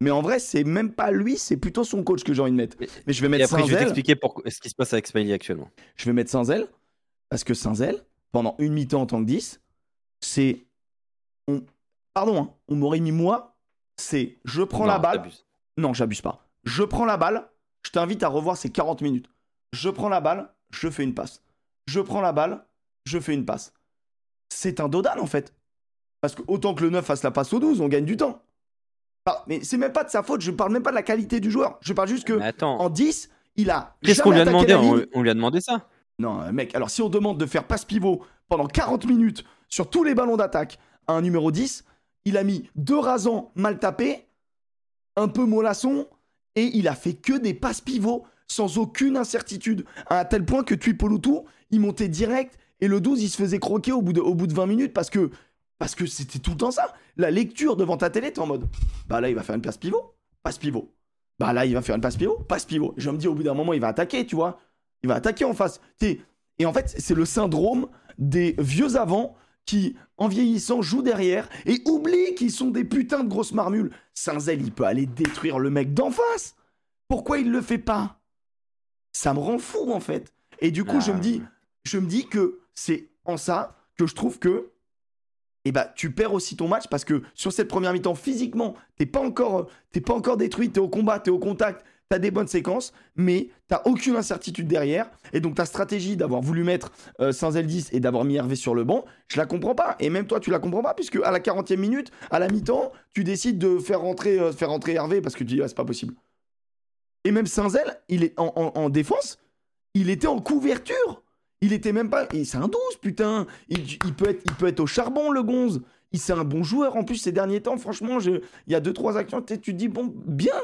Mais en vrai, c'est même pas lui, c'est plutôt son coach que j'ai envie de mettre. Mais- Mais je vais Et mettre après, je vais t'expliquer ce qui se passe avec Smiley actuellement. Je vais mettre Saint-Zel. Parce que Saint-Zel, pendant une mi-temps en tant que 10, c'est. on- Pardon, hein, on m'aurait mis moi. C'est je prends la balle. Non, j'abuse pas. Je prends la balle, je t'invite à revoir ces 40 minutes. Je prends la balle, je fais une passe. Je prends la balle, je fais une passe. C'est un Dodan en fait. Parce que autant que le 9 fasse la passe au 12, on gagne du temps. Mais c'est même pas de sa faute, je parle même pas de la qualité du joueur. Je parle juste que attends, en 10, il a. qu'est-ce qu'on lui a demandé on, lui a demandé ça. Non, euh, mec, alors si on demande de faire passe pivot pendant 40 minutes sur tous les ballons d'attaque à un numéro 10, il a mis deux rasants mal tapés, un peu mollasson, et il a fait que des passes pivots sans aucune incertitude, à un tel point que Tuipolutu, il montait direct, et le 12, il se faisait croquer au bout de, au bout de 20 minutes parce que parce que c'était tout le temps ça. La lecture devant ta télé, t'es en mode, bah là, il va faire une passe pivot, passe pivot. Bah là, il va faire une passe pivot, passe pivot. Je me dis, au bout d'un moment, il va attaquer, tu vois. Il va attaquer en face. T'es- Et en fait, c'est le syndrome des vieux avants qui, en vieillissant, jouent derrière et oublient qu'ils sont des putains de grosses marmules. Saint-Zel, il peut aller détruire le mec d'en face. Pourquoi il le fait pas? Ça me rend fou, en fait. Et du coup, je me dis, je me dis que c'est en ça que je trouve que eh ben, tu perds aussi ton match parce que sur cette première mi-temps, physiquement, t'es pas encore, pas encore détruit, t'es au combat, t'es au contact, t'as des bonnes séquences, mais t'as aucune incertitude derrière. Et donc ta stratégie d'avoir voulu mettre euh, Saint-Zel 10 et d'avoir mis Hervé sur le banc, je la comprends pas. Et même toi, tu la comprends pas, puisque à la 40e minute, à la mi-temps, tu décides de faire rentrer, euh, Hervé parce que tu dis, ah, c'est pas possible. Et même Saint-Zel, il est en- en défense, il était en couverture. Il était même pas. et C'est un 12, putain. Il, il peut être, il peut être au charbon, le Gonze. Il c'est un bon joueur en plus ces derniers temps. Franchement, je- il y a deux trois actions. Tu te dis bon, bien.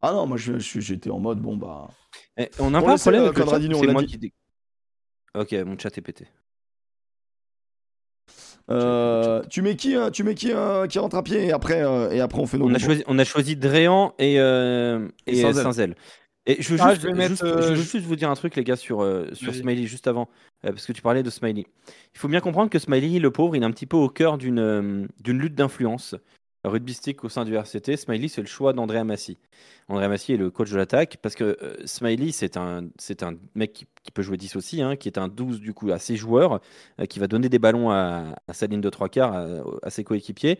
Ah non, moi j'étais en mode bon bah. Eh, on a On pas un problème euh, avec le c'est l'a moi dit. qui dé- Ok, mon chat est pété. euh, tu mets qui, euh, tu mets qui, euh, qui rentre à pied et après, euh, et après on fait nos. On a choisi, on a choisi Dréan et, euh, Et et Saint-Zel. Et je veux, Ah, juste, je vais mettre, juste- euh, je veux je- juste vous dire un truc, les gars, sur, euh, sur. Smiley, juste avant, euh, parce que tu parlais de Smiley. Il faut bien comprendre que Smiley, le pauvre, il est un petit peu au cœur d'une d'une lutte d'influence rugbystique au sein du RCT. Smiley, c'est le choix d'André Amassi. André Amassi est le coach de l'attaque, parce que Smiley, c'est un, un mec qui, qui peut jouer 10 aussi, hein, qui est un 12 du coup à ses joueurs, qui va donner des ballons à, à sa ligne de trois quarts, à, à ses coéquipiers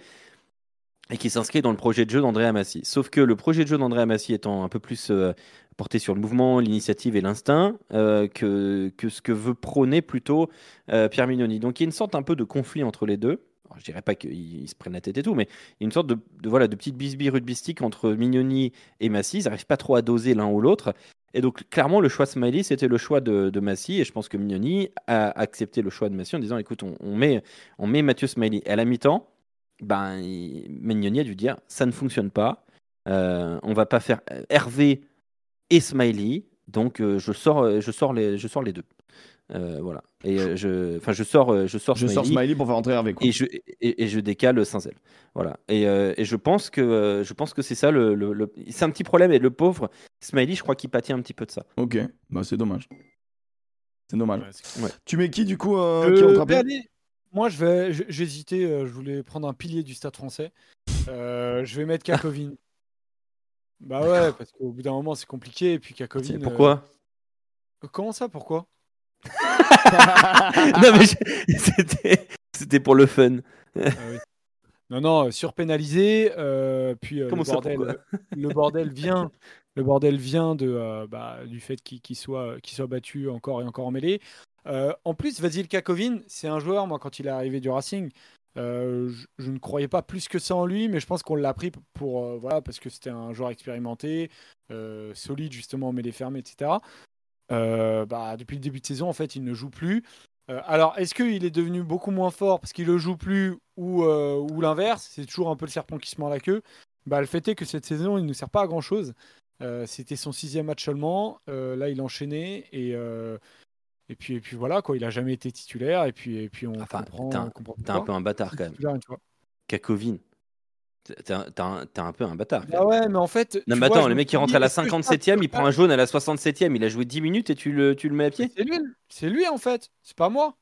et qui s'inscrit dans le projet de jeu d'André Amassi. Sauf que le projet de jeu d'André Amassi étant un peu plus euh, porté sur le mouvement, l'initiative et l'instinct euh, que, que ce que veut prôner plutôt euh, Pierre Mignoni. Donc il y a une sorte un peu de conflit entre les deux. Alors, je dirais pas qu'ils ils se prennent la tête et tout, mais il y a une sorte de, voilà, de petite bisbille rugbystique entre Mignoni et Massy. Ils n'arrivent pas trop à doser l'un ou l'autre. Et donc, clairement, le choix Smiley, c'était le choix de, de Massy. Et je pense que Mignoni a accepté le choix de Massy en disant écoute, on, met, on met Mathieu Smiley. À la mi-temps, ben, Mignoni a dû dire ça ne fonctionne pas. Euh, on va pas faire euh, Hervé et Smiley. Donc, euh, je, sors, je, sors les, je sors les deux. Euh, voilà. Et euh, je, enfin, je sors, je sors Je Smiley. sors Smiley pour faire rentrer Hervé. Quoi. Et je, et, et je décale Saint-Zel. Voilà. Et, euh, et je pense que, je pense que c'est ça le, le- le- C'est un petit problème. Et le pauvre Smiley, je crois qu'il pâtit un petit peu de ça. Ok, bah c'est dommage. C'est dommage. Ouais, c'est- Ouais. Tu mets qui du coup euh, Euh, qui moi, je vais, j'hésitais, euh, je voulais prendre un pilier du Stade français. Euh, je vais mettre Kakovin. bah ouais, parce qu'au bout d'un moment, c'est compliqué. Et puis Kakovin. Pourquoi? Euh, Comment ça, pourquoi? Non, mais c'était... c'était pour le fun. Ah non, non, surpénalisé. Euh, puis le, bordel, le bordel vient le bordel vient de, bah, du fait qu'il soit, soit battu encore et encore en mêlée. En plus, Vasil Kakovin, c'est un joueur, moi, quand il est arrivé du Racing, euh, je, ne croyais pas plus que ça en lui, mais je pense qu'on l'a pris pour euh, voilà parce que c'était un joueur expérimenté, euh, solide justement en mêlée fermée, etc. bah, depuis le début de saison, en fait, il ne joue plus. alors, est-ce qu'il est devenu beaucoup moins fort parce qu'il ne joue plus ou, ou l'inverse? C'est toujours un peu le serpent qui se mord la queue. Bah, le fait est que cette saison, il ne sert pas à grand chose. c'était son sixième match seulement. là, il enchaînait et et puis, et puis voilà, quoi, il a jamais été titulaire. Et puis, et puis on enfin, comprend. T'es un, un, peu un bâtard quand même. Kakovin. T'es un, un, peu un bâtard. Ah ouais, mais en fait. Non, mais attends, le mec qui rentre à la 57ème, il prend un jaune à la 67ème, il a joué 10 minutes et tu le, tu le mets à pied C'est lui, c'est lui en fait, c'est pas moi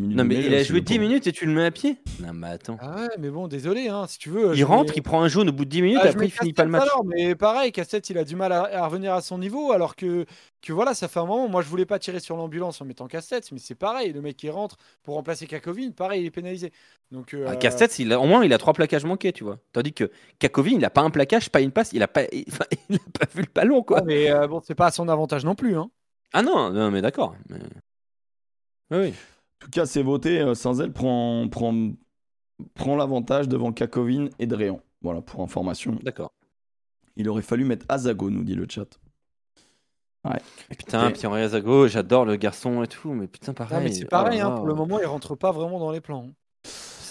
non, mais il a joué 10 minutes et tu le mets à pied Non, mais attends. Ah ouais, mais bon, désolé, hein, si tu veux. Il rentre, il prend un jaune au bout de 10 minutes, ah, après il finit pas le match. Alors, mais pareil, Cassette, il a du mal à, revenir à son niveau, alors que, que voilà, ça fait un moment. Moi, je voulais pas tirer sur l'ambulance en mettant Cassette, mais c'est pareil, le mec qui rentre pour remplacer Kakovin, pareil, il est pénalisé. Donc, euh, ah, il au moins, il a trois plaquages manqués, tu vois. Tandis que Kakovin, il a pas un plaquage, pas une passe, il a pas, il, a pas vu le ballon, quoi. mais euh, bon, c'est pas à son avantage non plus, hein. Ah non, non, mais d'accord. Mais... Oui tout cas, c'est voté. Euh, Sanzel prend, prend, prend l'avantage devant Kakovin et Dréan. Voilà, pour information. D'accord. Il aurait fallu mettre Azago, nous dit le chat. Ouais. Putain, Pierre Azago, j'adore le garçon et tout, mais putain, pareil. c'est pareil, oh hein, pour le moment, il rentre pas vraiment dans les plans.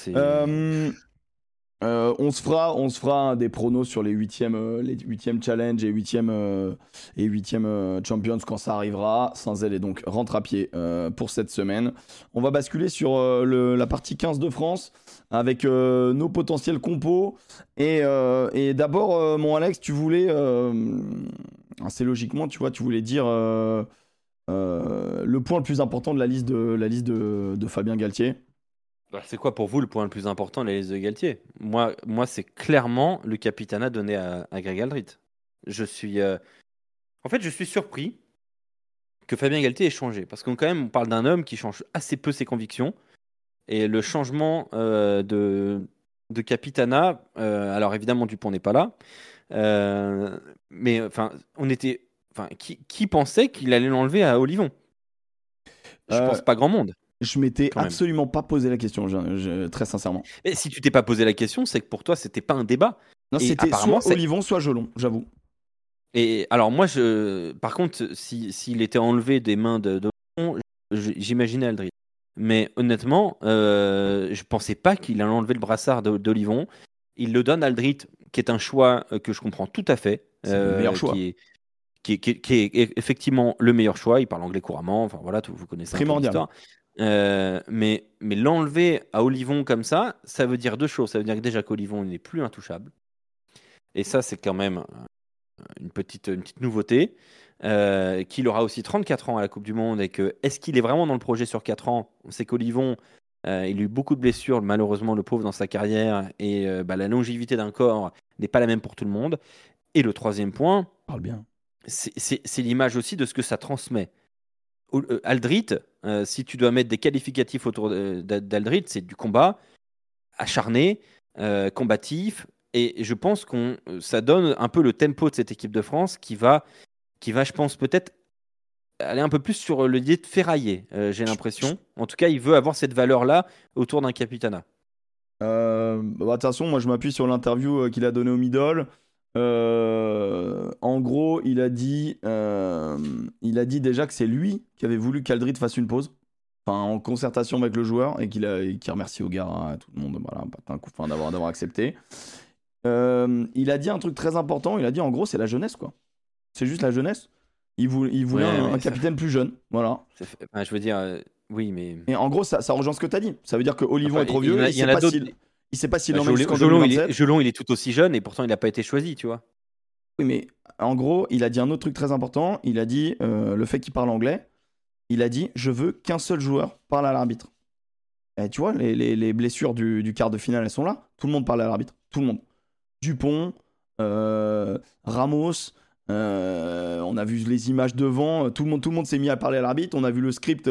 Euh, euh, on, se fera, on se fera des pronos sur les 8 euh, les huitièmes challenge et 8 euh, et champions quand ça arrivera. Sans elle et donc rentre à pied pour cette semaine. On va basculer sur la partie 15 de France avec nos potentiels compos. Et, d'abord, mon Alex, tu voulais, assez logiquement, tu vois, tu voulais dire le point le plus important de la liste de, la liste de Fabien Galtier. C'est quoi pour vous le point le plus important liste de Galtier? Moi, moi c'est clairement le capitana donné à, Greg Aldrit. Je suis. Euh, en fait, je suis surpris que Fabien Galtier ait changé. Parce qu'on quand même, on parle d'un homme qui change assez peu ses convictions. Et le changement euh, de, de capitana, euh, alors évidemment, Dupont n'est pas là. mais enfin, on était. Enfin, qui, qui pensait qu'il allait l'enlever à Olivon? Je pense pas grand monde. Je m'étais absolument pas posé la question, très sincèrement. Et si tu t'es pas posé la question, c'est que pour toi, c'était pas un débat. Non, c'était soit Olivon, soit Gelon, j'avoue. Et alors, moi, je, par contre, s'il était enlevé des mains de, j'imaginais Aldrit. Mais honnêtement, euh, je pensais pas qu'il allait enlever le brassard d'Olivon. Il le donne à Aldrit, qui est un choix euh, que je comprends tout à fait. C'est le meilleur euh, choix. Qui est, qui, est, effectivement le meilleur choix. Il parle anglais couramment. Enfin voilà, vous connaissez Primordial. Euh, mais mais l'enlever à Olivon comme ça, ça veut dire deux choses. Ça veut dire que déjà qu'Olivon n'est plus intouchable. Et ça, c'est quand même euh, une petite, une petite nouveauté. Euh, qu'il aura aussi 34 ans à la Coupe du Monde et que est-ce qu'il est vraiment dans le projet sur 4 ans? On sait qu'Olivon, il a eu beaucoup de blessures, malheureusement, le pauvre dans sa carrière, et bah, la longévité d'un corps n'est pas la même pour tout le monde. Et le troisième point, parle bien. C'est l'image aussi de ce que ça transmet. Aldrit, euh, si tu dois mettre des qualificatifs autour d'Aldrit, c'est du combat acharné, euh, combatif, et je pense que ça donne un peu le tempo de cette équipe de France qui va, qui va je pense, peut-être aller un peu plus sur le de ferrailler, euh, j'ai l'impression. En tout cas, il veut avoir cette valeur-là autour d'un capitana. Bah, de toute façon, moi je m'appuie sur l'interview qu'il a donnée au Middle. Euh, en gros, il a dit, euh, il a dit déjà que c'est lui qui avait voulu qu'Aldrit fasse une pause, enfin en concertation avec le joueur et qu'il a, qui remercie Ogara, à tout le monde, voilà, un coup d'avoir d'avoir accepté. Euh, il a dit un truc très important. Il a dit en gros, c'est la jeunesse quoi. C'est juste la jeunesse. Il voulait, il voulait un, capitaine plus jeune, voilà. je veux dire, oui, mais. Et en gros, ça, ça rejoint ce que tu as dit. Ça veut dire que Olivon est trop vieux. Il y, en a d'autres. Il sait pas s'il bah, en il est, il est tout aussi jeune et pourtant il n'a pas été choisi, tu vois. Oui, mais en gros, il a dit un autre truc très important. Il a dit euh, le fait qu'il parle anglais. Il a dit je veux qu'un seul joueur parle à l'arbitre. Et tu vois, les, les, blessures du, du, quart de finale, elles sont là. Tout le monde parle à l'arbitre. Tout le monde. Dupont, Ramos. on a vu les images devant, tout le monde, tout le monde s'est mis à parler à l'arbitre. On a vu le script,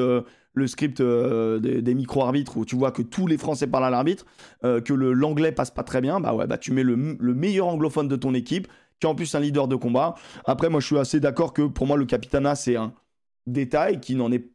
le script des, micro-arbitres où tu vois que tous les Français parlent à l'arbitre, que l'anglais passe pas très bien. Bah ouais, bah tu mets le, le meilleur anglophone de ton équipe, qui est en plus un leader de combat. Après, moi, je suis assez d'accord que pour moi, le capitana, c'est un détail qui n'en est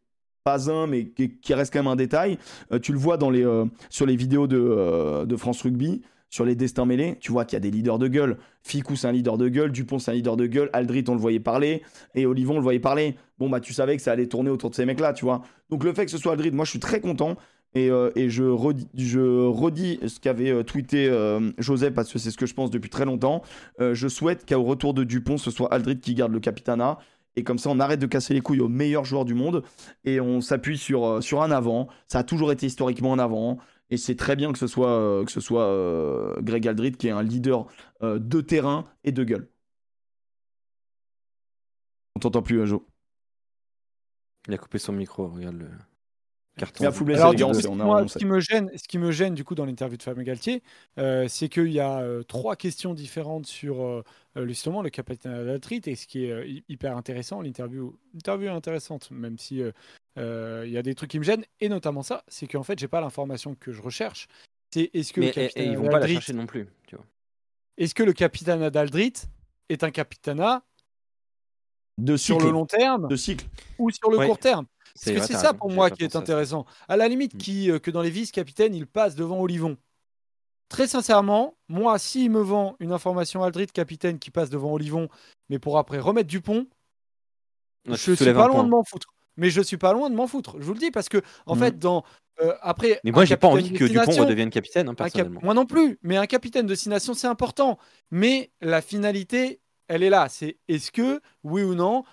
pas un, mais qui, reste quand même un détail. Euh, tu le vois euh, sur les vidéos euh, de, France Rugby, sur les destins mêlés, tu vois qu'il y a des leaders de gueule. Ficou, c'est un leader de gueule. Dupont, c'est un leader de gueule. Aldrit, on le voyait parler. Et Olivon, on le voyait parler. Bon, bah, tu savais que ça allait tourner autour de ces mecs-là, tu vois. Donc, le fait que ce soit Aldrit, moi, je suis très content. Et, et je, redis, ce qu'avait tweeté Joseph, parce que c'est ce que je pense depuis très longtemps. je souhaite qu'au retour de Dupont, ce soit Aldrit qui garde le capitana. Et comme ça, on arrête de casser les couilles aux meilleurs joueurs du monde et on s'appuie sur, euh, sur un avant. Ça a toujours été historiquement un avant. Et c'est très bien que ce soit, euh, que ce soit euh, Greg Aldrit qui est un leader de terrain et de gueule. On t'entend plus, Jo. Il a coupé son micro, regarde le. Alors, ce, qui me gêne, ce qui me gêne du coup dans l'interview de Fabien Galtier, euh, c'est qu'il y a euh, trois questions différentes sur euh, justement le capitaine Adaltrit et ce qui est hyper intéressant, l'interview, interview intéressante, même si il y a des trucs qui me gênent et notamment ça, c'est qu'en fait j'ai pas l'information que je recherche. C'est est-ce que le capitaine et, ils vont pas la chercher non plus, tu vois. Est-ce que le capitaine Adaldrit est un capitana de sur le long terme de cycle ou sur le court terme? C'est ça pour moi qui est intéressant. À la limite, mm. qui, euh, que dans les vice-capitaines, il passe devant Olivon. Très sincèrement, moi, s'il me vend une information Aldrit capitaine qui passe devant Olivon, mais pour après remettre Dupont, je suis pas loin de m'en foutre. Mais je suis pas loin de m'en foutre. Je vous le dis parce que en mm. fait, dans euh, après. Mais moi, j'ai pas envie que Dupont redevienne capitaine, hein, personnellement. Moi non plus. Mais un capitaine de six nations, c'est important. Mais la finalité, elle est là. C'est est-ce que, oui ou non,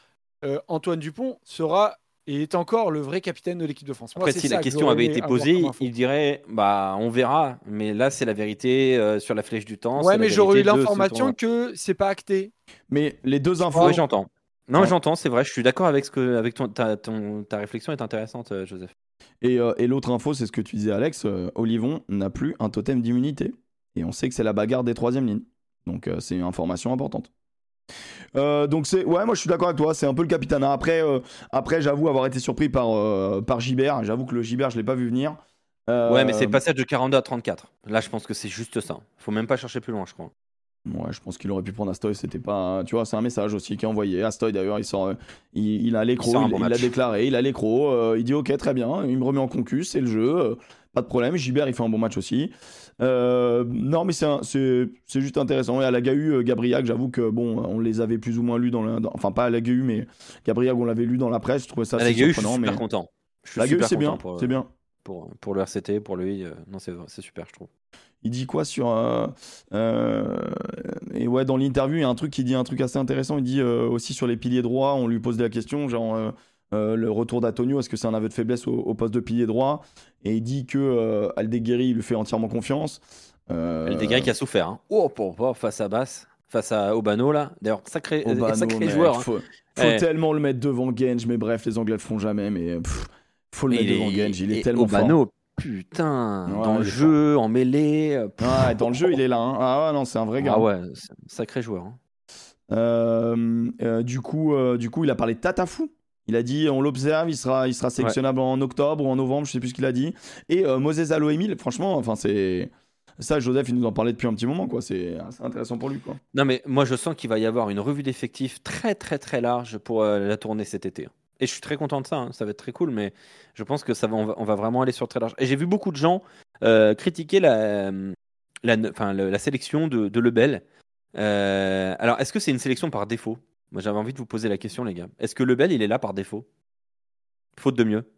euh, Antoine Dupont sera et est encore le vrai capitaine de l'équipe de France. Après, si la question avait été posée, il dirait bah on verra, mais là c'est la vérité euh, sur la flèche du temps. Ouais, mais j'aurais eu l'information que c'est pas acté. Mais les deux infos. Oui, j'entends. Non, j'entends, c'est vrai, je suis d'accord avec ce que avec ton ta, ta réflexion est intéressante, euh, Joseph. Et, euh, et l'autre info, c'est ce que tu disais, Alex. Olivon n'a plus un totem d'immunité, et on sait que c'est la bagarre des troisième lignes. Donc c'est une information importante. Euh, donc c'est ouais moi je suis d'accord avec toi c'est un peu le capitaine après euh, après j'avoue avoir été surpris par euh, par Gibert j'avoue que le Gibert je l'ai pas vu venir ouais mais c'est le passage de 42 à 34 là je pense que c'est juste ça faut même pas chercher plus loin je crois Ouais, je pense qu'il aurait pu prendre Astoy. C'était pas, tu vois, c'est un message aussi qui est envoyé. Astoy d'ailleurs, il sort, il, a l'écro, il, l'a déclaré, il a l'écro. il dit ok, très bien, il me remet en concus, c'est le jeu, pas de problème. Gibert, il fait un bon match aussi. Euh, non, mais c'est juste intéressant. Et à la GAU, euh, Gabriel, j'avoue que bon, on les avait plus ou moins lus dans, la, enfin pas à la GAU, mais Gabriel, on l'avait lu dans la presse. Je trouvais ça assez surprenant. Je suis super content. la GAU, c'est bien, c'est bien. Pour, pour le RCT, pour lui, euh, non, c'est super, je trouve. Il dit quoi sur et ouais dans l'interview il y a un truc qui dit un truc assez intéressant. Il dit aussi sur les piliers droits. On lui pose la question genre le retour d'Antonio, est-ce que c'est un aveu de faiblesse au, poste de pilier droit? Et il dit que euh, Aldeguerri lui fait entièrement confiance. Euh... Aldeguerri qui a souffert. Hein. Oh, pour, pour, face à Basse, face à Obano là. D'ailleurs, sacré, sacré joueur. Hein. Faut, faut tellement le mettre devant Genge, mais bref, les Anglais le feront jamais. Mais faut le mettre devant Genge, il est tellement Obano, fort. Putain, dans le jeu, en mêlée. Ouais, dans le jeu, il est là. Hein. Ah ouais, non, c'est un vrai gars. Ah ouais, sacré joueur. Hein. Euh, euh, du, coup, euh, du coup, il a parlé de Tatafou. Il a dit on l'observe, il sera, il sera sélectionnable en octobre ou en novembre, je sais plus ce qu'il a dit. Et euh, Moses Aloemil, franchement, enfin c'est ça, Joseph, il nous en parlait depuis un petit moment, quoi. C'est intéressant pour lui, quoi. Non, mais moi, je sens qu'il va y avoir une revue d'effectifs très, très, très large pour euh, la tournée cet été. Et je suis très content de ça. Hein. Ça va être très cool, mais je pense que ça va, on va, vraiment aller sur très large. Et j'ai vu beaucoup de gens euh, critiquer la, la, la, sélection de, de Lebel. alors, est-ce que c'est une sélection par défaut? Moi, j'avais envie de vous poser la question, les gars. Est-ce que Lebel, il est là par défaut? Faute de mieux?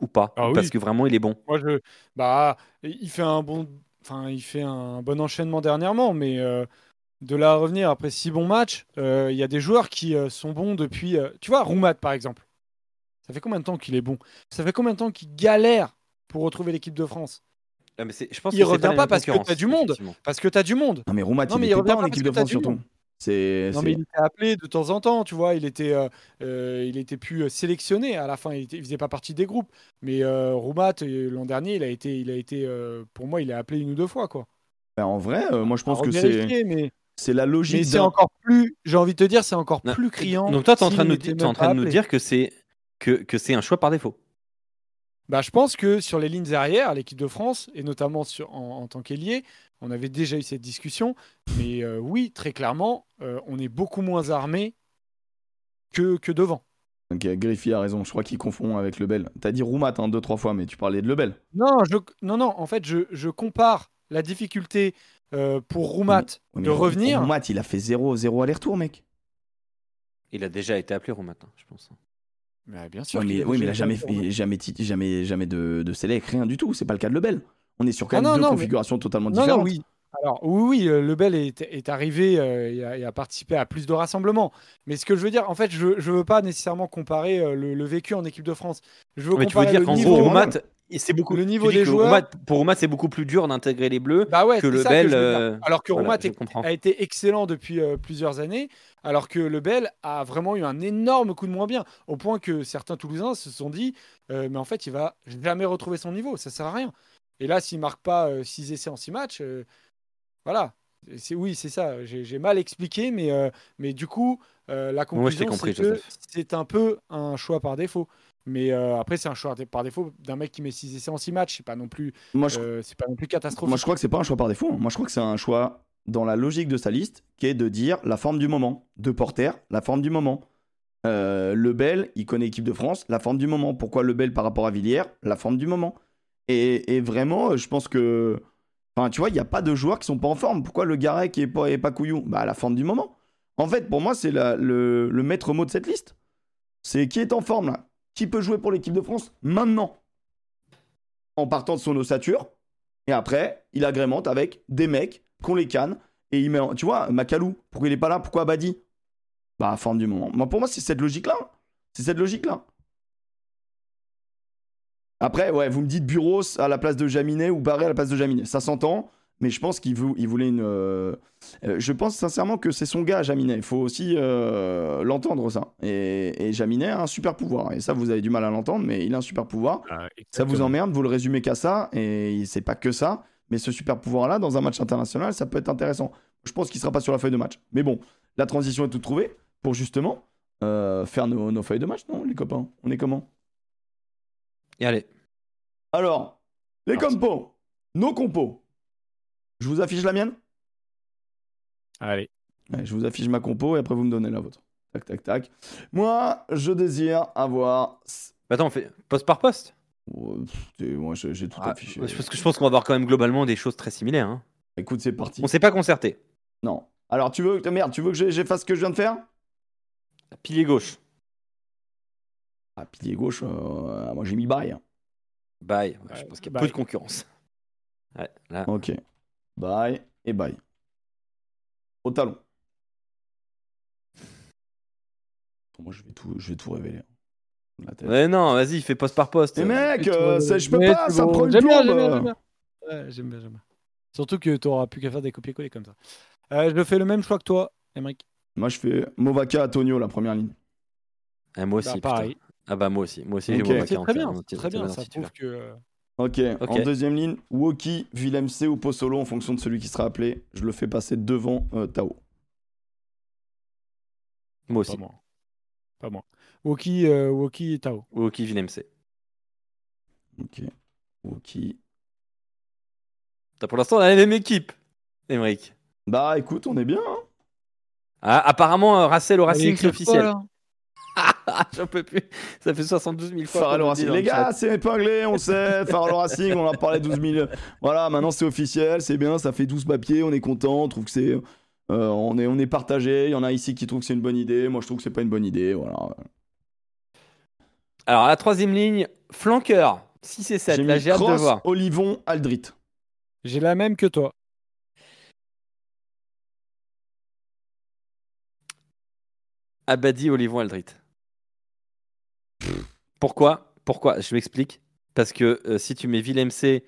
Ou pas? Ah Parce que vraiment, il est bon? Moi, je... bah, il fait un bon, enfin, il fait un bon enchaînement dernièrement, mais euh, de là à revenir après six bons matchs, euh, il y a des joueurs qui euh, sont bons depuis. tu vois, Roumat, par exemple. Ça fait combien de temps qu'il est bon? Ça fait combien de temps qu'il galère pour retrouver l'équipe de France? Ah, mais je pense il revient pas, parce que tu as du monde. Parce que tu as du monde. Non, mais Roumat, il, il pas en équipe de France, surtout. Non, mais il était appelé de temps en temps, tu vois. Il était, euh, euh, il était plus euh, sélectionné à la fin. Il, ne faisait pas partie des groupes. Mais Roumat, l'an dernier, il a été, il a été, pour moi, il est appelé une ou deux fois, quoi. Ben, en vrai, euh, moi je pense que c'est mais, c'est la mais logique c'est d'un- encore plus. J'ai envie de te dire, c'est encore Non, plus criant. Donc toi, tu es en train de nous, n'était di- t'es en train de nous dire que c'est que, que c'est un choix par défaut. Bah, je pense que sur les lignes arrières, l'équipe de France, et notamment sur, en, en tant qu'ailier, on avait déjà eu cette discussion. Mais euh, oui, très clairement, euh, on est beaucoup moins armé que, que devant. Ok, Griffy a raison, je crois qu'il confond avec Lebel. T'as dit Roumat hein, deux, trois fois, mais tu parlais de Lebel. Non, je, non, non, en fait, je, je compare la difficulté euh, pour Roumat de revenir. Roumat, il a fait 0-0 aller-retour, mec. Il a déjà été appelé au matin, je pense. Mais bien sûr. Ouais, mais, oui, mais il déjà a jamais, fait, jamais, jamais, jamais de, de Selec, rien du tout. C'est pas le cas de Lebel. On est sur quand Ah même non, deux non, mais- configurations totalement Non, différentes. non, oui. Alors, oui, oui, euh, Lebel est, est arrivé euh, et, a, et a participé à plus de rassemblements. Mais ce que je veux dire, en fait, je ne veux pas nécessairement comparer euh, le, le vécu en équipe de France. Je veux Mais tu veux comparer dire qu'en gros, c'est beaucoup. Le niveau des joueurs- Roumat- pour Roumat, c'est beaucoup plus dur d'intégrer les Bleus Bah ouais, que c'est le ça que Bel. je veux dire. euh, Alors que voilà, Roumat est- a été excellent depuis euh, plusieurs années, alors que le Bel a vraiment eu un énorme coup de moins bien, au point que certains Toulousains se sont dit, euh, mais en fait, il va jamais retrouver son niveau, ça sert à rien. Et là, s'il marque pas 6 essais en 6 matchs, euh, voilà. C'est oui, c'est ça. J'ai j'ai mal expliqué, mais euh, mais du coup, euh, la Moi, conclusion compris, c'est que c'est un peu un choix par défaut. Mais euh, après, c'est un choix par défaut d'un mec qui met 6 essais en 6 matchs. C'est pas non plus, Moi, je, euh, c'est pas non plus catastrophique. moi, je crois que c'est pas un choix par défaut. hein. Moi, je crois que c'est un choix dans la logique de sa liste, qui est de dire la forme du moment. De Porter, la forme du moment. Euh, Lebel, il connaît l'équipe de France, la forme du moment. Pourquoi Lebel par rapport à Villiers La forme du moment. Et, et vraiment, je pense que. Enfin, tu vois, il n'y a pas de joueurs qui sont pas en forme. Pourquoi le Garec est pas, est pas couillou Bah, la forme du moment. En fait, pour moi, c'est le, le maître mot de cette liste. C'est qui est en forme là? Qui peut jouer pour l'équipe de France maintenant? En partant de son ossature. Et après, il agrémente avec des mecs qu'on les canne. Et il met. en- Tu vois, Macalou, pourquoi il est pas là Pourquoi Abadi? Bah, forme du moment. Moi, pour moi, c'est cette logique-là. C'est cette logique-là. Après, ouais, vous me dites Bureau à la place de Jaminet ou Barré à la place de Jaminet. Ça s'entend, mais je pense qu'il vou- il voulait une. euh, euh, je pense sincèrement que c'est son gars, Jaminet. Il faut aussi euh, l'entendre, ça. Et, et Jaminet a un super pouvoir. Et ça, vous avez du mal à l'entendre, mais il a un super pouvoir. Ça vous emmerde, vous le résumez qu'à ça, et c'est pas que ça. Mais ce super pouvoir-là, dans un match international, ça peut être intéressant. Je pense qu'il sera pas sur la feuille de match. Mais bon, la transition est toute trouvée pour justement euh, faire nos, nos feuilles de match, non, les copains? On est comment? Et allez. Alors, les compos, nos compos. Je vous affiche la mienne? Allez. Ouais, Je vous affiche ma compo et après vous me donnez la vôtre. Tac, tac, tac. Moi, je désire avoir. Attends, on fait poste par poste? Pff, moi, j'ai j'ai tout Ah, affiché. parce que je pense qu'on va avoir quand même globalement des choses très similaires. hein. Écoute, c'est parti. On s'est pas concerté. Non. Alors, tu veux. Merde, tu veux que j'ai- j'efface ce que je viens de faire? Pilier gauche. Ah, pilier gauche, euh, moi j'ai mis bail. Bye. Ouais, je pense qu'il y a bye. peu de concurrence. Ouais, là. Ok. Bye et bye. Au talon. Moi, je vais tout, je vais tout révéler. Ouais, non, vas-y, fais poste par poste. Mais mec, euh, ça, je peux Mais pas, ça bon. prend une J'aime bien, j'aime bien, j'aime bien. Ouais, j'aime bien, j'aime bien. Surtout que tu n'auras plus qu'à faire des copier-coller comme ça. Euh, je fais le même choix que toi, Emmerich. Moi, je fais Movaka Antonio, la première ligne. Ah, moi aussi, Bah, putain. pareil. Ah bah moi aussi. Moi aussi, Ok. j'ai Boubacar C'est en très bien, c'est très bien. en Ça titulaire. prouve que. Ok. En deuxième ligne, Woki, Willem C ou Possolo, en fonction de celui qui sera appelé. Je le fais passer devant euh, Tao. Moi aussi. Pas moi. Pas moi. Woki, euh, Woki et Tao. Ou qui vit MC. Ok. Woki. T'as pour l'instant on a la même équipe, Emmerich. Bah, écoute, on est bien. hein. Ah, apparemment, euh, Racel au Racing, c'est officiel. Ah, J'en peux plus. Ça fait 72 000 fois. Farrell qu'on au le dit Racing. dans Les le gars, c'est épinglé, on sait. Farrell au Racing, on en a parlé 12 000. Voilà, maintenant c'est officiel, c'est bien, ça fait 12 papiers, on est content, on trouve que c'est. Euh, on, est, on est partagé. Il y en a ici qui trouvent que c'est une bonne idée. Moi, je trouve que c'est pas une bonne idée. Voilà. Alors, à la troisième ligne, flanqueur. 6 et 7. J'ai Là, j'ai hâte de voir. Olivon, Aldrit. J'ai la même que toi. Abadi, Olivon, Aldrit. Pourquoi? Pourquoi? Je m'explique. Parce que euh, si tu mets Ville MC,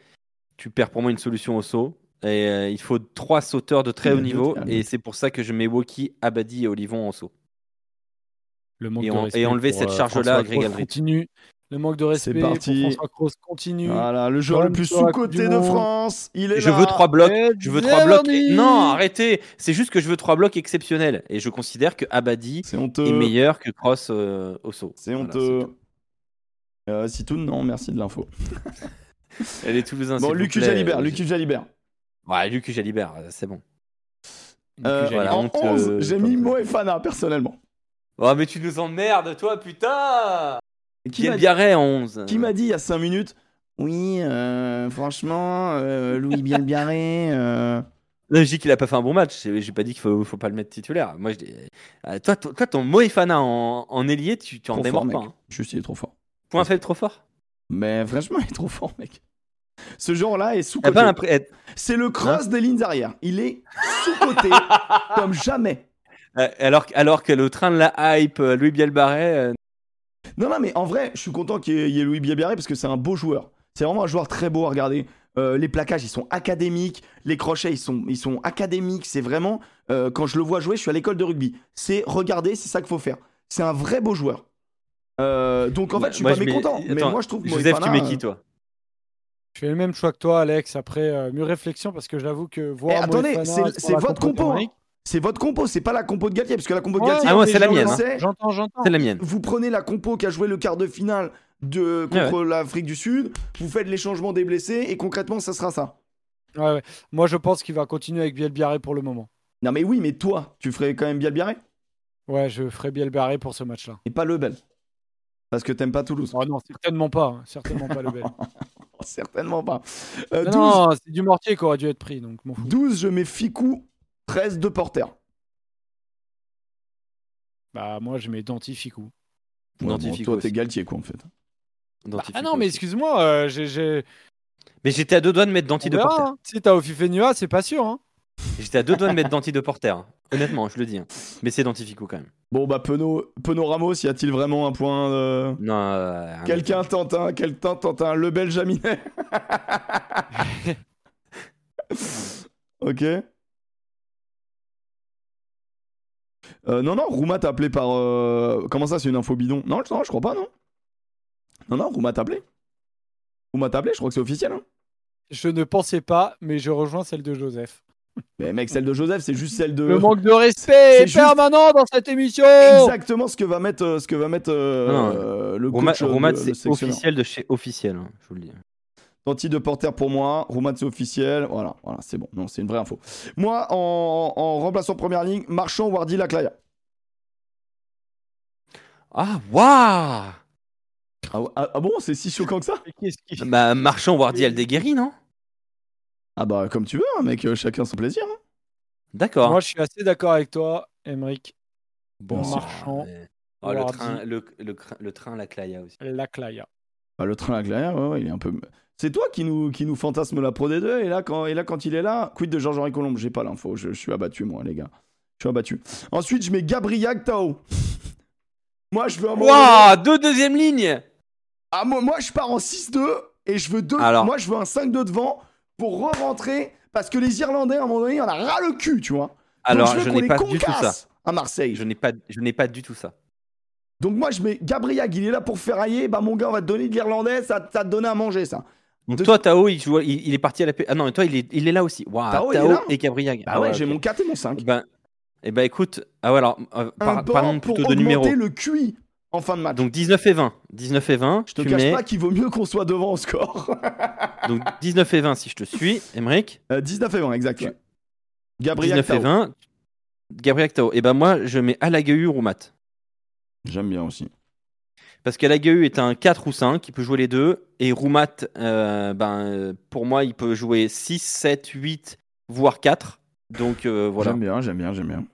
tu perds pour moi une solution au saut. Et euh, il faut trois sauteurs de très haut niveau. Et c'est pour ça que je mets Woki, Abadi et Olivon en saut. Le manque Et de et respect enlever cette euh, charge-là à Greg continue. Le manque de respect parti. pour François Cross continue. Voilà, le joueur le plus du de. France. Il est Je là. veux trois blocs. Et Je veux trois blocs. Non, arrêtez. C'est juste que je veux trois blocs exceptionnels. Et je considère que Abadi est meilleur que Cross euh, au saut. C'est Voilà, honteux. tout. Euh, Sitoun, non, merci de l'info. Elle est Toulousain. Bon, s'il vous Lucas plaît. Jalibert, Lucas Jalibert. Ouais, Lucas Jalibert, euh, c'est bon. Euh, Voilà, en honte, 11, euh, j'ai mis ça. Moefana, personnellement. Oh, mais tu nous emmerdes, toi, putain Qui Qui m'a est Biarré en 11 Qui m'a dit il y a 5 minutes Oui, euh, franchement, euh, Louis Bielbiarré. Euh... Non, je dis qu'il a pas fait un bon match. J'ai pas dit qu'il faut, faut pas le mettre titulaire. Moi, je dis, euh, toi, toi, toi, ton Moefana en, en ailier, tu, tu en Trop démords fort, pas. hein. Juste, il est trop fort. Point faible trop fort? Mais franchement, il est trop fort, mec. Ce genre-là est l'impression. C'est le Hein cross des lignes arrière. Il est sous-côté comme jamais. Euh, alors, alors que le train de la hype, euh, Louis Bielbarret, euh, Non, non, mais en vrai, je suis content qu'il y ait- il y ait Louis Bielbiarré parce que c'est un beau joueur. C'est vraiment un joueur très beau à regarder. Euh, les plaquages, ils sont académiques. Les crochets, ils sont, ils sont académiques. C'est vraiment, euh, quand je le vois jouer, je suis à l'école de rugby. C'est regarder, c'est ça qu'il faut faire. C'est un vrai beau joueur. Donc en fait, je suis Moi, pas mécontent. mais moi, je trouve Joseph, tu mets qui, toi? Je fais le même choix que toi, Alex, après euh, mûre réflexion, parce que j'avoue que voir. Eh, attendez, c'est- sur c'est la votre compo, d'Amérique- Ouais, Galtier, Ah, moi, mais c'est la mienne, hein. c'est- J'entends, j'entends. C'est la mienne. vous prenez la compo qui a joué le quart de finale de, contre l'Afrique du Sud, vous faites les changements des blessés, et concrètement, ça sera ça. Ouais, ouais. Moi, je pense qu'il va continuer avec Bielbiaré pour le moment. Non mais oui, mais toi, tu ferais quand même bien le Biarré? Ouais, je ferai Bielbiaré pour ce match-là. et pas le Bel. Parce que t'aimes pas Toulouse. Oh non, certainement pas. hein. Certainement pas le bel. Certainement pas. Euh, Non, 12, non, c'est du mortier qui aurait dû être pris, donc m'en fous. 12, je mets Ficou, 13 de Porter. Bah, moi, je mets Dantificou. Ouais, bon, toi, t'es Galtier, quoi, en fait. Dantifico Ah non, mais excuse-moi, euh, j'ai. j'ai- Mais j'étais à deux doigts de mettre Danti de Porter. hein. Si t'as Ofifenua, c'est pas sûr. Hein. J'étais à deux doigts de mettre Danti de Porter. hein. Honnêtement, je le dis. hein. Mais c'est Dantifico quand même. Bon, bah, Penaud, Penaud Ramos, y a-t-il vraiment un point euh, Non. euh, Quelqu'un tente un, quelqu'un tente un, le Benjaminet. ok. Euh, non, non, Rouma t'a appelé par. euh, Comment ça, c'est une info bidon? Non, non, je crois pas, non. Non, non, Rouma t'a appelé. Rouma t'a appelé, je crois que c'est officiel. Hein. Je ne pensais pas, mais je rejoins celle de Joseph. Mais mec, celle de Joseph, c'est juste celle de. Le manque de respect est juste- permanent dans cette émission. Exactement ce que va mettre, euh, ce que va mettre euh, Non, euh, le Romat, coach. euh, Romat, c'est officiel de chez officiel, hein, je vous le dis. Tanti de porter pour moi, Roumat c'est officiel, voilà, voilà, c'est bon, non, c'est une vraie info. Moi, en, en remplaçant première ligne, Marchand, Wardy, Laclaya. Ah, waouh Ah, ah- ah bon, c'est si choquant que ça? Bah, Marchand, Wardy, Aldeguerri, non? Ah bah, comme tu veux, hein, mec, euh, chacun son plaisir. hein. D'accord. Moi, je suis assez d'accord avec toi, Emric. Bon, Marchand, mais- Oh, le, Wardy. train, le, le, train, la Claya aussi. La Claya. Bah, le train Laclaya, ouais, ouais, il est un peu. C'est toi qui nous, qui nous fantasme la Pro D2, et là, quand, et là, quand il est là, quid de Georges-Henri Colombe J'ai pas l'info, je, je suis abattu, moi, les gars. Je suis abattu. Ensuite, je mets Gabriel Tao. moi, je veux un moment donné- Waouh Deux deuxième ligne Ah, moi, moi, je pars en 6-2 et je veux deux. Alors. Moi, je veux un 5-2 devant pour re-rentrer parce que les Irlandais, à un moment donné, on a ras le cul, tu vois. Donc, Alors, je, n'ai pas du tout ça. à Marseille. Je n'ai pas, je n'ai pas du tout ça. Donc, moi, je mets Gabriel, il est là pour ferrailler. Bah, mon gars, on va te donner de l'Irlandais, ça, ça te donner à manger, ça. Donc De- toi, Tao, il, joue, il, il est parti à la... P- Ah non, mais toi, il est, il est là aussi. Waouh, Tao, là et Gabriel. Bah, ouais, j'ai mon 4 et mon 5. Eh ben, eh ben, écoute, ah ouais, alors, euh, par- parlons plutôt de numéro. le QI en fin de match. Donc 19 et 20. 19 et 20, je te tu cache mets... pas qu'il vaut mieux qu'on soit devant au score. Donc 19 et 20 si je te suis, Emmerich. Euh, 19 et 20, exact. ouais. Gabriel 19 et Tao. 20, Gabriel Tao. Et ben moi, je mets Alagueu ou Mat. J'aime bien aussi. Parce qu'Alagueu est un 4 ou 5, il peut jouer les deux. Et Roumat, euh, ben, pour moi, il peut jouer 6, 7, 8, voire 4. Donc euh, voilà. J'aime bien, j'aime bien, j'aime bien.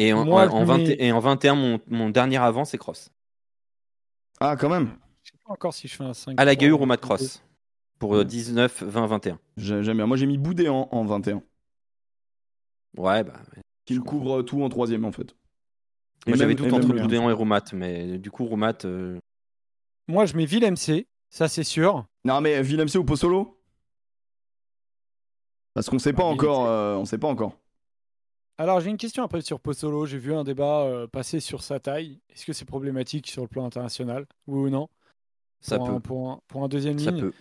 Et en, Moi, en- en je 20 mets- et en 21, mon, mon dernier avant, c'est Cross. Ah, quand même. Je sais pas encore si je fais un 5. Alagueu ou Roumat Cross. Pour euh, 19, 20, 21. J'ai- J'aime bien. Moi, j'ai mis Boudet en, en 21. Ouais, bah. Qui Je le couvre tout en troisième, en fait. Et Moi, j'avais et entre. Boudéan et Roumat, mais du coup, Roumat. euh, Moi, je mets Villemc, ça c'est sûr. Non, mais Villemc ou Pozzolo? Parce qu'on sait pas Ah, encore. euh, on sait pas encore. Alors, j'ai une question après sur Pozzolo. J'ai vu un débat euh, passer sur sa taille. Est-ce que c'est problématique sur le plan international? Oui ou non? Ça pour, peut. Un, pour, un, pour un deuxième Ça ligne? peut.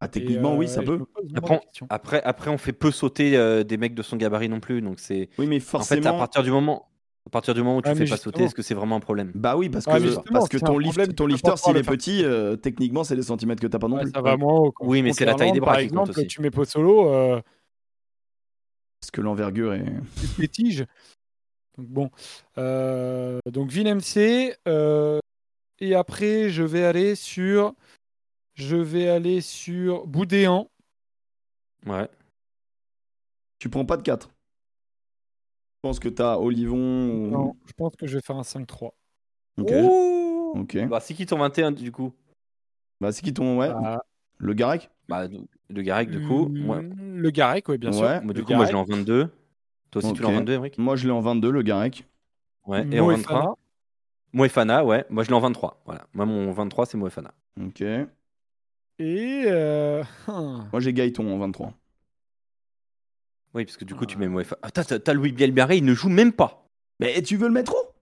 Ah, Et, techniquement, oui, euh, ça je peut. Après, on- question. après, après, on fait peu sauter euh, des mecs de son gabarit non plus. Donc c'est. Oui, mais En fait, à forcément. partir du moment, à partir du moment où tu Ouais, fais pas sauter, est-ce que c'est vraiment un problème? Bah oui, parce que, parce que ton, lift, lifter, s'il est petit, euh, techniquement, c'est des centimètres que t'as pas non Ouais, plus. ça va moins haut. Oui, mais c'est la taille des bras Par exemple, tu mets Pozzolo, euh, Parce que l'envergure est. tu les tiges. Donc bon. Euh, donc Vin MC. euh, et après, je vais aller sur. Je vais aller sur Boudéan. Ouais. Tu prends pas de 4. Je pense que t'as Olivon. ou- Non, je pense que je vais faire un 5-3. Ok. Ouh Ok. Bah, c'est qui ton 21 du coup? Bah, c'est qui ton. Ouais. Ah, Le Garek Bah, le Garec du coup. mm, Moi, Le Garec, oui, bien sûr. Ouais. moi, du Le coup, moi je l'ai en 22. Toi aussi, tu l'as en Ok. 22, Emric Moi, je l'ai en 22, le Garek. Ouais. Et en Moefana. 23 Moefana, ouais. Moi, je l'ai en 23. Voilà. Moi, mon 23, c'est Moefana. Ok. Et. euh, hum. Moi, j'ai Gaëton en 23. Oui, parce que du coup, tu mets Moefana. Ah, t'as Louis Bielbarré, il ne joue même pas. Mais tu veux le mettre où?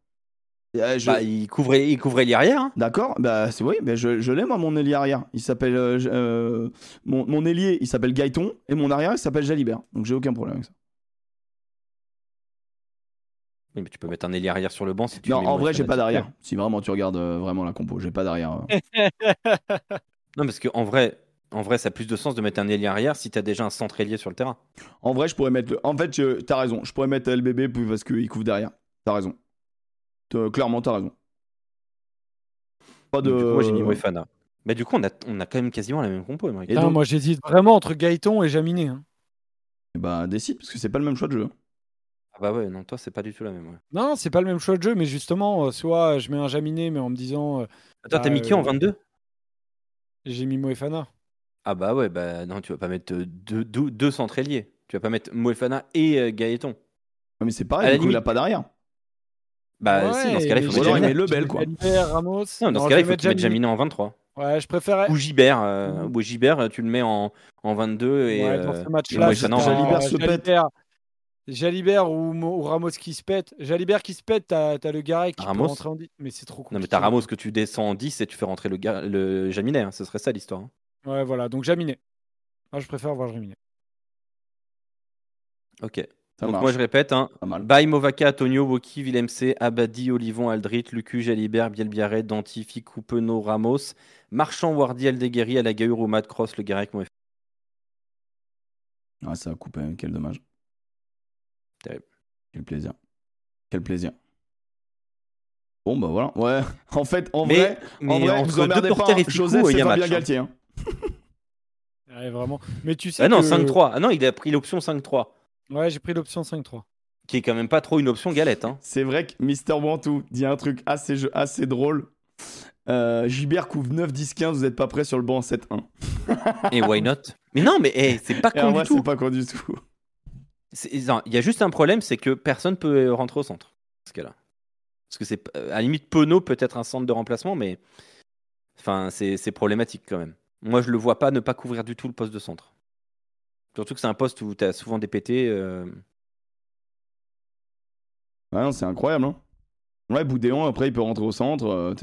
Euh, je- Bah, il couvrait, il couvrait l'arrière. Hein. D'accord, bah c'est oui, mais je, je l'ai moi mon ailier arrière. Il s'appelle euh, euh, mon, mon ailier, il s'appelle Gaëton et mon arrière il s'appelle Jalibert. Donc j'ai aucun problème avec ça. Oui, mais tu peux mettre un ailier arrière sur le banc si tu non, en vrai, j'ai pas d'arrière. Si vraiment tu regardes euh, vraiment la compo, j'ai pas d'arrière. euh. Non, parce qu'en vrai, en vrai, ça a plus de sens de mettre un ailier arrière si t'as déjà un centre ailier sur le terrain. En vrai, je pourrais mettre le... En fait, je- t'as raison, je pourrais mettre LBB parce qu'il couvre derrière. T'as raison. Clairement, t'as raison. Pas de. Donc, du coup, moi, j'ai mis Moefana. Mais du coup, on a, on a quand même quasiment la même compo. Et donc- moi, j'hésite vraiment entre Gaëton et Jaminet. hein. Bah décide parce que c'est pas le même choix de jeu. Ah bah ouais, non, toi, c'est pas du tout la même. Ouais. Non, c'est pas le même choix de jeu, mais justement, euh, soit je mets un Jaminet, mais en me disant euh, Attends, t'as Ah, mis qui en euh, 22 j'ai mis Moefana. Ah bah ouais, bah non, tu vas pas mettre euh, deux, deux, deux centres ailiers. Tu vas pas mettre Moefana et euh, Gaëton. Ouais, Mais c'est pareil, du coup, il a pas d'arrière. Bah si, dans ce cas-là, il faut mettre Lebel, j'ai mis quoi. Jalibert, Ramos. Non, dans ce je cas-là, il faut mettes Jaminet en 23. Ouais, je préférais. Ou Gibert. euh, Mhm. Ou Gibert, tu le mets en, en 22 et. Ouais, dans euh, ce match-là, Jalibert 23. se pète. Jalibert, ou, Mo- ou Ramos qui se pète. Jalibert qui se pète, t'as as le Garek qui Ramos peut rentrer en 10. Mais c'est trop compliqué. Non, mais t'as Ramos que tu descends en 10 et tu fais rentrer le, le Jaminet. hein, Ce serait ça l'histoire. hein. Ouais, voilà. Donc Jaminet. Moi, je préfère voir Jaminet. Ok. Ça Donc marche. moi, je répète. Hein. Baye, Movaca, Antonio, Woki, Villemc, Abadi, Olivon, Aldrit, Lucu, Jalibert, Bielbiarret, Danti, Ficou, Penaud, Ramos, Marchand, Wardy, Aldeguerri, Alagaïur, Oumad, Cross, Le Garec, Moef. Ah, ça a coupé, quel dommage. Terrible. Quel plaisir. Quel plaisir. Bon, bah voilà. Ouais, en fait, en Mais- vrai, mais en vrai entre vous emmerdez deux pas. porteurs hein. Joseph, il y c'est a Fabien match, hein. Galtier. hein. Ouais, vraiment. Mais tu sais. Ah non, que- 5-3. Ah non, il a pris l'option 5-3. Ouais, j'ai pris l'option 5-3. Qui est quand même pas trop une option galette. Hein. C'est vrai que Mister Bantou dit un truc assez, jeu- assez drôle. Euh, Gilbert couvre 9, 10, 15, vous êtes pas prêt sur le banc en 7-1. Et why not? Mais non, mais hey, c'est pas con vrai, du tout. c'est pas con du tout. Il y a juste un problème, c'est que personne peut rentrer au centre. Ce cas-là. Parce que c'est euh, à la limite Penaud peut être un centre de remplacement, mais enfin c'est c'est problématique quand même. Moi je le vois pas ne pas couvrir du tout le poste de centre. Surtout que c'est un poste où tu as souvent des pétés. euh, Ouais, c'est incroyable. Hein. Ouais, Boudéan, après, il peut rentrer au centre. euh,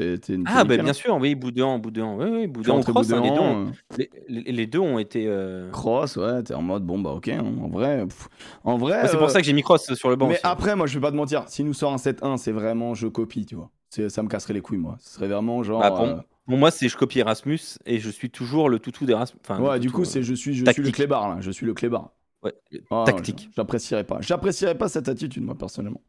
Ah bah bien sûr, oui, Boudéan, Boudéan, oui, oui, Boudéan, Cross, hein, les, deux Boudéan, ont, euh, les, deux ont été. euh, Cross, ouais, t'es en mode bon, bah ok. hein, En vrai, pff, en vrai. ouais, c'est euh, pour ça que j'ai mis Cross sur le banc. Mais aussi. après, moi, je vais pas te mentir. S'il nous sort un 7-1, c'est vraiment je copie, tu vois. Ça me casserait les couilles, moi. Ce serait vraiment genre. Bah, pour- Pour moi, c'est je copie Erasmus et je suis toujours le toutou d'Erasmus. Enfin, Ouais, du coup, euh, c'est je suis, je suis le clébard, là. Je suis le clébard. ouais, Ah, tactique. J'apprécierais pas. J'apprécierais pas cette attitude, moi, personnellement.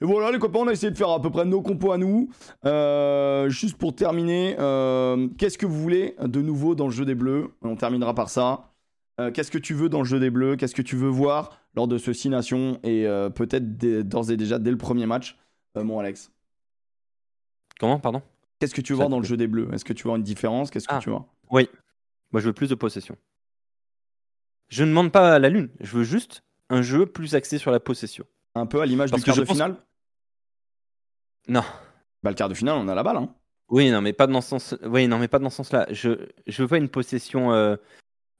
Et voilà, les copains, on a essayé de faire à peu près nos compos à nous. Euh, juste pour terminer, euh, qu'est-ce que vous voulez de nouveau dans le jeu des Bleus? On terminera par ça. Euh, qu'est-ce que tu veux dans le jeu des Bleus? Qu'est-ce que tu veux voir lors de ce 6 Nations Et peut-être d'ores et déjà dès le premier match, mon Alex Comment, pardon? Qu'est-ce que tu voir dans le jeu des Bleus? Est-ce que tu vois une différence? Qu'est-ce que Ah. tu vois? Oui. Moi, je veux plus de possession. Je ne demande pas la lune. Je veux juste un jeu plus axé sur la possession. Un peu à l'image du quart de finale? Non. Bah, le quart de finale, on a la balle. Hein. Oui, non, mais pas dans ce sens. Oui, non, mais pas dans ce sens-là. Je je veux pas une possession euh,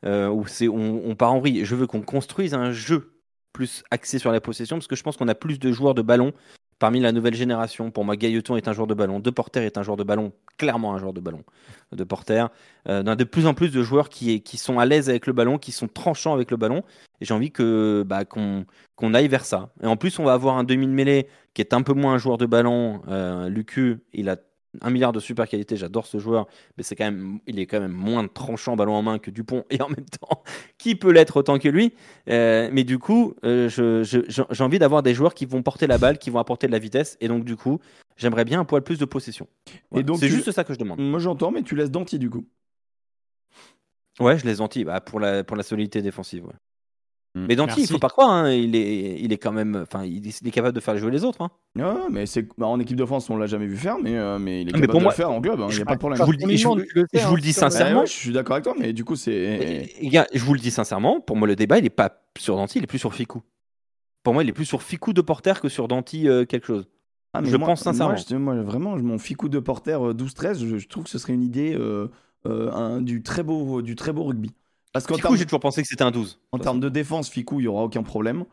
euh, où c'est on, on part en vrille. Je veux qu'on construise un jeu plus axé sur la possession parce que je pense qu'on a plus de joueurs de ballon parmi la nouvelle génération. Pour moi, Gailleton est un joueur de ballon. De Porter est un joueur de ballon, clairement un joueur de ballon. De Porter. Euh, de plus en plus de joueurs qui, sont à l'aise avec le ballon, qui sont tranchants avec le ballon. Et j'ai envie que bah, qu'on qu'on aille vers ça. Et en plus, on va avoir un demi de mêlée qui est un peu moins un joueur de ballon. Euh, Lucu, il a un milliard de super qualité, j'adore ce joueur, mais c'est quand même, il est quand même moins tranchant ballon en main que Dupont, et en même temps, qui peut l'être autant que lui euh, Mais du coup, euh, j'ai envie d'avoir des joueurs qui vont porter la balle, qui vont apporter de la vitesse, et donc du coup, j'aimerais bien un poil plus de possession. Et donc c'est juste ça que je demande. Moi j'entends, mais tu laisses Danti du coup. Ouais, je laisse Danti bah, pour, la, pour la solidité défensive. Ouais. Mm. Mais Danti, il faut pas croire, hein, il, est, il est quand même, enfin, il, est capable de faire jouer les autres. Hein. Ouais, mais c'est bah, en équipe de France, on l'a jamais vu faire, mais, euh, mais il est capable de le faire en club. Il hein, y a pas de problème. Je vous le dis, je vous, le dis sincèrement. je suis d'accord avec toi, mais du coup, c'est. je vous le dis sincèrement, pour moi, le débat, il est pas sur Danti, il est plus sur Ficou. Pour moi, il est plus sur Ficou de Porter que sur Danti euh, quelque chose. Ah, je pense sincèrement. Moi, vraiment, mon Ficou de Porter 12-13, euh, je, trouve que ce serait une idée un, du, très beau, du très beau rugby. Parce qu'en Ficou, j'ai toujours pensé que c'était un 12. En termes de défense, Ficou, il n'y aura aucun problème.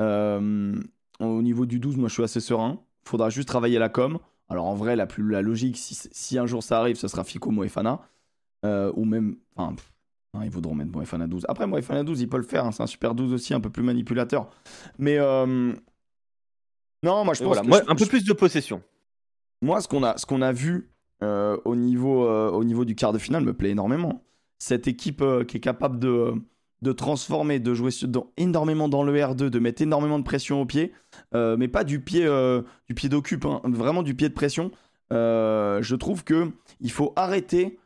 Euh, au niveau du 12, moi, je suis assez serein. Il faudra juste travailler la com. Alors, en vrai, la, plus, la logique, si, un jour ça arrive, ce sera Ficou, Moefana. Euh, ou même. Enfin, ils voudront mettre Moefana 12. Après, Moefana 12, il peut le faire. Hein. c'est un super 12 aussi, un peu plus manipulateur. Mais. Euh, non, moi, je pense. un peu plus de possession. Moi, ce qu'on a, ce a vu au, niveau, au niveau du quart de finale me plaît énormément cette équipe euh, qui est capable de, de transformer, de jouer énormément dans le R2, de mettre énormément de pression au pied, euh, mais pas du pied, euh, du d'occupe, hein, vraiment du pied de pression. je trouve que il faut arrêter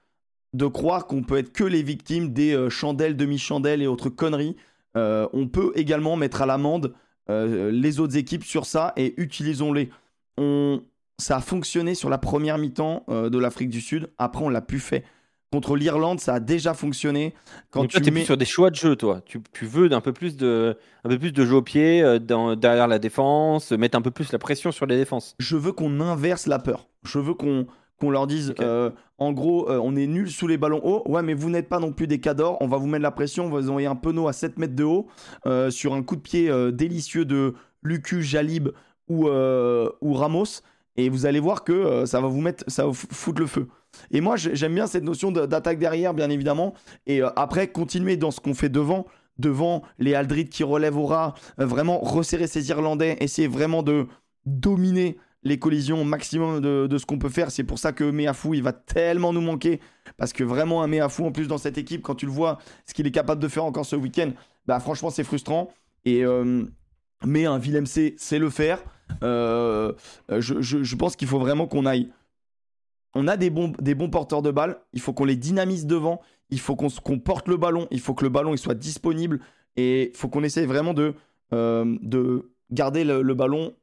de croire qu'on peut être que les victimes des chandelles, demi-chandelles et autres conneries. on peut également mettre à l'amende les autres équipes sur ça et utilisons-les. On... Ça a fonctionné sur la première mi-temps de l'Afrique du Sud. Après, on l'a plus fait. Contre l'Irlande, ça a déjà fonctionné. Quand tu es plus sur des choix de jeu, toi. Tu, veux un peu plus de, un peu plus de jeu au pied euh, derrière la défense, mettre un peu plus la pression sur les défenses. Je veux qu'on inverse la peur. Je veux qu'on qu'on leur dise, euh, en gros, euh, on est nul sous les ballons hauts. Ouais, mais vous n'êtes pas non plus des cadors. On va vous mettre la pression. On va vous envoyer un penaud à 7 mètres de haut sur un coup de pied délicieux de Lucu, Jalib ou, ou Ramos. Et vous allez voir que ça va vous mettre, ça va vous foutre le feu. Et moi, j'aime bien cette notion d'attaque derrière, bien évidemment. Et euh, après, continuer dans ce qu'on fait devant, devant les Aldrid qui relèvent au ras, euh, vraiment resserrer ces Irlandais, essayer vraiment de dominer les collisions au maximum de, ce qu'on peut faire. C'est pour ça que Meafou, il va tellement nous manquer. Parce que vraiment, un Meafou en plus dans cette équipe, quand tu le vois, ce qu'il est capable de faire encore ce week-end, bah franchement, c'est frustrant. Et. Euh, mais un Willem C, c'est le faire. je, je pense qu'il faut vraiment qu'on aille on a des bons, des bons porteurs de balles, il faut qu'on les dynamise devant, il faut qu'on porte le ballon, il faut que le ballon il soit disponible. Et il faut qu'on essaye vraiment de, euh, de garder le, ballon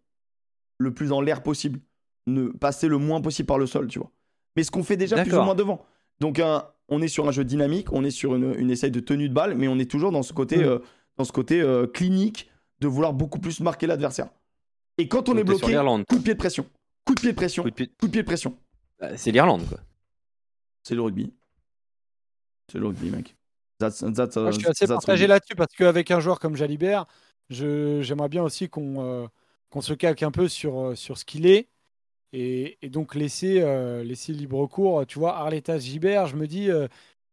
le plus en l'air possible, ne passer le moins possible par le sol, tu vois. Mais ce qu'on fait déjà plus ou moins devant. Donc on est sur un jeu dynamique, on est sur une, une essai de tenue de balle, mais on est toujours dans ce côté, mm. euh, dans ce côté euh, clinique de vouloir beaucoup plus marquer l'adversaire. Et quand on est bloqué, coup de pied de pression, coup de pied de pression, coup de pied de pression. Bah, c'est l'Irlande, quoi. C'est le rugby. C'est le rugby, mec. Moi, je suis assez partagé là-dessus parce qu'avec un joueur comme Jalibert, j'aimerais bien aussi qu'on euh, qu'on se calque un peu sur, euh, sur ce qu'il est et, et, donc laisser, euh, laisser libre cours. Tu vois, Arletas Gibert, je me dis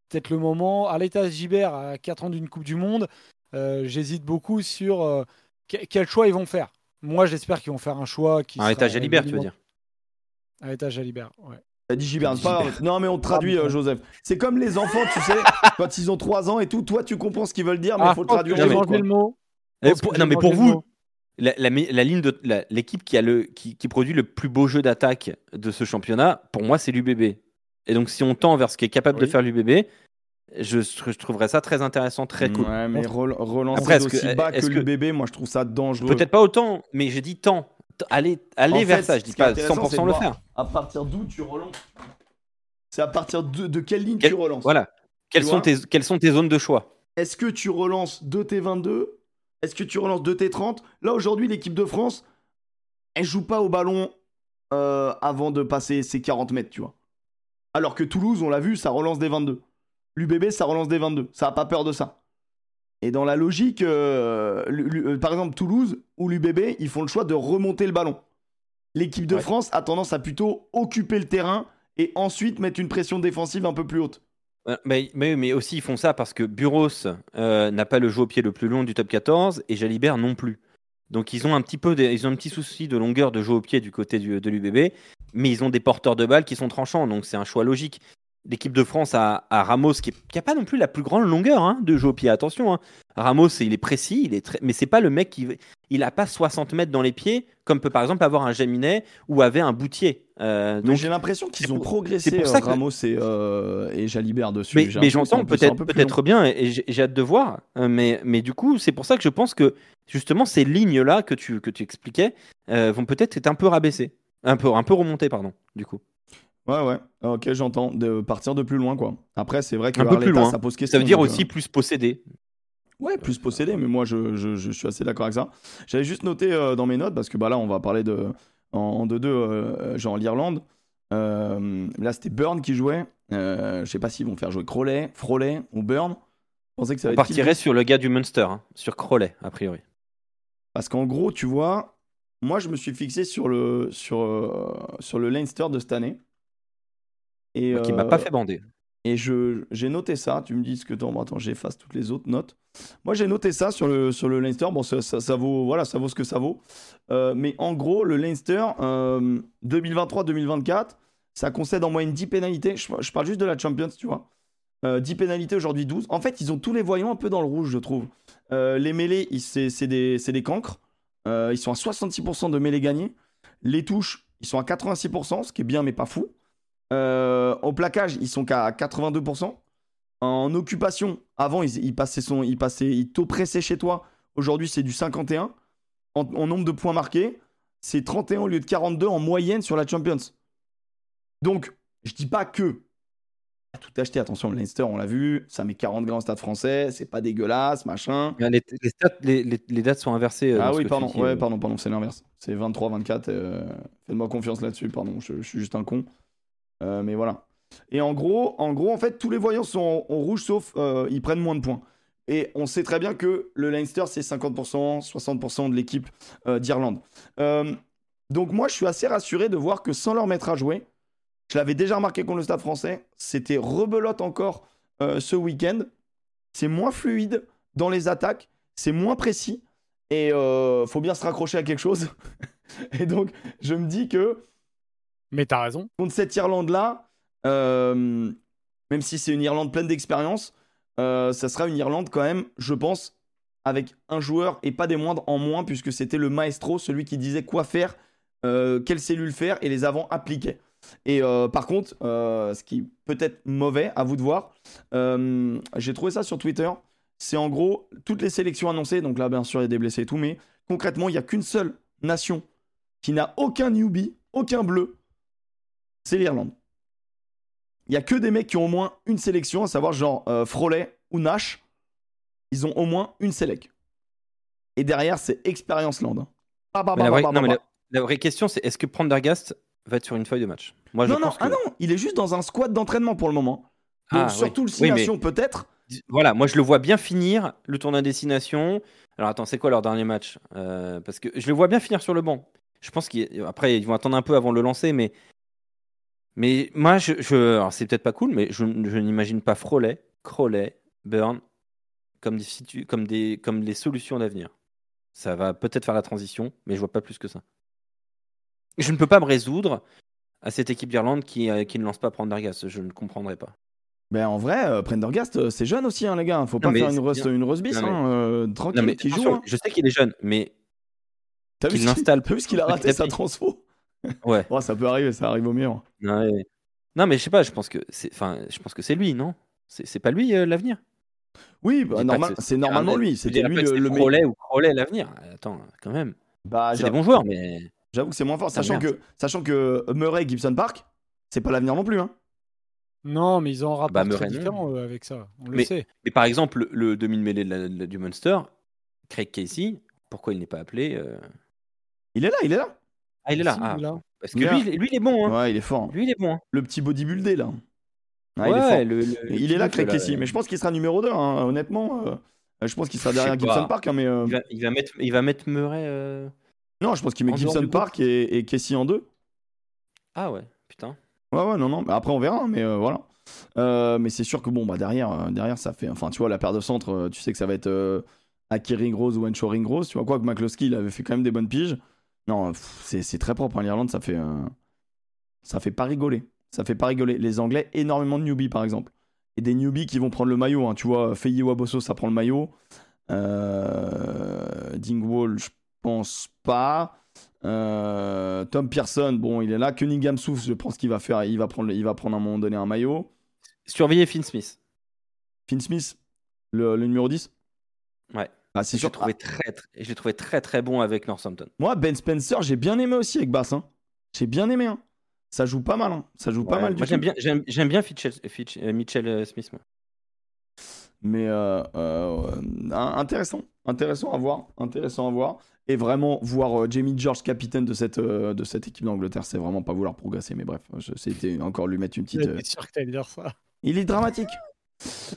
peut-être le moment. Arletas Gibert à 4 ans d'une Coupe du Monde, j'hésite beaucoup sur quel choix ils vont faire. Moi, j'espère qu'ils vont faire un choix qui. Arletas Jalibert, tu veux dire? À l'étage Jalibert, ouais. Dit Non, mais on traduit, euh, Joseph. C'est comme les enfants, tu sais, quand ils ont 3 ans et tout. Toi, tu comprends ce qu'ils veulent dire, mais il ah, faut le traduire. J'ai le mot. non, mais pour vous, la, ligne de l'équipe qui, a le, qui, produit le plus beau jeu d'attaque de ce championnat, pour moi, c'est l'UBB. Et donc, si on tend vers ce qui est capable de faire l'UBB, je, je, trouverais ça très intéressant, très cool. Ouais, mais relancer aussi bas que, que l'UBB, moi, je trouve ça dangereux. Peut-être pas autant, mais j'ai dit tant aller, aller vers ça. Je dis pas 100% le faire. À partir d'où tu relances C'est à partir de, de quelle ligne tu relances Voilà. Quelles sont, tes, quelles sont tes zones de choix? Est-ce que tu relances 2T22 Est-ce que tu relances 2T30 Là, aujourd'hui, l'équipe de France, elle joue pas au ballon euh, avant de passer ses 40 mètres, tu vois. Alors que Toulouse, on l'a vu, ça relance des 22. L'UBB, ça relance des 22. Ça a pas peur de ça. Et dans la logique, euh, euh, par exemple, Toulouse ou l'UBB, ils font le choix de remonter le ballon. l'équipe de Ouais. France a tendance à plutôt occuper le terrain et ensuite mettre une pression défensive un peu plus haute. Mais, mais, mais aussi, ils font ça parce que Buros euh, n'a pas le jeu au pied le plus long du top 14 et Jalibert non plus. Donc, ils ont un petit peu ils ont un petit souci de longueur de jeu au pied du côté du- de l'UBB, mais ils ont des porteurs de balles qui sont tranchants, donc c'est un choix logique. L'équipe de France a, a Ramos qui n'a pas non plus la plus grande longueur hein, de jeu au pied. Attention, hein. Ramos, il est précis, il est très... mais c'est pas le mec qui. Il a pas 60 mètres dans les pieds, comme peut par exemple avoir un Jaminet ou avait un Boutier. Euh, Donc j'ai l'impression qu'ils ont progressé c'est pour ça euh, que- Ramos et, euh, et Jalibert dessus. Mais, mais j'entends peut-être peu plus peut-être bien et j'ai hâte de voir. Mais, mais du coup, c'est pour ça que je pense que justement ces lignes-là que tu, que tu expliquais euh, vont peut-être être un peu rabaissées. Un peu, un peu remontées, pardon, du coup. Ouais, ouais. Ok, j'entends. De partir de plus loin, quoi. Après, c'est vrai que Un peu plus loin. ça pose question. Ça veut dire donc, aussi euh, plus possédé. Ouais, plus possédé, mais moi, je, je- je suis assez d'accord avec ça. J'avais juste noté euh, dans mes notes, parce que bah, là, on va parler de, en 2-2, euh, genre l'Irlande. Euh, là, c'était Burn qui jouait. Euh, je sais pas s'ils vont faire jouer Crowley, Froley ou Burn. Je pensais que ça On va être qui partirait sur le gars du Munster, hein, sur Crowley, a priori. Parce qu'en gros, tu vois, moi, je me suis fixé sur le, sur, sur le Leinster de cette année. Et, Qui m'a euh, pas fait bander. Et je, j'ai noté ça. Tu me dis ce que t'en. Attends, j'efface toutes les autres notes. Moi, j'ai noté ça sur le, sur le Leinster. Bon, ça, ça, ça vaut, voilà, ça vaut ce que ça vaut. Euh, mais en gros, le Leinster euh, 2023-2024, ça concède en moyenne 10 pénalités. Je, je parle juste de la Champions, tu vois. Euh, 10 pénalités aujourd'hui, 12. En fait, ils ont tous les voyants un peu dans le rouge, je trouve. Euh, les mêlées, c'est, c'est des, c'est des cancres. Euh, ils sont à 66% de mêlées gagnées. Les touches, ils sont à 86%, ce qui est bien, mais pas fou. Euh, au plaquage, ils sont qu'à 82%. En occupation, avant, ils, ils passaient son, ils passaient, ils t'oppressaient chez toi. Aujourd'hui, c'est du 51. En, en nombre de points marqués, c'est 31 au lieu de 42 en moyenne sur la Champions. Donc, je dis pas que tout acheter. Attention, le Leinster, on l'a vu, ça met 40 grands au stade français, c'est pas dégueulasse, machin. Les, les stats- les- les- les dates sont inversées. euh, Ah oui, pardon, dis, ouais, euh. pardon, pardon, c'est l'inverse. C'est 23-24. euh, Faites-moi confiance là-dessus, pardon, je, je suis juste un con. Euh, mais voilà. Et en gros, en gros, en fait, tous les voyants sont en, rouge, sauf euh, ils prennent moins de points. Et on sait très bien que le Leinster, c'est 50%, 60% de l'équipe euh, d'Irlande. Euh, donc moi, je suis assez rassuré de voir que sans leur mettre à jouer, je l'avais déjà remarqué contre le Stade français, c'était rebelote encore ce week-end. C'est moins fluide dans les attaques, c'est moins précis. Et faut bien se raccrocher à quelque chose. et donc, je me dis que Mais t'as raison. contre cette Irlande-là, euh, même si c'est une Irlande pleine d'expérience, euh, ça sera une Irlande quand même, je pense, avec un joueur et pas des moindres en moins, puisque c'était le maestro, celui qui disait quoi faire, euh, quelle cellule faire, et les avants appliquaient. Et par contre, ce qui peut être mauvais, à vous de voir, j'ai trouvé ça sur Twitter, c'est en gros toutes les sélections annoncées, donc là bien sûr il y a des blessés et tout, mais concrètement il n'y a qu'une seule nation qui n'a aucun newbie, aucun bleu, c'est l'Irlande. Il y a que des mecs qui ont au moins une sélection, à savoir genre euh, Froley ou Nash. Ils ont au moins une sélec. Et derrière, c'est Experience Land. hein. Bah, bah, la vraie, bah, non, mais la, la vraie question, c'est est-ce que Prendergast va être sur une feuille de match? Moi, je Non, non, que... ah non, il est juste dans un squad d'entraînement pour le moment. Donc, Ah, surtout oui. le 6 Oui, mais- peut-être. Voilà, moi je le vois bien finir le tournoi destination. Alors attends, c'est quoi leur dernier match? Euh, Parce que je le vois bien finir sur le banc. Je pense qu'après ils vont attendre un peu avant de le lancer, mais mais moi je, je... alors c'est peut-être pas cool, mais je, je n'imagine pas Froley, Crowley, Burn comme des situ- comme des comme les solutions d'avenir. Ça va peut-être faire la transition, mais je vois pas plus que ça. Je ne peux pas me résoudre à cette équipe d'Irlande qui, euh, qui ne lance pas Prendergast. Je ne comprendrai pas. Ben, en vrai, euh, Prendergast, euh, c'est jeune aussi, hein, les gars. Faut pas mais faire une, bien. une bis, Non, mais- hein, euh, tranquille, Non, mais qui joue. hein. je sais qu'il est jeune, mais T'as vu qu'il qu'il a raté sa transfo? Ouais. Oh, Ça peut arriver, ça arrive au mur. Non, ouais. Non, mais je sais pas, je pense que c'est, enfin, je pense que c'est lui, non? C'est, c'est pas lui euh, l'avenir? Oui, bah, normal- c'est normalement un- lui. C'était lui le, c'est le meilleur. Crowley ou Crowley l'avenir. Attends, quand même. Bah, c'est des bons joueurs, mais J'avoue que c'est moins fort, Ah, sachant que, sachant que Murray Gibson Park, c'est pas l'avenir non plus. Hein. Non, mais ils ont un rapport Bah, très Murray, non. différent euh, avec ça. On le Mais- sait. mais par exemple le, le demi-mêlée de du Munster, Craig Casey, pourquoi il n'est pas appelé euh, Il est là, il est là. Ah, il est là. Ah. Parce que lui, lui, il est bon. Hein. Ouais, il est fort. hein. Lui, il est bon. hein. Le petit bodybuildé là. Ah, il Ouais, est fort. le- le- il est là, Craig Casey. Mais je pense qu'il sera numéro 2, honnêtement. euh, je pense qu'il sera derrière Gibson pas. Park. hein, mais, euh, il, va, il va mettre, il va mettre Murray. euh, Non, je pense qu'il met En Gibson Park et, et Casey en deux. Ah ouais, putain. Ouais, ouais, non, non. Après, on verra, hein, mais euh, voilà. Euh, mais c'est sûr que bon, bah derrière, euh, derrière, ça fait. Enfin, tu vois, la paire de centre, euh, tu sais que ça va être euh, Aki Ringrose ou Encho Ringrose. Tu vois quoi que McCloskey, il avait fait quand même des bonnes piges. Non, c'est très propre. hein, L'Irlande, ça fait. euh, ça fait pas rigoler. Ça fait pas rigoler. Les Anglais, énormément de newbies, par exemple. Et des newbies qui vont prendre le maillot. hein. Tu vois, Feyi Waboso, ça prend le maillot. Euh, Dingwall, je pense pas. Euh, Tom Pearson, bon, il est là. Cunningham souffle, je pense qu'il va faire, il va prendre, il va prendre à un moment donné un maillot. Surveillez Finn Smith. Finn Smith, le, le numéro 10. Ouais. Ah, c'est Je sûr. l'ai trouvé très, très, je l'ai trouvé très très bon avec Northampton. Moi, Ben Spencer, j'ai bien aimé aussi avec Bass. hein. J'ai bien aimé. hein. Ça joue pas mal. hein. Ça joue pas mal du Moi tout. j'aime bien, j'aime, j'aime bien Fitch- euh, Mitchell euh, Smith. moi. Mais euh, intéressant, intéressant à voir, intéressant à voir. Et vraiment voir euh, Jamie George capitaine de cette euh, de cette équipe d'Angleterre, c'est vraiment pas vouloir progresser. Mais bref, je- c'était encore lui mettre une petite. euh, sûr que dire ça. Il est dramatique.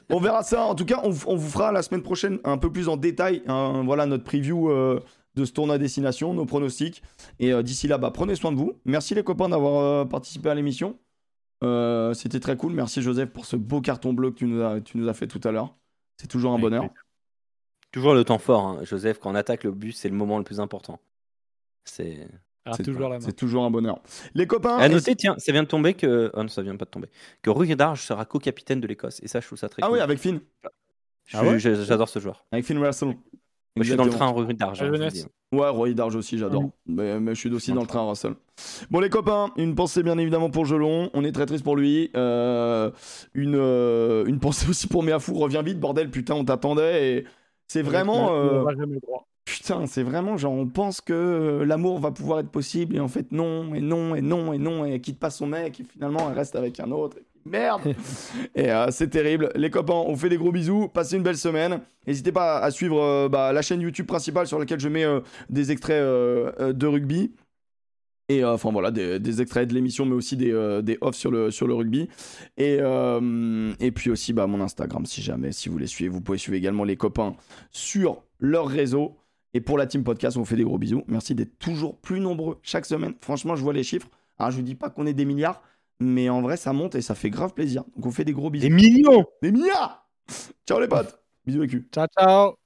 On verra ça. En tout cas, on, on vous fera la semaine prochaine un peu plus en détail. hein, voilà notre preview euh, de ce tournoi à destination, nos pronostics. Et euh, d'ici là, bah, prenez soin de vous. Merci les copains d'avoir euh, participé à l'émission. C'était très cool. Merci Joseph pour ce beau carton bleu que tu nous as, tu nous as fait tout à l'heure. C'est toujours un bonheur. Toujours le temps fort, hein, Joseph. Quand on attaque le bus, c'est le moment le plus important. C'est. Ah, C'est- toujours un bonheur. Les copains. À noter, tiens, ça vient de tomber que. Oh non, ça vient pas de tomber. Que Rui Darge sera co-capitaine de l'Écosse. Et ça, je trouve ça très Ah cool. oui, avec Finn. Ah ouais J'adore ce joueur. Avec Finn Russell. Moi, je suis dans le train Rui Darge. La hein. Ouais, Roy Darge aussi, j'adore. Mhm. Mais, mais je suis aussi Dans le train, Russell. Bon, les copains, une pensée bien évidemment pour Gelon. On est très triste pour lui. Euh, une, euh, une pensée aussi pour Meafou. Reviens vite, bordel, putain, on t'attendait. Et c'est vraiment. On euh, putain, c'est vraiment genre, on pense que euh, l'amour va pouvoir être possible. Et en fait, non, et non, et non, et non. Et elle quitte pas son mec. Et finalement, elle reste avec un autre. Et puis, merde Et euh, c'est terrible. Les copains, on fait des gros bisous. Passez une belle semaine. N'hésitez pas à suivre euh, bah, la chaîne YouTube principale sur laquelle je mets euh, des extraits de rugby. Et enfin voilà, des, des extraits de l'émission, mais aussi des, des offs sur le, sur le rugby. Et, et puis aussi bah, mon Instagram, si jamais, si vous voulez suivre. Vous pouvez suivre également les copains sur leur réseau. Et pour la team podcast, on vous fait des gros bisous. Merci d'être toujours plus nombreux chaque semaine. Franchement, je vois les chiffres. Alors, je vous dis pas qu'on est des milliards, mais en vrai, ça monte et ça fait grave plaisir. Donc, on fait des gros bisous. Des millions Des milliards Ciao les potes Bisous les culs. Ciao, ciao.